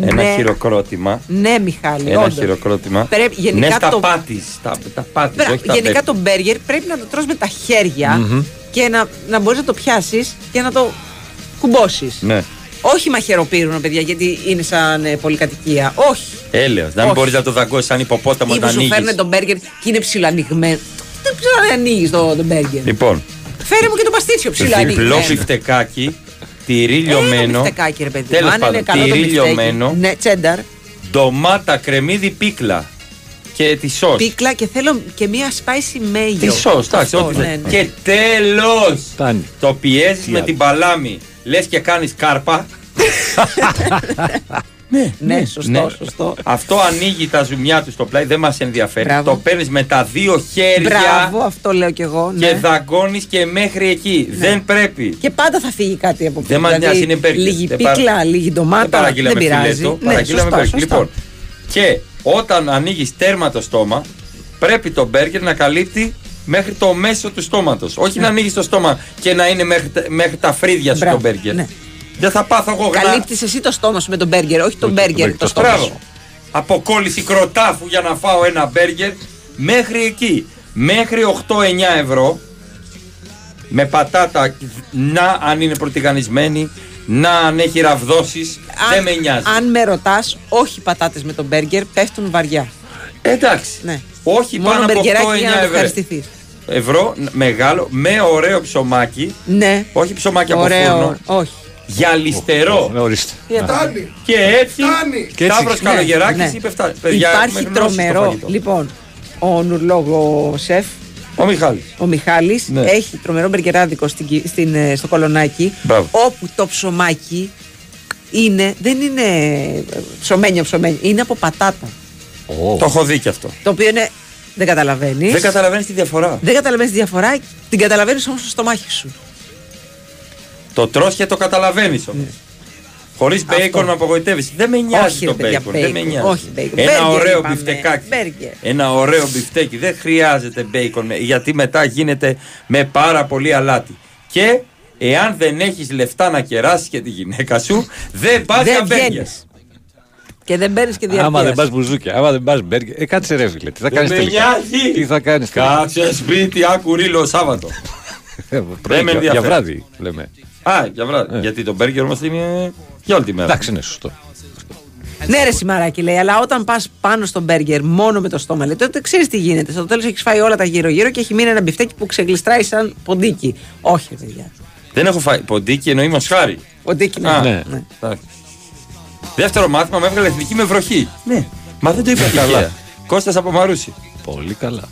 Ένα ναι. χειροκρότημα. Ναι, Μιχάλη. Ένα όντως. χειροκρότημα. Πρέπει- γενικά ναι, στα το- πάτης, Τα, τα πάτης, Μπράβο, όχι τα γενικά μπέρ. το μπέργκερ πρέπει να το τρως με τα χέρια Μμμ. και να, να μπορείς να το πιάσεις και να το κουμπώσεις. Ναι. Όχι μαχαιροπύρουνα, παιδιά, γιατί είναι σαν ε, πολυκατοικία. Όχι. Έλεος. Να μην Όχι. μπορείς να το δαγκώσεις σαν ιπποπόταμο Ή να που σου ανοίγεις. φέρνει τον μπέργκερ και είναι ψιλοανοιγμένο. Δεν ξέρω αν ανοίγεις το, το μπέργκερ. Λοιπόν, Φέρε μου και το παστίτσιο διπλό ψιλοανοιγμένο. μπιφτεκάκι, τυρί Ένα λιωμένο. μπιφτεκάκι, ρε παιδί. μου. Τέλος Αν είναι πάντων, καλό το τυρί μπιφτέκι. λιωμένο. Ναι, τσένταρ. ντομάτα, κρεμμύδι, πίκλα και τη σος. Πίκλα και θέλω και μία spicy mayo. Τη σος, εντάξει, Αυτό, ό,τι ναι, θες. ναι. Και τέλος, Φτάνει. το πιέζεις Τι με άλλο. την παλάμη. Λες και κάνεις κάρπα. Ναι, σωστό, σωστό. Αυτό ανοίγει τα ζουμιά του στο πλάι, δεν μας ενδιαφέρει. Μπράβο. Το παίρνεις με τα δύο χέρια Μπράβο, αυτό λέω κι εγώ. και Ναι. δαγκώνεις και μέχρι εκεί. Δεν πρέπει. Και πάντα θα φύγει κάτι από Δεν μας νοιάζει, είναι μπέργκερ. Λίγη Δεν πίκλα, παρα- λίγη Δεν ντομάτα. Δεν παραγγείλαμε πειράζει. φιλέτο, Ναι, παραγγείλαμε σωστά, μπέργκερ. σωστά. Λοιπόν, και όταν ανοίγεις τέρμα το στόμα, πρέπει το μπέργκερ να καλύπτει μέχρι το μέσο του στόματος. Όχι να ανοίγεις το στόμα και να είναι μέχρι, τα- μέχρι τα φρύδια σου Μπράβο, το μπέργκερ. Ναι. Δεν θα πάθω εγώ γρά- Καλύπτεις εσύ το στόμα σου με τον μπέργκερ, όχι τον μπέργκερ το στόμα Μπράβο. σου. Αποκόλληση κροτάφου για να φάω ένα μπέργκερ μέχρι εκεί. Μέχρι 8-9 ευρώ. Με πατάτα, να αν είναι προτιγανισμένη, να αν έχει ραβδόσεις, δεν με νοιάζει. Αν με ρωτάς, όχι πατάτες με τον μπέργκερ, πέφτουν βαριά. Εντάξει. Ναι. Όχι Μόνο πάνω από μπεργκεράκι για 8-9 να το ευρώ. ευχαριστηθείς. Ευρώ ν- μεγάλο, με ωραίο ψωμάκι. Ναι. Όχι ψωμάκι από Ωραίο, φούρνο. όχι. Γυαλιστερό. Ορίστε. Φτάνει. Και έτσι. Και έτσι. Σταύρος Ναι, Καλογεράκης ναι. είπε φτάνει. Παιδιά, Υπάρχει έχουμε γνώση στο τρομερό. φαγητό. Λοιπόν, ο νουρλόγο σεφ, Ο Μιχάλης. ο Μιχάλης, Ναι. έχει τρομερό μπεργκεράδικο στην, κυ- στην, ε, στο κολονάκι, Μπράβο. όπου το ψωμάκι είναι, δεν είναι ε, ψωμένιο ψωμένιο, είναι από πατάτα. Το έχω δει και αυτό. Το οποίο είναι, δεν καταλαβαίνεις. Δεν καταλαβαίνεις τη διαφορά. Δεν καταλαβαίνεις τη διαφορά, την καταλαβαίνεις όμως στο στομάχι σου. Το τρως και το καταλαβαίνεις όμως. Χωρίς μπέικον με απογοητεύεις. Δεν με νοιάζει Όχι, το ρε παιδιά, μπέικον. Δεν με μπέικον. νοιάζει. Όχι, μπέικον. Ένα μπέργκερ ωραίο είπαμε. μπιφτεκάκι. Μπέργκερ. Ένα ωραίο μπιφτέκι. Δεν χρειάζεται μπέικον ε, γιατί μετά γίνεται με πάρα πολύ αλάτι. Και εάν δεν έχεις λεφτά να κεράσεις και τη γυναίκα σου, δεν πας για Δεν μπέργκερ. βγαίνεις. Και δεν παίρνει και διαρκείας. Άμα δεν πας μπουζούκια, άμα δεν πας μπέργκερ. Ε, κάτσε ρε φίλε. Τι θα Δεν κάνεις με τελικά; νοιάζει. Τι θα κάνεις τελικά; Κάτσε σπίτι, άκου ρίλο Σάββατο. Ε, Δεν πρωί, με για- Για ενδιαφέρει. βράδυ λέμε. Α, για βράδυ. Γιατί το μπέργκερ όμως είναι για όλη τη μέρα. Εντάξει, είναι σωστό. Ναι, ρε Σιμαράκη λέει, αλλά όταν πας πάνω στο μπέργκερ μόνο με το στόμα, λέει, τότε ξέρεις τι γίνεται. Στο τέλος έχεις φάει όλα τα γύρω-γύρω και έχει μείνει ένα μπιφτέκι που ξεγλιστράει σαν ποντίκι. Όχι, ρε παιδιά. Δεν έχω φάει ποντίκι, εννοεί μοσχάρι. Ποντίκι ναι. Α, Ναι. ναι. εντάξει. Δεύτερο μάθημα με έβγαλε εθνική με βροχή. Ναι. Μα δεν το είπα Καλά. καλά. Κώστας από Μαρούσι. Πολύ καλά.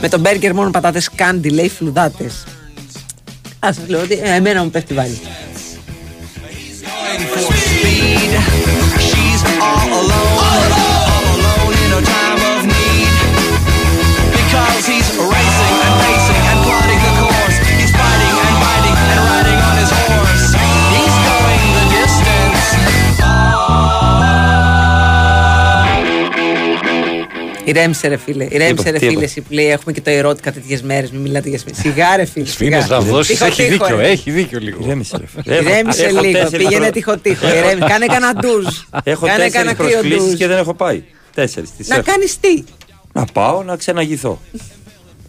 Με το μπέργκερ μόνο πατάτες κάντι, λέει φλουδάτες. Α σα λέω ότι ε, εμένα μου πέφτει βάλει. Ηρέμησε, ρε φίλε. Ηρέμησε, ρε τι φίλε. είπα. Εσύ που λέει έχουμε και το ερώτηκα τέτοιες μέρες. Μην μιλάτε για σφίνε. Σιγά, ρε φίλε. Σφίνε σιγά. ραβδόσει Τύχο, έχει τύχο, δίκιο. ρε. Έχει δίκιο λίγο. Ηρέμησε, ρε φίλε. Έχω- Ηρέμησε έχω λίγο. τέσσερις Πήγαινε προ- τύχο τύχο. ηρέμησε. Κάνε κανένα ντουζ. Έχω Κάνε τέσσερις κανένα κρύο προσκλήσεις ντουζ. και δεν έχω πάει. Τέσσερις. τις Να έχω. κάνεις τι; Να πάω να ξεναγηθώ.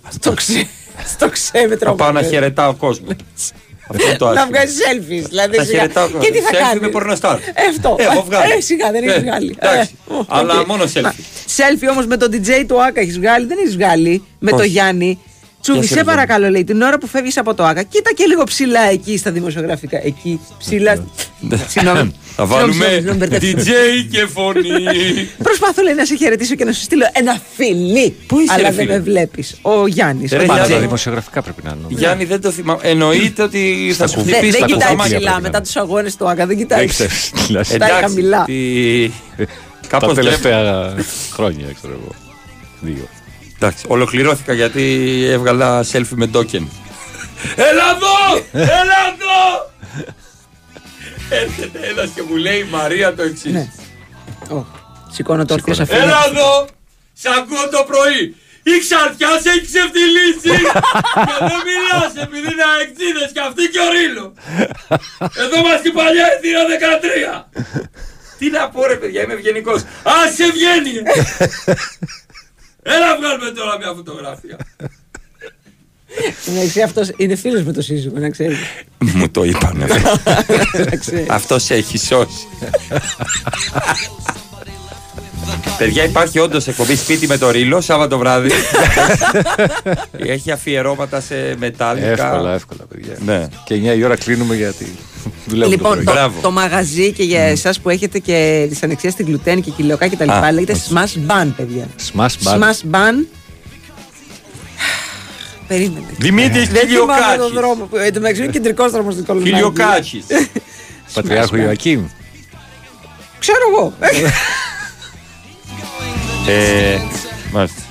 Στο ξέ. Στο ξέμετρο. Να πάω να χαιρετάω κόσμο. Αυτό είναι το Να άσχημο. βγάζεις selfies. Δηλαδή, Θα σιγά. χαιρετάω Και τι θα selfie κάνεις; με πορνοστάρ. Ε, Αυτό. Έχω βγάλει. Ε, σιγά δεν έχεις Ε, βγάλει. εντάξει. Ε, οκ. Αλλά μόνο selfie. Selfie όμως με τον DJ του Άκα έχεις βγάλει. Δεν έχεις βγάλει. Με το Όχι. Γιάννη. Τσούβι, Για σε selfie. παρακαλώ, λέει, την ώρα που φεύγεις από το Άκα, κοίτα και λίγο ψηλά εκεί στα δημοσιογραφικά. Εκεί ψηλά. Συγγνώμη. Θα βάλουμε Συγγνώμη, συγγνώμη, μπερδεύτηκα. DJ και φωνή. Προσπαθώ λέει, να σε χαιρετήσω και να σου στείλω ένα φιλί. Πού είσαι, Αλλά ρε, δεν φίλε; με βλέπεις. Ο Γιάννης. Ρε, Πάντα Γιάννη. τα δημοσιογραφικά πρέπει να είναι. Γιάννη δεν το θυμάμαι. Εννοείται ότι θα σου κουβ- Δεν, χτυπήσει δεν τα κοιτάει κουβάμια. ψηλά πρέπει να μετά τους αγώνες του Άκα. Δεν Δεν κοιτάει. ξέρεις τι λες. Στα χαμηλά. τι- Τα Κάπως τελευταία χρόνια, ξέρω εγώ. Δύο. Εντάξει, ολοκληρώθηκα γιατί έβγαλα selfie με token. Έλα εδώ! Έλα εδώ! Έρχεται ένας και μου λέει η Μαρία το εξής. Ναι. Ω, Σηκώνω το όρθιο αφήνω. Έλα εδώ! Σ' ακούω το πρωί! Η ξαρτιά σε έχει ξεφτυλίσει! και δεν μιλάς επειδή είναι αεξίδες και αυτή και ο Ρήλο! Εδώ μας η παλιά εθνία 13! Τι να πω ρε παιδιά, είμαι ευγενικός. Άσε βγαίνει! Έλα βγάλουμε τώρα μια φωτογραφία. Εντάξει, αυτός είναι φίλος με το σύζυγο, να ξέρεις. Μου το είπανε. Αυτός σε έχει σώσει. Παιδιά, υπάρχει όντως εκπομπή σπίτι με το ρίλο Σάββατο βράδυ. Έχει αφιερώματα σε μετάλλικα. Εύκολα, εύκολα, παιδιά. Ναι. Και 9 η ώρα κλείνουμε γιατί δουλεύουμε Λοιπόν, το το, πρωί. το μαγαζί και για εσάς που έχετε και δυσανεξία στην γλουτένη και κοιλιοκά και τα λοιπά Α, λέγεται έτσι. Smash Ban, παιδιά. Smash Ban. Smash Ban. Περίμενε. Δημήτρης Δεν θυμάμαι Κιλιοκάκης. τον δρόμο. που- Εν τω μεταξύ είναι κεντρικός δρόμος στην Κολονάκη. Χιλιοκάκης. Πατριάρχου Smash Ban. Ιωακήμ. Ξέρω εγώ. Ε, μάλιστα.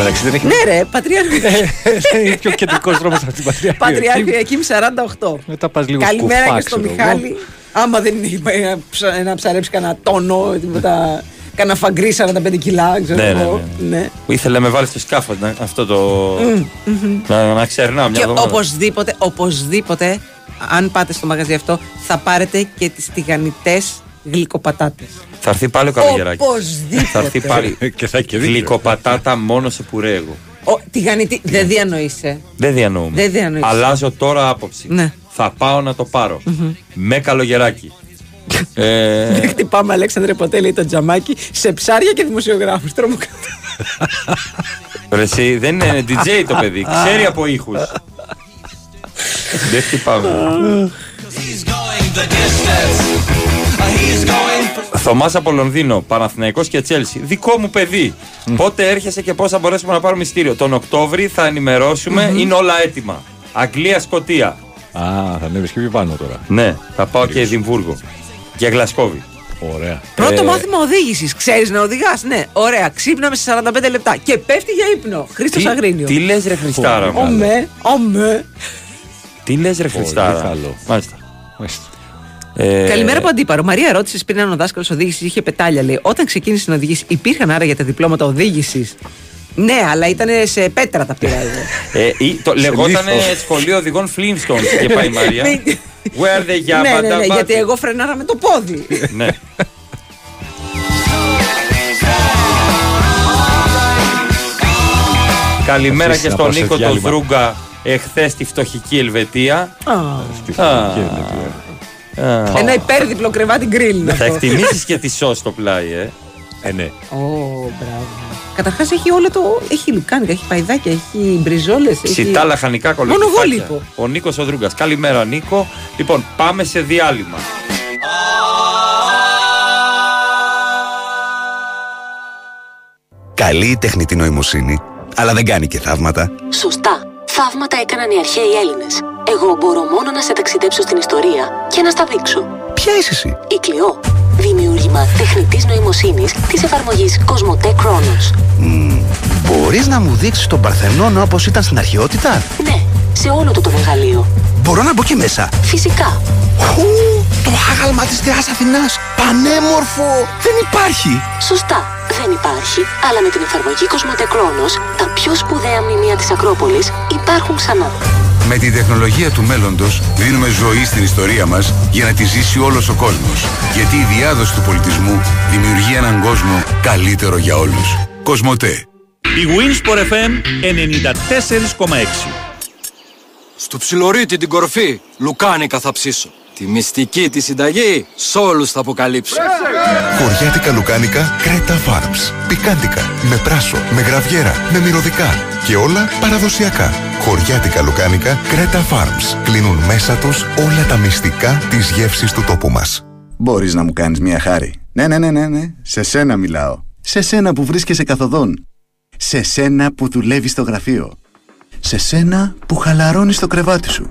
Εντάξει, δεν έχει. ναι, ρε, Πατριάρχου. Είναι πιο κεντρικός δρόμος από την Πατριάρχου. Πατριάρχου Ιακήμ 48. Μετά πας λίγο Καλημέρα σκουφά, και στο ξέρω εγώ. Μιχάλη. Άμα δεν είναι να ψα- να ψαρέψει κανένα τόνο, τίποτα. Κάνα φαγκρί 45 κιλά, ξέρω Ναι, ναι, εγώ. Ναι. Ήθελε να με βάλει στο σκάφος να- αυτό το. Μμ, μμμ. Να, να ξερνάω μια Και εβδομάδα. οπωσδήποτε, οπωσδήποτε, αν πάτε στο μαγαζί αυτό, θα πάρετε και τις τηγανιτές γλυκοπατάτες. Θα έρθει πάλι ο καλογεράκι. Οπωσδήποτε. Θα έρθει πάλι. και θα έχει και δίκιο. Γλυκοπατάτα μόνο σε πουρέ εγώ. Ο, τηγανιτή, δεν διανοείσαι. Δεν διανοούμε. Δεν διανοείσαι. Αλλάζω τώρα άποψη. Ναι. Θα πάω να το πάρω. Με καλογεράκι. Ε, Δεν χτυπάμε, Αλέξανδρε ποτέ, λέει το τζαμάκι, σε ψάρια και δημοσιογράφους. Τρομοκρατώ. ρε, εσύ, δεν είναι DJ το παιδί. Ξέρει από ήχους. Δεν χτυπάμε. Θωμάς από Λονδίνο, Παναθηναϊκός και Τσέλσι. Δικό μου παιδί. Πότε έρχεσαι και πώς θα μπορέσουμε να πάρουμε ειστήριο. Τον Οκτώβρη θα ενημερώσουμε, είναι όλα έτοιμα. Αγγλία, Σκοτία. Α, θα ανέβεις και πιο πάνω τώρα. Ναι, θα πάω και Εδιμβούργο. Και Γλασκόβι. Ωραία. Πρώτο Ε, μάθημα οδήγησης. Ξέρεις να οδηγάς; Ναι, ωραία. Ξύπναμε σε 45 λεπτά και πέφτει για ύπνο. Χρήστος Τι, Αγρίνιο. τι λες ρε Χριστάρα μου. Ομέ, ομέ. Τι λες ρε Χριστάρα; καλό. Μάλιστα. Μάλιστα. Ε, Καλημέρα από αντίπαρο. Μαρία ρώτησε πριν αν ο δάσκαλος οδήγησης είχε πετάλια. Λέει, όταν ξεκίνησε να οδηγήσει, υπήρχαν άρα για τα διπλώματα οδήγησης; Ναι, αλλά ήταν σε πέτρα τα πήρα εγώ. Ε, ή- το, λεγόταν λίθος. σχολείο οδηγών Flintstones και πάει η Μαρία. Where the ναι, ναι, ναι, Yabba γιατί εγώ φρενάρα με το πόδι. Ναι. Καλημέρα Αφήσεις και να στον πάω σε Νίκο τον διάλειμμα. Δρούγκα εχθές στη φτωχική Ελβετία. Α, Στη Α. φωτική Ελβετία. Α. Ένα υπέρδιπλο κρεβάτι γκριλ. είναι Θα αυτό. εκτιμήσεις και τη σο στο πλάι, ε. Ε, ναι. Ω, μπράβο. Καταρχάς έχει όλο το. Έχει λουκάνικα, έχει παϊδάκια, έχει μπριζόλες. Ψητά λαχανικά Μόνο εγώ κολοκυθάκια. λείπω. Ο Νίκος ο Δρούγκα. Καλημέρα, Νίκο. Λοιπόν, πάμε σε διάλειμμα. Καλή η τεχνητή νοημοσύνη, αλλά δεν κάνει και θαύματα. Σωστά. Θαύματα έκαναν οι αρχαίοι Έλληνες. Εγώ μπορώ μόνο να σε ταξιδέψω στην ιστορία και να στα δείξω. Ποια είσαι εσύ; Η Κλειό. Δημιούργημα τεχνητής νοημοσύνης της εφαρμογής Cosmote Chronos. Μπορείς να μου δείξεις τον Παρθενώνα όπως ήταν στην αρχαιότητα; Ναι, σε όλο του το μεγαλείο. Μπορώ να μπω και μέσα. Φυσικά. Χου, το άγαλμα της Θεάς Αθηνάς. Πανέμορφο. Δεν υπάρχει. Σωστά. Δεν υπάρχει, αλλά με την εφαρμογή Cosmote Chronos, τα πιο σπουδαία μνημεία της Ακρόπολης υπάρχουν ξανά. Με την τεχνολογία του μέλλοντος δίνουμε ζωή στην ιστορία μας για να τη ζήσει όλος ο κόσμος. Γιατί η διάδοση του πολιτισμού δημιουργεί έναν κόσμο καλύτερο για όλους. Κοσμοτέ. Η Winsport FM 94,6. Στο ψιλορίτι την κορφή, λουκάνικα θα ψήσω. Τη μυστική τη συνταγή, σ' όλους θα αποκαλύψω. Χωριάτικα λουκάνικα Κρέτα Farms. Πικάντικα, με πράσο, με γραβιέρα, με μυρωδικά και όλα παραδοσιακά. Χωριάτικα λουκάνικα Κρέτα Farms. Κλείνουν μέσα τους όλα τα μυστικά της γεύσης του τόπου μας. Μπορείς να μου κάνεις μια χάρη. Ναι, ναι, ναι, ναι, ναι. Σε σένα μιλάω. Σε σένα που βρίσκεσαι καθοδόν. Σε σένα που δουλεύεις στο γραφείο. Σε σένα που χαλαρώνεις το κρεβάτι σου.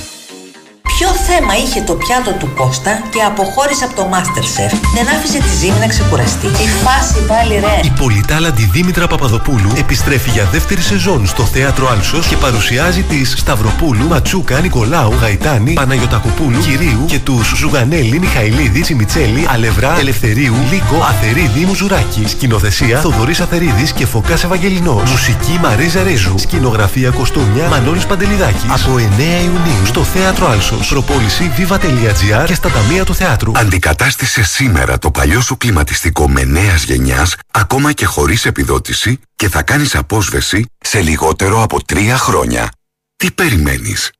Ποιο θέμα είχε το πιάτο του Κώστα και αποχώρησε από το Masterchef; Δεν άφησε τη ζύμη να ξεκουραστεί. Τι φάση πάλι ρε. Η πολυτάλαντη Δήμητρα Παπαδοπούλου επιστρέφει για δεύτερη σεζόν στο Θέατρο Άλσος και παρουσιάζει τις Σταυροπούλου, Ματσούκα, Νικολάου, Γαϊτάνη, Παναγιοτακοπούλου, Κυρίου και τους Ζουγανέλη, Μιχαηλίδη, Τσιμιτσέλη, Αλευρά, Ελευθερίου, Λίκο, Αθερίδη, Μουζουράκη. Σκηνοθεσία Θοδωρής Αθερίδης και Φωκάς Ευαγγελινός. Μουσική Μαρίζα Ρίζου. Σκηνογραφία Κοστούμια Μανώλης Παντελιδάκης. Από 9 Ιουνίου στο Θέατρο Άλσος. Προπόληση viva.gr και στα ταμεία του θεάτρου. Αντικατάστησε σήμερα το παλιό σου κλιματιστικό με νέας γενιάς, ακόμα και χωρίς επιδότηση και θα κάνεις απόσβεση σε λιγότερο από τρία χρόνια. Τι περιμένεις;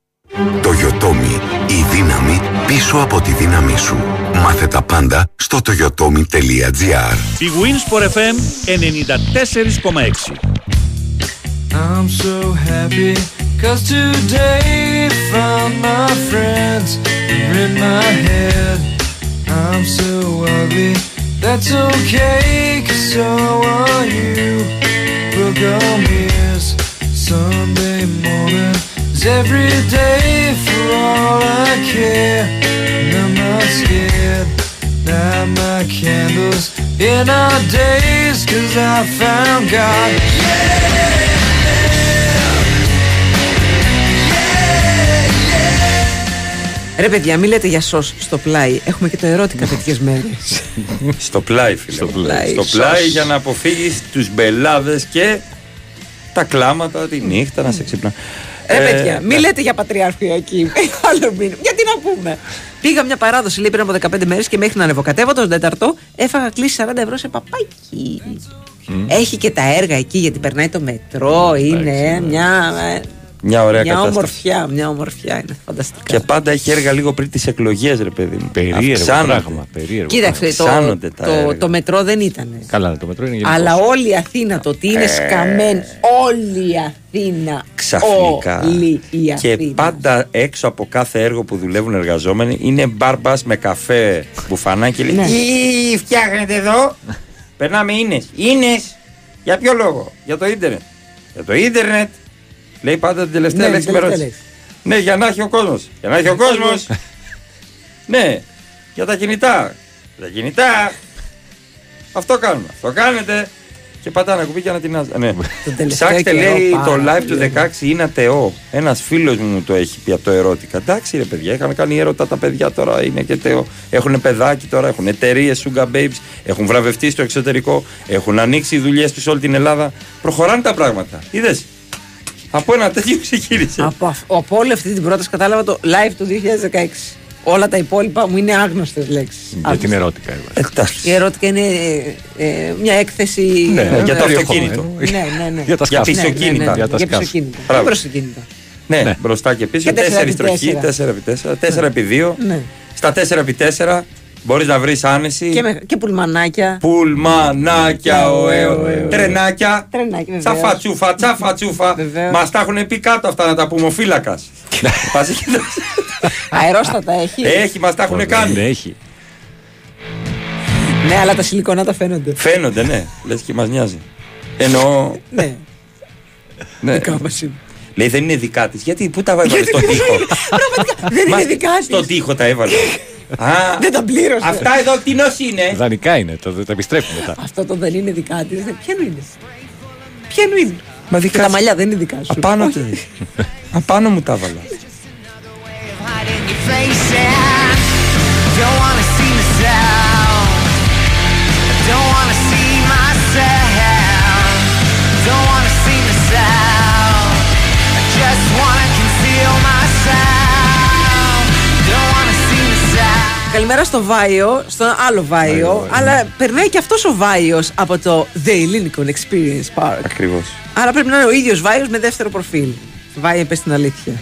Το Yotomi, η δύναμη πίσω από τη δύναμή σου. Μάθε τα πάντα στο toyotomi.gr Η Winsport FM 94,6 I'm so happy Cause today my friends are in my head. I'm so ugly That's okay Cause so are you. Book on Sunday morning. Is every day for all I care. And I'm not scared Light my candles in our days Cause I found God Ρε παιδιά, μην λέτε για σως στο πλάι. Έχουμε και το ερώτηκα τέτοιες μέρες. Στο πλάι, φίλε. Στο πλάι. Στο πλάι για να αποφύγεις τους μπελάδες και τα κλάματα τη νύχτα να σε ξυπνά. Ρε Ε, παιδιά, μην ναι. λέτε για πατριαρχιακή. Άλλο μήνυμα. Γιατί να πούμε; Πήγα μια παράδοση λέει πριν από 15 μέρες και μέχρι να ανεβοκατέβω τον τέταρτο έφαγα κλείσει 40 ευρώ σε παπάκι. Έχει και τα έργα εκεί γιατί περνάει το μετρό. Είναι μια. Ε, Μια ωραία μια κατάσταση. ομορφιά, μια ομορφιά είναι φανταστικά. Και πάντα έχει έργα λίγο πριν τις εκλογές, ρε παιδί μου. Περίεργο Αυξάνονται. πράγμα. Περίεργο Κοίταξε, το, Αυξάνονται τα το, έργα. το μετρό δεν ήταν. Καλά, το μετρό είναι γενικό. Αλλά όλη η Αθήνα, το ότι είναι Ε. σκαμμένη, όλη η Αθήνα. Ξαφνικά. Όλη η Και Αθήνα. πάντα έξω από κάθε έργο που δουλεύουν εργαζόμενοι είναι μπάρμπας με καφέ μπουφανάκι και λέει Ναι. Τι φτιάχνετε εδώ. Περνάμε ίνες. Ίνες. Για ποιο λόγο; Για το ίντερνετ. Για το ίντερνετ. Λέει πάντα την τελευταία Ναι, λέξη τελευταία με λέξη. Ναι, για να έχει ο κόσμος. Για να έχει ο κόσμος. ναι, για τα κινητά. Τα κινητά. Αυτό κάνουμε. Αυτό κάνετε. Και πατάνε κουμπί και ανατινάζει. Ναι. τελευταίο Ψάξτε, καιρό λέει, πάρα το live πολύ. του 16 είναι ατεό. Ένας φίλος μου μου το έχει πει από το ερώτηκα. Εντάξει, ρε παιδιά, είχαν κάνει έρωτα τα παιδιά τώρα είναι και τεό. Έχουν παιδάκι τώρα, έχουν εταιρείες Sugar Babes, έχουν βραβευτεί στο εξωτερικό, έχουν ανοίξει δουλειές τους σε όλη την Ελλάδα. Προχωράνε τα πράγματα. Είδες. Από ένα τέτοιο ξεκίνησε. Από, αυ- από όλη αυτή την πρόταση κατάλαβα το live του 2016. Όλα τα υπόλοιπα μου είναι άγνωστες λέξεις. Για την ερώτηκα. έβαλε. Η ερώτηκα είναι ε, ε, μια έκθεση. Ναι, ε, για το ε, αυτοκίνητο. Ναι, ναι, ναι. Για τα σκάφη. Για πισωκίνητα. Ναι, ναι, Για τα για σκάφη. πισωκίνητα. Μπράβο. Και μπροστοκίνητα. Ναι, μπροστά και πίσω. Και 4 τροχή, 4x4. 4x4, 4x2. Ναι. Στα 4x4 μπορείς να βρεις άνεση. Και, με, και πουλμανάκια. Πουλμανάκια, ωε, ωε, τρενάκια. Τρενάκια, βεβαίως. Τσαφατσούφα, τσαφατσούφα. Βεβαίως. Μας τα έχουν πει κάτω αυτά να τα πούμε ο φύλακας. Αερόστατα έχει. Έχει, μας τα έχουν Δεν κάνει. έχει. Ναι, αλλά τα σιλικονάτα φαίνονται. Φαίνονται, ναι. Λες και μας νοιάζει. Εννοώ. Ναι. ναι. Δικά μας είναι. Λέει δεν είναι δικά της. Γιατί πού τα έβαλε στο τοίχο; Δεν Μα είναι δικά της. Στον τοίχο τα έβαλες. Α, Δεν τα πλήρωσε. αυτά εδώ κτηνό είναι; Δανεικά είναι, το, το επιστρέφει μετά. Αυτό το δεν είναι δικά της. Ποιανού είναι; Ποιανού είναι; Μα Και δικά τα της. μαλλιά δεν είναι δικά σου. Απάνω Όχι. του. Απάνω μου τα έβαλα. Στο Βάιο, στο άλλο Βάιο, αλλά περνάει και αυτός ο Βάιος από το The Elinicon Experience Park. Ακριβώς. Άρα πρέπει να είναι ο ίδιος Βάιος με δεύτερο προφίλ. Βάιο, πε την αλήθεια.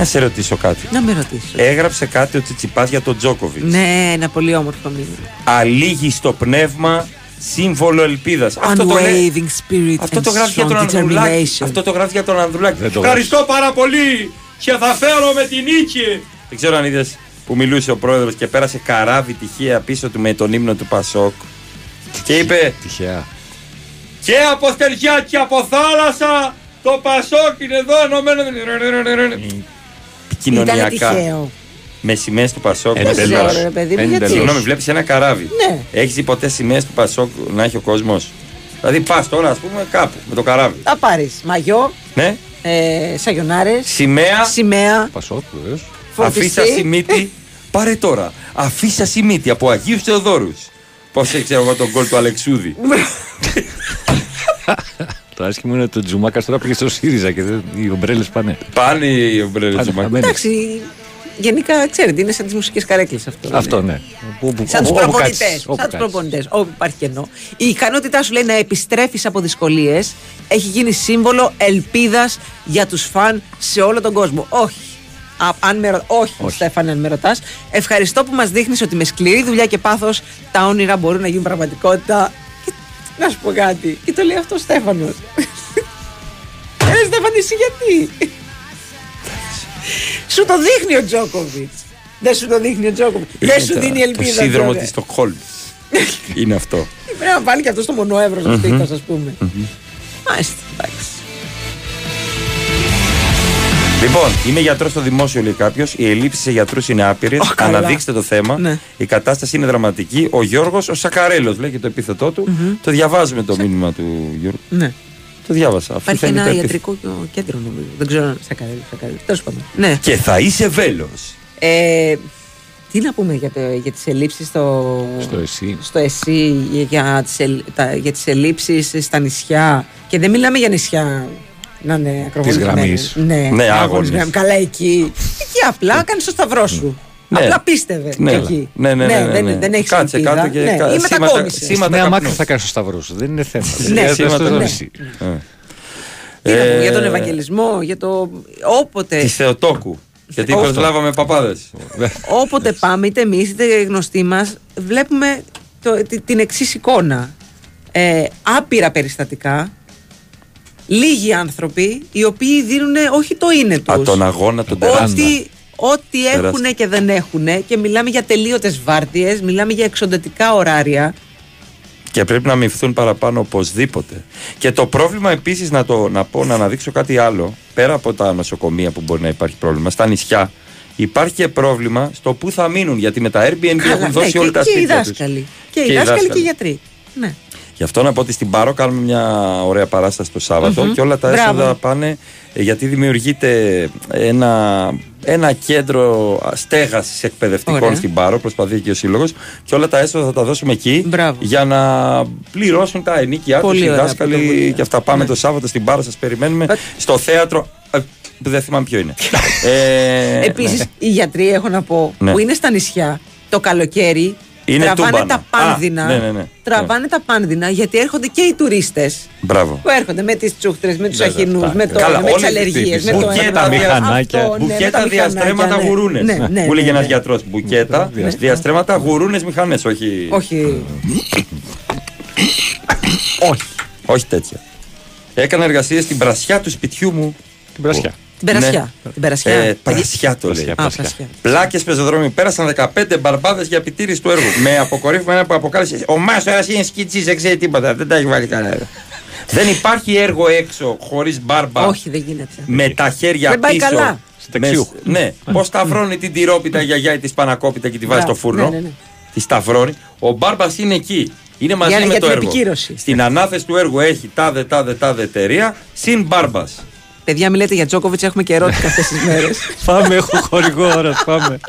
Να σε ρωτήσω κάτι. Να με ρωτήσω. Έγραψε κάτι ο Τσιτσιπάς για τον Τζόκοβιτς. Ναι, ένα πολύ όμορφο μήνυμα. Αλήγει στο πνεύμα, σύμβολο ελπίδας. Αυτό το λέει. Unwavering spirit Αυτό and το γράφει για strong τον Ανδρουλάκη. determination. Αυτό το γράφει για τον Ανδρουλάκη. Δεν το Ευχαριστώ πάρα πολύ και θα φέρω με την νίκη. Δεν ξέρω αν είδες που μιλούσε ο πρόεδρος και πέρασε καράβι τυχαία πίσω του με τον ύμνο του Πασόκ. Και είπε Τυχαία. και από στεριά και από θάλασσα το Πασόκ είναι εδώ ενωμένο. Ήταν Κοινωνιακά. τυχαίο. Με σημαίε του Πασόκ. Ένα Δεν τελώς. ξέρω, ρε παιδί μου, Ένα γιατί. τελώς. Συγγνώμη, βλέπεις ένα καράβι. Ναι. Έχεις δει ποτέ σημαίες του Πασόκ να έχει ο κόσμος; Δηλαδή πας τώρα, ας πούμε, κάπου με το καράβι. Θα πάρεις μαγιό, Ναι, ε, σαγιονάρες, σημαία, σημαία, Πασόκ, βεβαίως. αφίσα φορτιστή. σημίτη. Πάρε τώρα. Αφίσα σημίτη από Αγίου Θεοδόρους. Πώς ξέρω εγώ τον γκολ του Αλεξούδη. Το άσχημο είναι ότι το Τζουμάκας τώρα πήγε στο ΣΥΡΙΖΑ και δεν- οι ομπρέλες πάνε. Πάνε οι ομπρέλες Πάνε του Μάκη. χαμένες. Εντάξει, γενικά ξέρετε, είναι σαν τις μουσικές καρέκλες αυτό. Αυτό είναι. ναι. Όπου- όπου- Σαν τους όπου προπονητές. κάτσεις, όπου Σαν τους κάτσεις. προπονητές. Όπου υπάρχει κενό. Η ικανότητά σου λέει να επιστρέφεις από δυσκολίες έχει γίνει σύμβολο ελπίδας για τους φαν σε όλο τον κόσμο. Όχι. Α, αν με, ρω- όχι, Όχι. Στέφανε, αν με ρωτάς. Ευχαριστώ που μας δείχνεις ότι με σκληρή δουλειά και πάθος τα όνειρα μπορούν να γίνουν πραγματικότητα. Και, να σου πω κάτι. Και το λέει αυτό ο Στέφανος. Ε, Στέφανε, εσύ γιατί; σου το δείχνει ο Τζόκοβιτς. Δεν σου το δείχνει ο Τζόκοβιτς. Δεν σου δίνει ελπίδα. Το σύνδρομο τότε. της Στοκχόλμης. Είναι αυτό. Πρέπει να βάλει και αυτός στο μονοεύρο στο στήθο, ας πούμε. Μάλιστα, εντάξει. Λοιπόν, είμαι γιατρός στο δημόσιο, λέει κάποιος. Οι ελλείψει σε γιατρούς είναι άπειρε. Ω, καλά. Αναδείξτε το θέμα. Ναι. Η κατάσταση είναι δραματική. Ο Γιώργος, ο Σακαρέλος, λέει και το επίθετό του. Το διαβάζουμε το μήνυμα του Γιώργου. Ναι. Το διάβασα. Αφού Υπάρχει θα είναι ένα το επίθετο. ιατρικό κέντρο, νομίζω. Δεν ξέρω αν σε καλεί. Τέλος πάντων. Ναι. Και θα είσαι βέλος. Ε, τι να πούμε για, το, για τις ελλείψεις στο, Στο ΕΣΥ. στο ΕΣΥ, για, για, τις, ελ- τα, για τις ελλείψεις στα νησιά. Και δεν μιλάμε για νησιά να είναι ακροβολημένες. γραμμής. Ναι, Ναι, άγονες άγονες. γραμμές. Καλά εκεί. Εκεί απλά κάνεις το σταυρό σου. Ναι. Απλά πίστευε Ναι, εκεί. ναι, ναι, ναι, ναι, δεν, ναι. δεν έχεις Κάτσε ελπίδα. κάτω και ναι. κα- Ή σήματα- μετακόμισες. σήματα- Νέα καπνού. μάκρυ θα κάνεις το σταυρό σου. Δεν είναι θέμα. Ναι, Δεν σήματα- είναι ναι. εσύ. Ε. Τι να πούμε, για τον Ε, Ευαγγελισμό, για το. Όποτε. Τη Θεοτόκου. Γιατί Αυτό. προσλάβαμε παπάδες. Όποτε πάμε, είτε εμείς είτε γνωστοί μας, βλέπουμε το, τη- την εξής εικόνα. Ε, άπειρα περιστατικά, λίγοι άνθρωποι οι οποίοι δίνουν όχι το είναι Α, του. τον αγώνα, τον τεράστιο. Ό,τι, ό,τι έχουν Τεράστιο. και δεν έχουν και μιλάμε για τελείωτες βάρδιες, μιλάμε για εξοντατικά ωράρια. Και πρέπει να μυφθούν παραπάνω οπωσδήποτε. Και το πρόβλημα επίσης να, το, να πω, να αναδείξω κάτι άλλο, πέρα από τα νοσοκομεία που μπορεί να υπάρχει πρόβλημα, στα νησιά, υπάρχει και πρόβλημα στο πού θα μείνουν. Γιατί με τα Airbnb Καλά, έχουν δώσει ναι, όλα και, τα και οι σπίτια τους. δάσκαλοι. Και, Και οι οι δάσκαλοι και δάσκαλοι. οι γιατροί. Ναι. Γι' αυτό να πω ότι στην Πάρο κάνουμε μια ωραία παράσταση το σαββατο Μμμ. και όλα τα Μπράβο. έσοδα πάνε ε, γιατί δημιουργείται ένα, ένα κέντρο στέγασης εκπαιδευτικών Ωραία. στην Πάρο, προσπαθεί και ο Σύλλογος, και όλα τα έσοδα θα τα δώσουμε εκεί Μπράβο. για να πληρώσουν τα ενίκια τους, Πολύ οι ωραία δάσκαλοι πρωτοβουλία. και αυτά. Πάμε Ναι. το Σάββατο στην Πάρο, σας περιμένουμε. Στο θέατρο. ε, που δεν θυμάμαι ποιο είναι. ε, Επίσης, ναι. οι γιατροί, έχω να πω, Ναι. που είναι στα νησιά το καλοκαίρι, Είναι τραβάνε τούμπανα. τα πάνδυνα. Α, ναι, ναι, ναι. Τραβάνε τα πάνδυνα γιατί έρχονται και οι τουρίστες Μπράβο. που έρχονται με τις τσούχτρες, με τους Ναι, αχινούς, ναι, με, ναι. το, Καλά, με τις όλοι αλλεργίες. αυτοί. Με το Μπουκέτα, ένα, μηχανάκια. αυτό, ναι, με τα Μπουκέτα, μηχανάκια, διαστρέμματα, ναι. γουρούνες. Ναι, ναι, Που λέγει ναι, ένας ναι. γιατρός. Μπουκέτα, διαστρέμματα, γουρούνες, μηχανές. Όχι. Όχι. Όχι. Όχι τέτοια. Έκανα εργασίες στην πρασιά του σπιτιού μου. Την πρασιά. Την περασιά. Την περασιά. Ε, πρασιά το λέει. Α, πρασιά. Πλάκες πεζοδρόμιο. Πέρασαν 15 μπαρμπάδες για επιτήρηση του έργου. με αποκορύφωμα ένα που αποκάλυψε. Ο Μάστορα είναι σκίτσι, δεν ξέρει τίποτα. Δεν τα έχει βάλει καλά. δεν υπάρχει έργο έξω χωρίς μπάρμπα. Όχι, δεν γίνεται. Με τα χέρια Δεν πάει πίσω. καλά. Στεξιού. Με- ναι. Πώς σταυρώνει την τυρόπιτα η γιαγιά ή τη σπανακόπιτα και τη βάζει στο Μπράβο. φούρνο. Ναι, ναι, ναι. Τη σταυρώνει. Ο μπάρμπας είναι εκεί. Είναι μαζί Για- με για το την έργο. επικύρωση. Στην ανάθεση του έργου έχει τάδε, τάδε, τάδε εταιρεία συν μπάρμπας. Παιδιά, μιλάτε για Τζόκοβιτς, έχουμε και ερώτηση αυτές τις μέρες. Πάμε, έχω χορηγό ώρα, πάμε.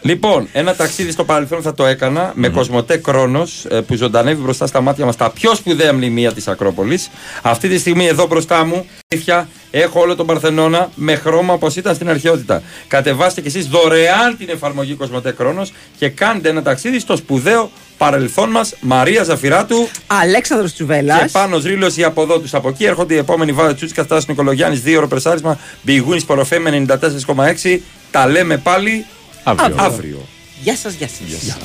Λοιπόν, ένα ταξίδι στο παρελθόν θα το έκανα με Κοσμοτέ Κρόνος που ζωντανεύει μπροστά στα μάτια μας τα πιο σπουδαία μνημεία της Ακρόπολης. Αυτή τη στιγμή εδώ μπροστά μου, αλήθεια, έχω όλο τον Παρθενώνα με χρώμα όπως ήταν στην αρχαιότητα. Κατεβάστε κι εσείς δωρεάν την εφαρμογή Κοσμοτέ Κρόνος και κάντε ένα ταξίδι στο σπουδαίο παρελθόν μας Μαρία Ζαφυράτου. Αλέξανδρος Τσουβέλλα. Και πάνω Ρήλο οι από εδώ του από εκεί. Έρχονται οι επόμενοι βάδε Τσούτσικα, Στάσο Νικολογιάννης, δύο ώρο περσάρισμα. Μπιγούνι Ποροφέ με 94,6. Τα λέμε πάλι Αύριο. αύριο. Γεια σας, γεια σας.